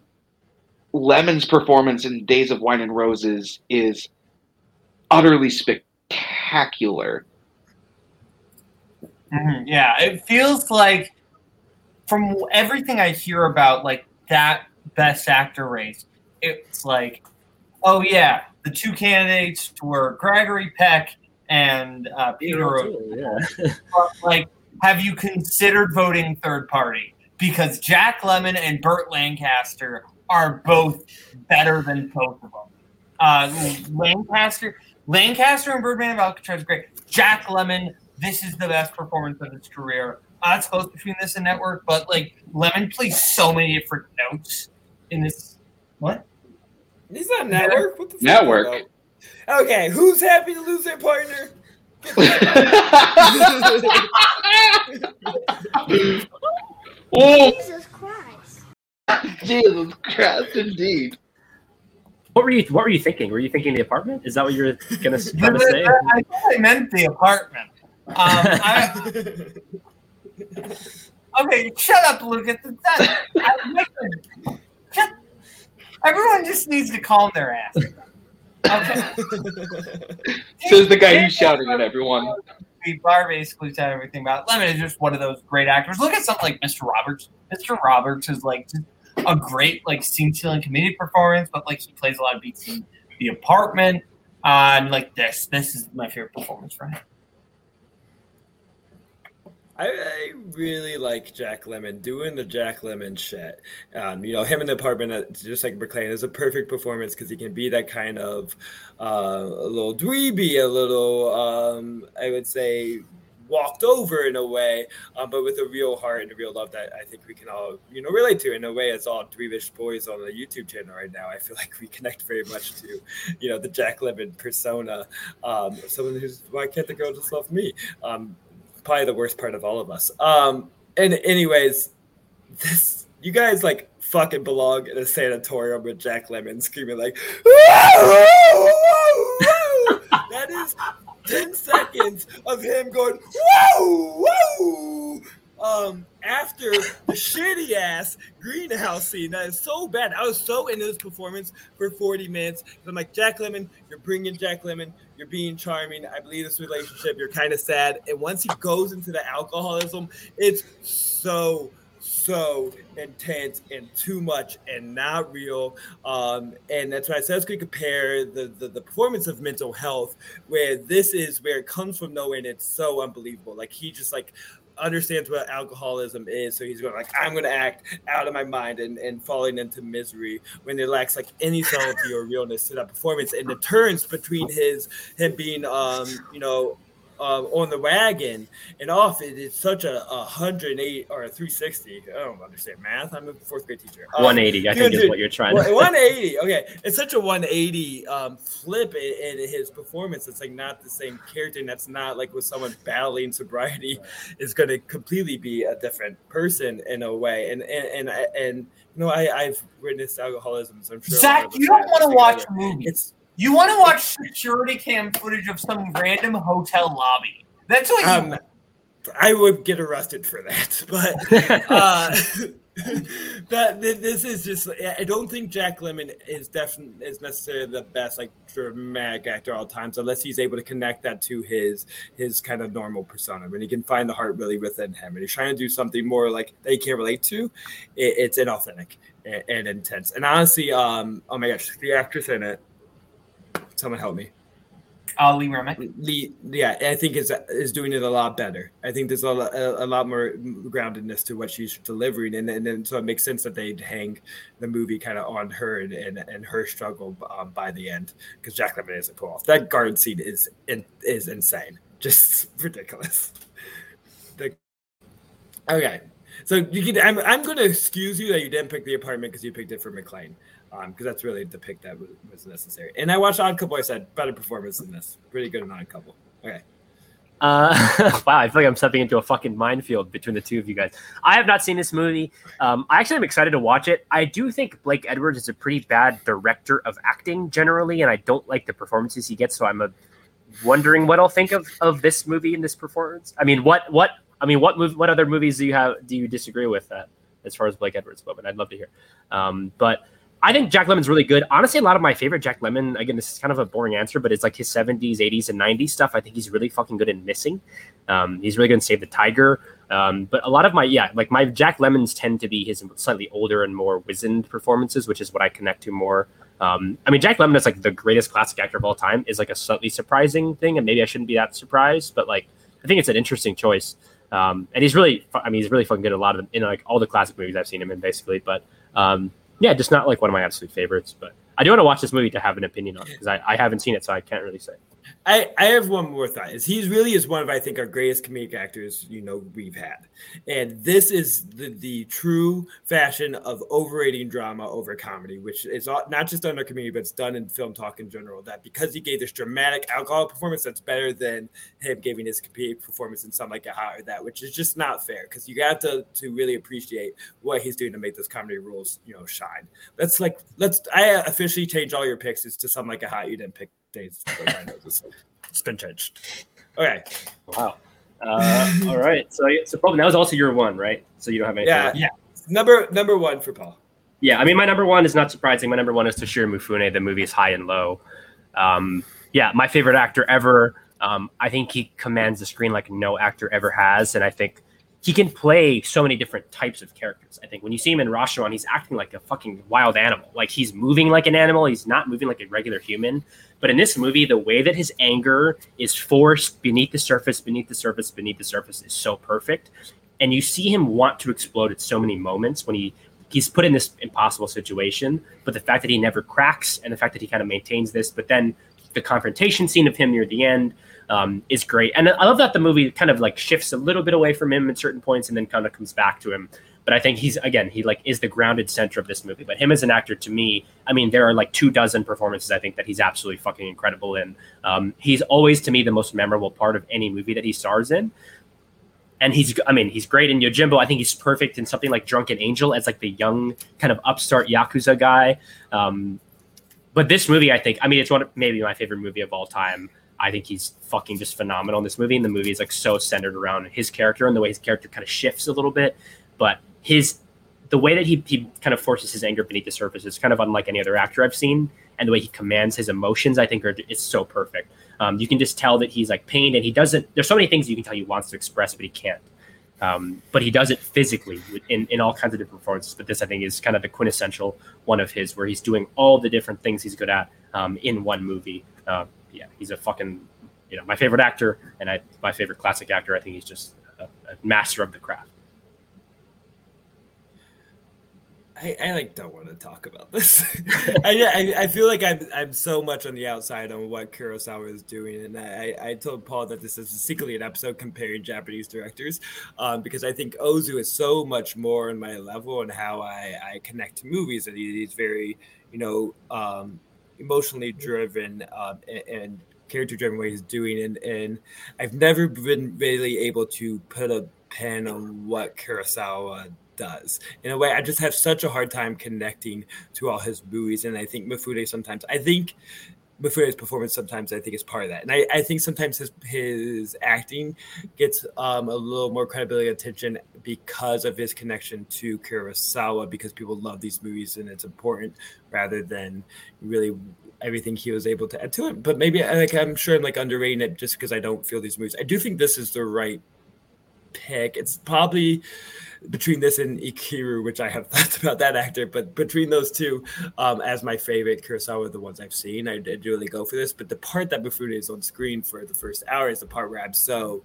Lemmon's performance in Days of Wine and Roses is utterly spectacular. Mhm, Yeah, it feels like from everything I hear about like that best actor race, it's like, oh yeah, the two candidates were Gregory Peck and uh, Peter. O'Toole. Yeah. Like, have you considered voting third party? Because Jack Lemmon and Burt Lancaster are both better than both of them. Uh, Lancaster, Lancaster and Birdman of Alcatraz are great. Jack Lemmon, this is the best performance of his career. It's close between this and Network, but like Lemmon plays so many different notes in this. What? He's not network. What the Network. about? Okay, who's happy to lose their partner? Oh, Jesus Christ. Jesus Christ, indeed. What were you What were you thinking? Were you thinking the apartment? Is that what you're gonna try to say? I thought I meant the apartment. Um, I, okay, shut up, Lucas. It's not, I, shut, everyone just needs to calm their ass. Okay. Says the guy who's shouting at everyone. Bar basically said everything about Lemmon is just one of those great actors. Look at something like Mr. Roberts. Mr. Roberts is like a great like scene stealing comedic performance, but like he plays a lot of beats in the apartment. Uh, and like this, this is my favorite performance for him. I, I really like Jack Lemmon doing the Jack Lemmon shit. Um, you know, him in the apartment, uh, just like MacLaine, is a perfect performance because he can be that kind of uh, a little dweeby, a little, um, I would say, walked over in a way, uh, but with a real heart and a real love that I think we can all, you know, relate to in a way as all dweebish boys on the YouTube channel right now. I feel like we connect very much to, you know, the Jack Lemmon persona. Um, someone who's, why can't the girl just love me? Um, probably the worst part of all of us. Um, and anyways, this you guys like fucking belong in a sanatorium with Jack Lemmon screaming like, that is ten seconds of him going whoa whoa. Um, after the shitty ass greenhouse scene that is so bad. I was so into this performance for 40 minutes. I'm like, Jack Lemmon, you're bringing Jack Lemmon, you're being charming. I believe this relationship, you're kind of sad. And once he goes into the alcoholism, it's so so intense and too much and not real. Um, and that's why I said we compare the, the, the performance of mental health, where this is where it comes from nowhere and it's so unbelievable. Like he just like understands what alcoholism is, so he's going like, I'm going to act out of my mind and, and falling into misery when there lacks like any subtlety or realness to that performance, and the turns between his him being um you know uh, on the wagon and off it is such a, a 108 or a 360 i don't understand math. I'm a fourth grade teacher. Um, 180 i think is what you're trying to 180 okay. It's such a 180 um, flip in, in, his performance. It's like not the same character and that's not like with someone battling sobriety. Is going to completely be a different person in a way. And and and, and you know I, i've witnessed alcoholism so i'm sure zach you don't want to watch movies. It's you want to watch security cam footage of some random hotel lobby. That's what um, you. I would get arrested for that, but uh, that this is just. I don't think Jack Lemmon is definitely is necessarily the best like dramatic actor all times, unless he's able to connect that to his his kind of normal persona. When he can find the heart really within him, and he's trying to do something more like that he can't relate to, it, it's inauthentic and, and intense. And honestly, um, oh my gosh, the actress in it Someone help me. Uh, Lee Remick. Lee, yeah, I think is is doing it a lot better. I think there's a, a, a lot more groundedness to what she's delivering, and, and then so it makes sense that they'd hang the movie kind of on her and, and, and her struggle um, by the end because Jack Lemmon is a pull off. That garden scene is in, is insane, just ridiculous. The, okay, so you can. I'm I'm going to excuse you that you didn't pick the apartment because you picked it for MacLaine because that's really the pick that was, was, necessary. And I watched Odd Couple. I said better performance than this. Pretty good in Odd Couple. Okay. Uh, wow, I feel like I'm stepping into a fucking minefield between the two of you guys. I have not seen this movie. Um, I actually am excited to watch it. I do think Blake Edwards is a pretty bad director of acting generally, and I don't like the performances he gets. So I'm a, wondering what I'll think of of this movie and this performance. I mean, what what I mean, what move, what other movies do you have do you disagree with that as far as Blake Edwards? But I'd love to hear. Um, but I think Jack Lemmon's really good. Honestly, a lot of my favorite Jack Lemmon, again, this is kind of a boring answer, but it's like his 70s, 80s, and 90s stuff. I think he's really fucking good in missing. Um, he's really good in Save the Tiger. Um, but a lot of my, yeah, like my Jack Lemmons tend to be his slightly older and more wizened performances, which is what I connect to more. Um, I mean, Jack Lemmon is like the greatest classic actor of all time, is like a slightly surprising thing. And maybe I shouldn't be that surprised, but like, I think it's an interesting choice. Um, and he's really, I mean, he's really fucking good a lot of, in like all the classic movies I've seen him in basically. But, um, yeah, just not like one of my absolute favorites, but I do want to watch this movie to have an opinion on it because I, I haven't seen it, so I can't really say. I, I have one more thought. Is he's really is one of I think our greatest comedic actors you know we've had, and this is the the true fashion of overrating drama over comedy, which is not just done in our community, but it's done in film talk in general. That because he gave this dramatic alcohol performance, that's better than him giving his comedic performance in Some Like It Hot or that, which is just not fair. Because you have to to really appreciate what he's doing to make those comedy rules you know shine. Let's like let's I officially change all your picks to Some Like It Hot you didn't pick days. it's been changed. Okay. Wow. Uh, all right. So, so Paul, that was also your one, right? So you don't have anything. Yeah. Yeah. Number number one for Paul. Yeah, I mean, my number one is not surprising. My number one is Toshiro Mifune. The movie is High and Low. Um, yeah, my favorite actor ever. Um, I think he commands the screen like no actor ever has, and I think he can play so many different types of characters. I think when you see him in Rashomon, he's acting like a fucking wild animal. Like he's moving like an animal. He's not moving like a regular human. But in this movie, the way that his anger is forced beneath the surface, beneath the surface, beneath the surface is so perfect. And you see him want to explode at so many moments when he he's put in this impossible situation. But the fact that he never cracks and the fact that he kind of maintains this, but then the confrontation scene of him near the end um, is great. And I love that the movie kind of like shifts a little bit away from him at certain points and then kind of comes back to him. But I think he's again, he like is the grounded center of this movie. But him as an actor, to me, I mean, there are like two dozen performances I think that he's absolutely fucking incredible in. Um, he's always to me the most memorable part of any movie that he stars in. And he's, I mean, he's great in Yojimbo. I think he's perfect in something like Drunken Angel as like the young kind of upstart yakuza guy. Um, but this movie, I think, I mean, it's one of maybe my favorite movie of all time. I think he's fucking just phenomenal in this movie. And the movie is like so centered around his character and the way his character kind of shifts a little bit. but his the way that he, he kind of forces his anger beneath the surface is kind of unlike any other actor I've seen, and the way he commands his emotions, I think, are is so perfect. Um, you can just tell that he's like pained, and he doesn't. There's so many things you can tell he wants to express, but he can't. Um, but he does it physically in, in all kinds of different performances. But this, I think, is kind of the quintessential one of his, where he's doing all the different things he's good at um, in one movie. Uh, yeah, he's a fucking, you know, my favorite actor, and I, my favorite classic actor. I think he's just a, a master of the craft. I, I like don't want to talk about this. I, I, I feel like I'm I'm so much on the outside on what Kurosawa is doing, and I, I told Paul that this is secretly an episode comparing Japanese directors, um, because I think Ozu is so much more on my level and how I, I connect to movies, and he, he's very you know um, emotionally driven um, and, and character driven way he's doing, and and I've never been really able to put a pen on what Kurosawa does. In a way, I just have such a hard time connecting to all his movies. And I think Mifune sometimes, I think Mifune's performance sometimes I think is part of that. And I, I think sometimes his his acting gets um, a little more credibility attention because of his connection to Kurosawa, because people love these movies and it's important rather than really everything he was able to add to it. But maybe like I'm sure I'm like underrating it just because I don't feel these movies. I do think this is the right pick. It's probably between this and Ikiru, which I have thoughts about that actor, but between those two, um, as my favorite Kurosawa, the ones I've seen, I did really go for this. But the part that Mifune is on screen for the first hour is the part where I'm so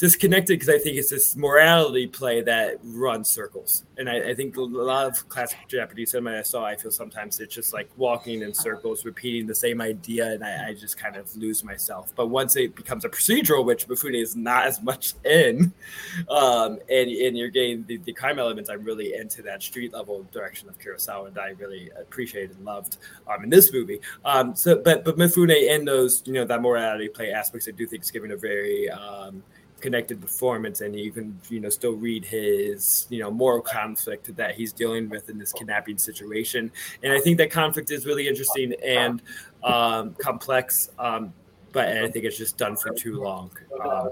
disconnected because I think it's this morality play that runs circles. And I, I, think a lot of classic Japanese cinema I saw, I feel sometimes it's just like walking in circles, repeating the same idea, and I, I just kind of lose myself. But once it becomes a procedural, which Mifune is not as much in, um, and, and you're getting the, the crime elements, I'm really into that street level direction of Kurosawa, and I really appreciated and loved um, in this movie. Um, so, but but Mifune in those, you know, that morality play aspects, I do think is giving a very um, connected performance and you can you know still read his you know moral conflict that he's dealing with in this kidnapping situation. And i think that conflict is really interesting and um, complex um, but i think it's just done for too long. Um,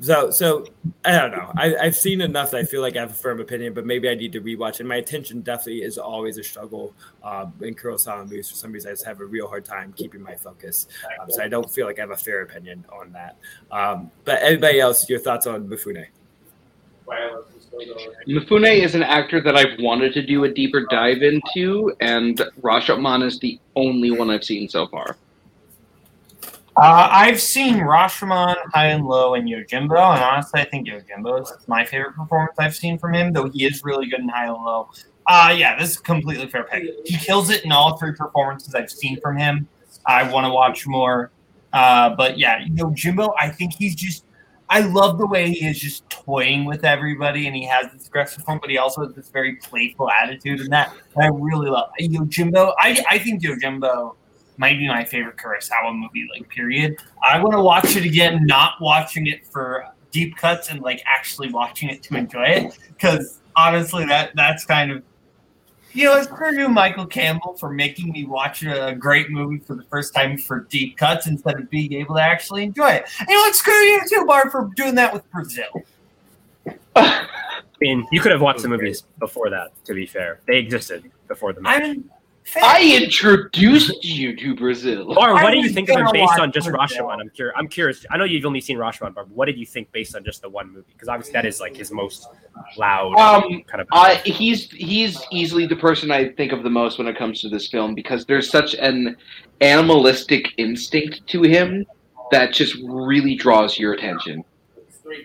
so, so I don't know. I, have seen enough that I feel like I have a firm opinion, but maybe I need to rewatch. And my attention definitely is always a struggle um, in Kurosawa movies. For some reason, I just have a real hard time keeping my focus. Um, so I don't feel like I have a fair opinion on that. Um, but everybody else, your thoughts on Mifune? Mifune is an actor that I've wanted to do a deeper dive into, and Rashomon is the only one I've seen so far. Uh, I've seen Rashomon, High and Low, and Yojimbo, and honestly, I think Yojimbo is my favorite performance I've seen from him, though he is really good in High and Low. Uh, yeah, this is completely fair pick. He kills it in all three performances I've seen from him. I want to watch more. Uh, but yeah, Yojimbo, I think he's just. I love the way he is just toying with everybody, and he has this aggressive form, but he also has this very playful attitude, and that I really love. Yojimbo, I I think Yo Yojimbo might be my favorite Kurosawa movie, like period. I want to watch it again, not watching it for deep cuts and like actually watching it to enjoy it. Because honestly, that that's kind of you know, screw you, Michael Campbell, for making me watch a great movie for the first time for deep cuts instead of being able to actually enjoy it. You know what? Screw you too, Bar, for doing that with Brazil. I mean, you could have watched the movies before that. To be fair, they existed before the movie. I mean, I introduced you to Brazil. Or what do you think of him based on just Rashomon? I'm curious. I'm curious. I know you've only seen Rashomon, but what did you think based on just the one movie? Because obviously that is like his most loud um, kind of. Uh, he's he's easily the person I think of the most when it comes to this film because there's such an animalistic instinct to him that just really draws your attention.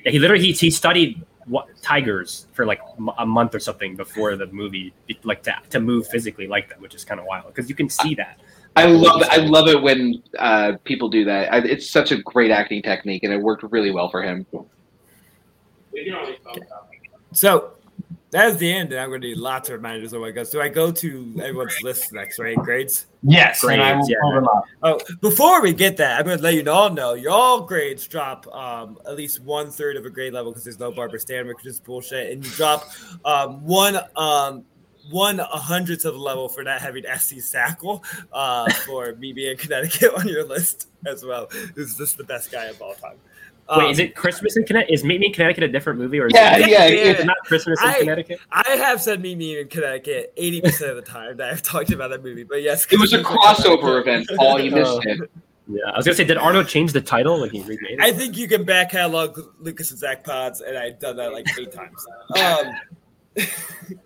Yeah, he literally he, he studied what, tigers for like a month or something before the movie, like to, to move physically like that, which is kind of wild because you can see that. I love it. I love it when uh, people do that. I, it's such a great acting technique, and it worked really well for him. So that's the end, and I'm going to need lots of reminders of what goes. Do I go to everyone's list next, right? Grades? Yes, grades. And I will yeah. pull them up. Oh, before we get that, I'm going to let you all know your all grades drop um, at least one third of a grade level because there's no Barbara Stanwyck, which is bullshit, and you drop um, one um, one a hundredth of the level for not having S.Z. Sakall uh, for me being Connecticut on your list as well. Who's just the best guy of all time. Wait, is it Christmas in Connecticut? Is Meet Me in Connecticut a different movie, or is Yeah, it, yeah, is it yeah. not Christmas in I- Connecticut? I have said Meet Me in Connecticut 80% of the time that I've talked about that movie, but yes. It was a crossover event, Paul. You missed Oh. it. Yeah, I was gonna say, did Arnold change the title when he remade it? I think you can back catalog Lucas and Zach pods, and I've done that like eight times. Um,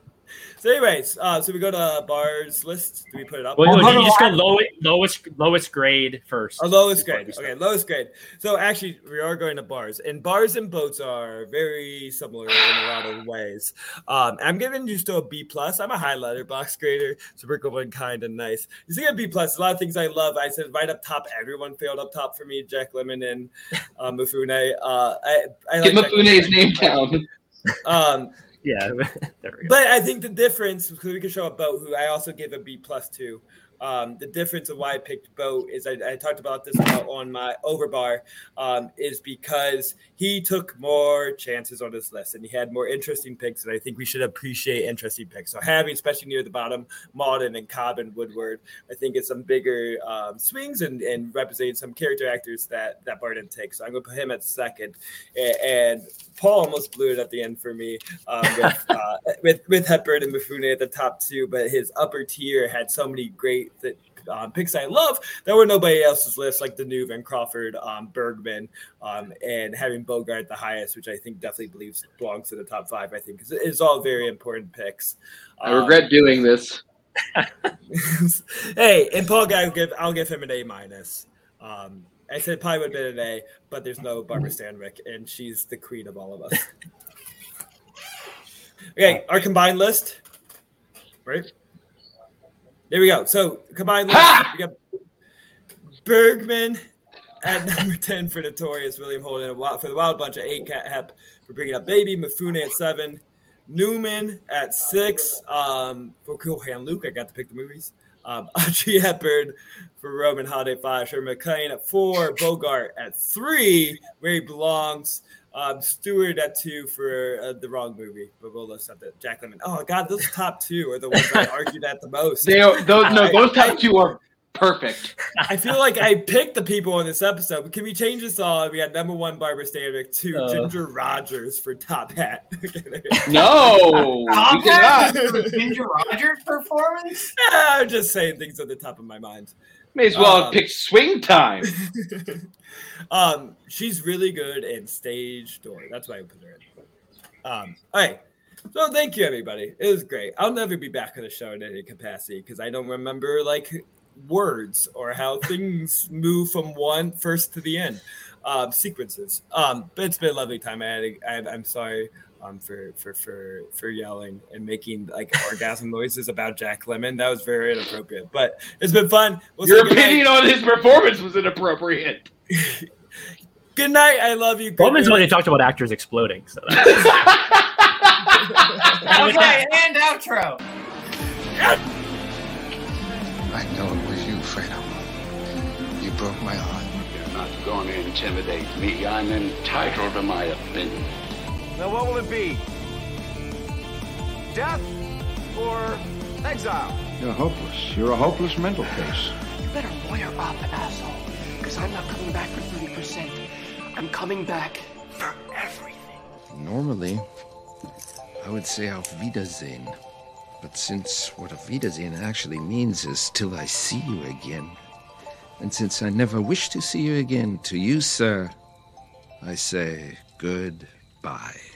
so, anyways, uh, so we go to bars list. Do we put it up? well, Well, no, no, you just go lowest, lowest, lowest grade first. Our lowest grade. Okay, lowest grade. So actually, we are going to bars, and bars and boats are very similar in a lot of ways. Um, I'm giving you still a B plus. I'm a high letterboxd grader, so we're going kind of nice. You see a B plus. A lot of things I love. I said right up top. Everyone failed up top for me. Jack Lemmon and uh, Mufune. Uh, I, I Get like Jack Mafune's name down. Um, Yeah, there we go. but I think the difference, because we can show a boat who I also give a B plus to. Um, the difference of why I picked boat is I, I talked about this on my overbar um, is because he took more chances on his list and he had more interesting picks, and I think we should appreciate interesting picks. So having, especially near the bottom, Malden and Cobb and Woodward, I think it's some bigger um, swings and, and representing some character actors that that Bar didn't take. So I'm going to put him at second, A- and Paul almost blew it at the end for me um, with, uh, with with Hepburn and Mifune at the top two, but his upper tier had so many great th- um, picks I love that were nobody else's list, like the new and Crawford, um, Bergman, um, and having Bogart the highest, which I think definitely believes belongs to the top five. I think is it's all very important picks. I regret doing this. hey, and Paul Guy, I'll give I'll give him an A minus. Um, I said probably would have been an A, but there's no Barbara Stanwyck, and she's the queen of all of us. okay, our combined list, right? There we go. So combined list, we got Bergman at number ten for Notorious, William Holden for the Wild Bunch at eight, Cat Hep for bringing up Baby, Mifune at seven, Newman at six. Um, for Cool Hand Luke, I got to pick the movies. Um, Audrey Hepburn for Roman Holiday five, Shirley MacLaine at four, Bogart at three, where he belongs. Um, Stewart at two for uh, the wrong movie, but we'll list up that Jack Lemmon. Oh God, those top two are the ones I argued at the most. They are, those no, those top two are perfect. I feel like I picked the people in this episode. But can we change this all? We had number one Barbara Stanwyck, two Uh. Ginger Rogers for top hat. No, Top hat Ginger Rogers performance. I'm just saying things at the top of my mind. May as well Um, have picked swing time. Um, she's really good in stage door. That's why I put her in. Um, all right. So thank you, everybody. It was great. I'll never be back on the show in any capacity because I don't remember like words or how things move from one first to the end. Um, sequences. Um, but it's been a lovely time. I, I I'm sorry um, for for for for yelling and making like orgasm noises about Jack Lemmon. That was very inappropriate. But it's been fun. We'll Your say good night. opinion on his performance was inappropriate. Good night. I love you. Good Roman's night. only talked about actors exploding, so that's Okay, and outro. I know it was you, Fredo. You broke my heart. You're not going to intimidate me. I'm entitled to my opinion. Now what will it be? Death or exile? You're hopeless. You're a hopeless mental case. You better lawyer up, asshole. Because I'm not coming back for 30%. I'm coming back for everything. Normally, I would say auf Wiedersehen. But since what auf Wiedersehen actually means is till I see you again, and since I never wish to see you again, to you, sir, I say goodbye.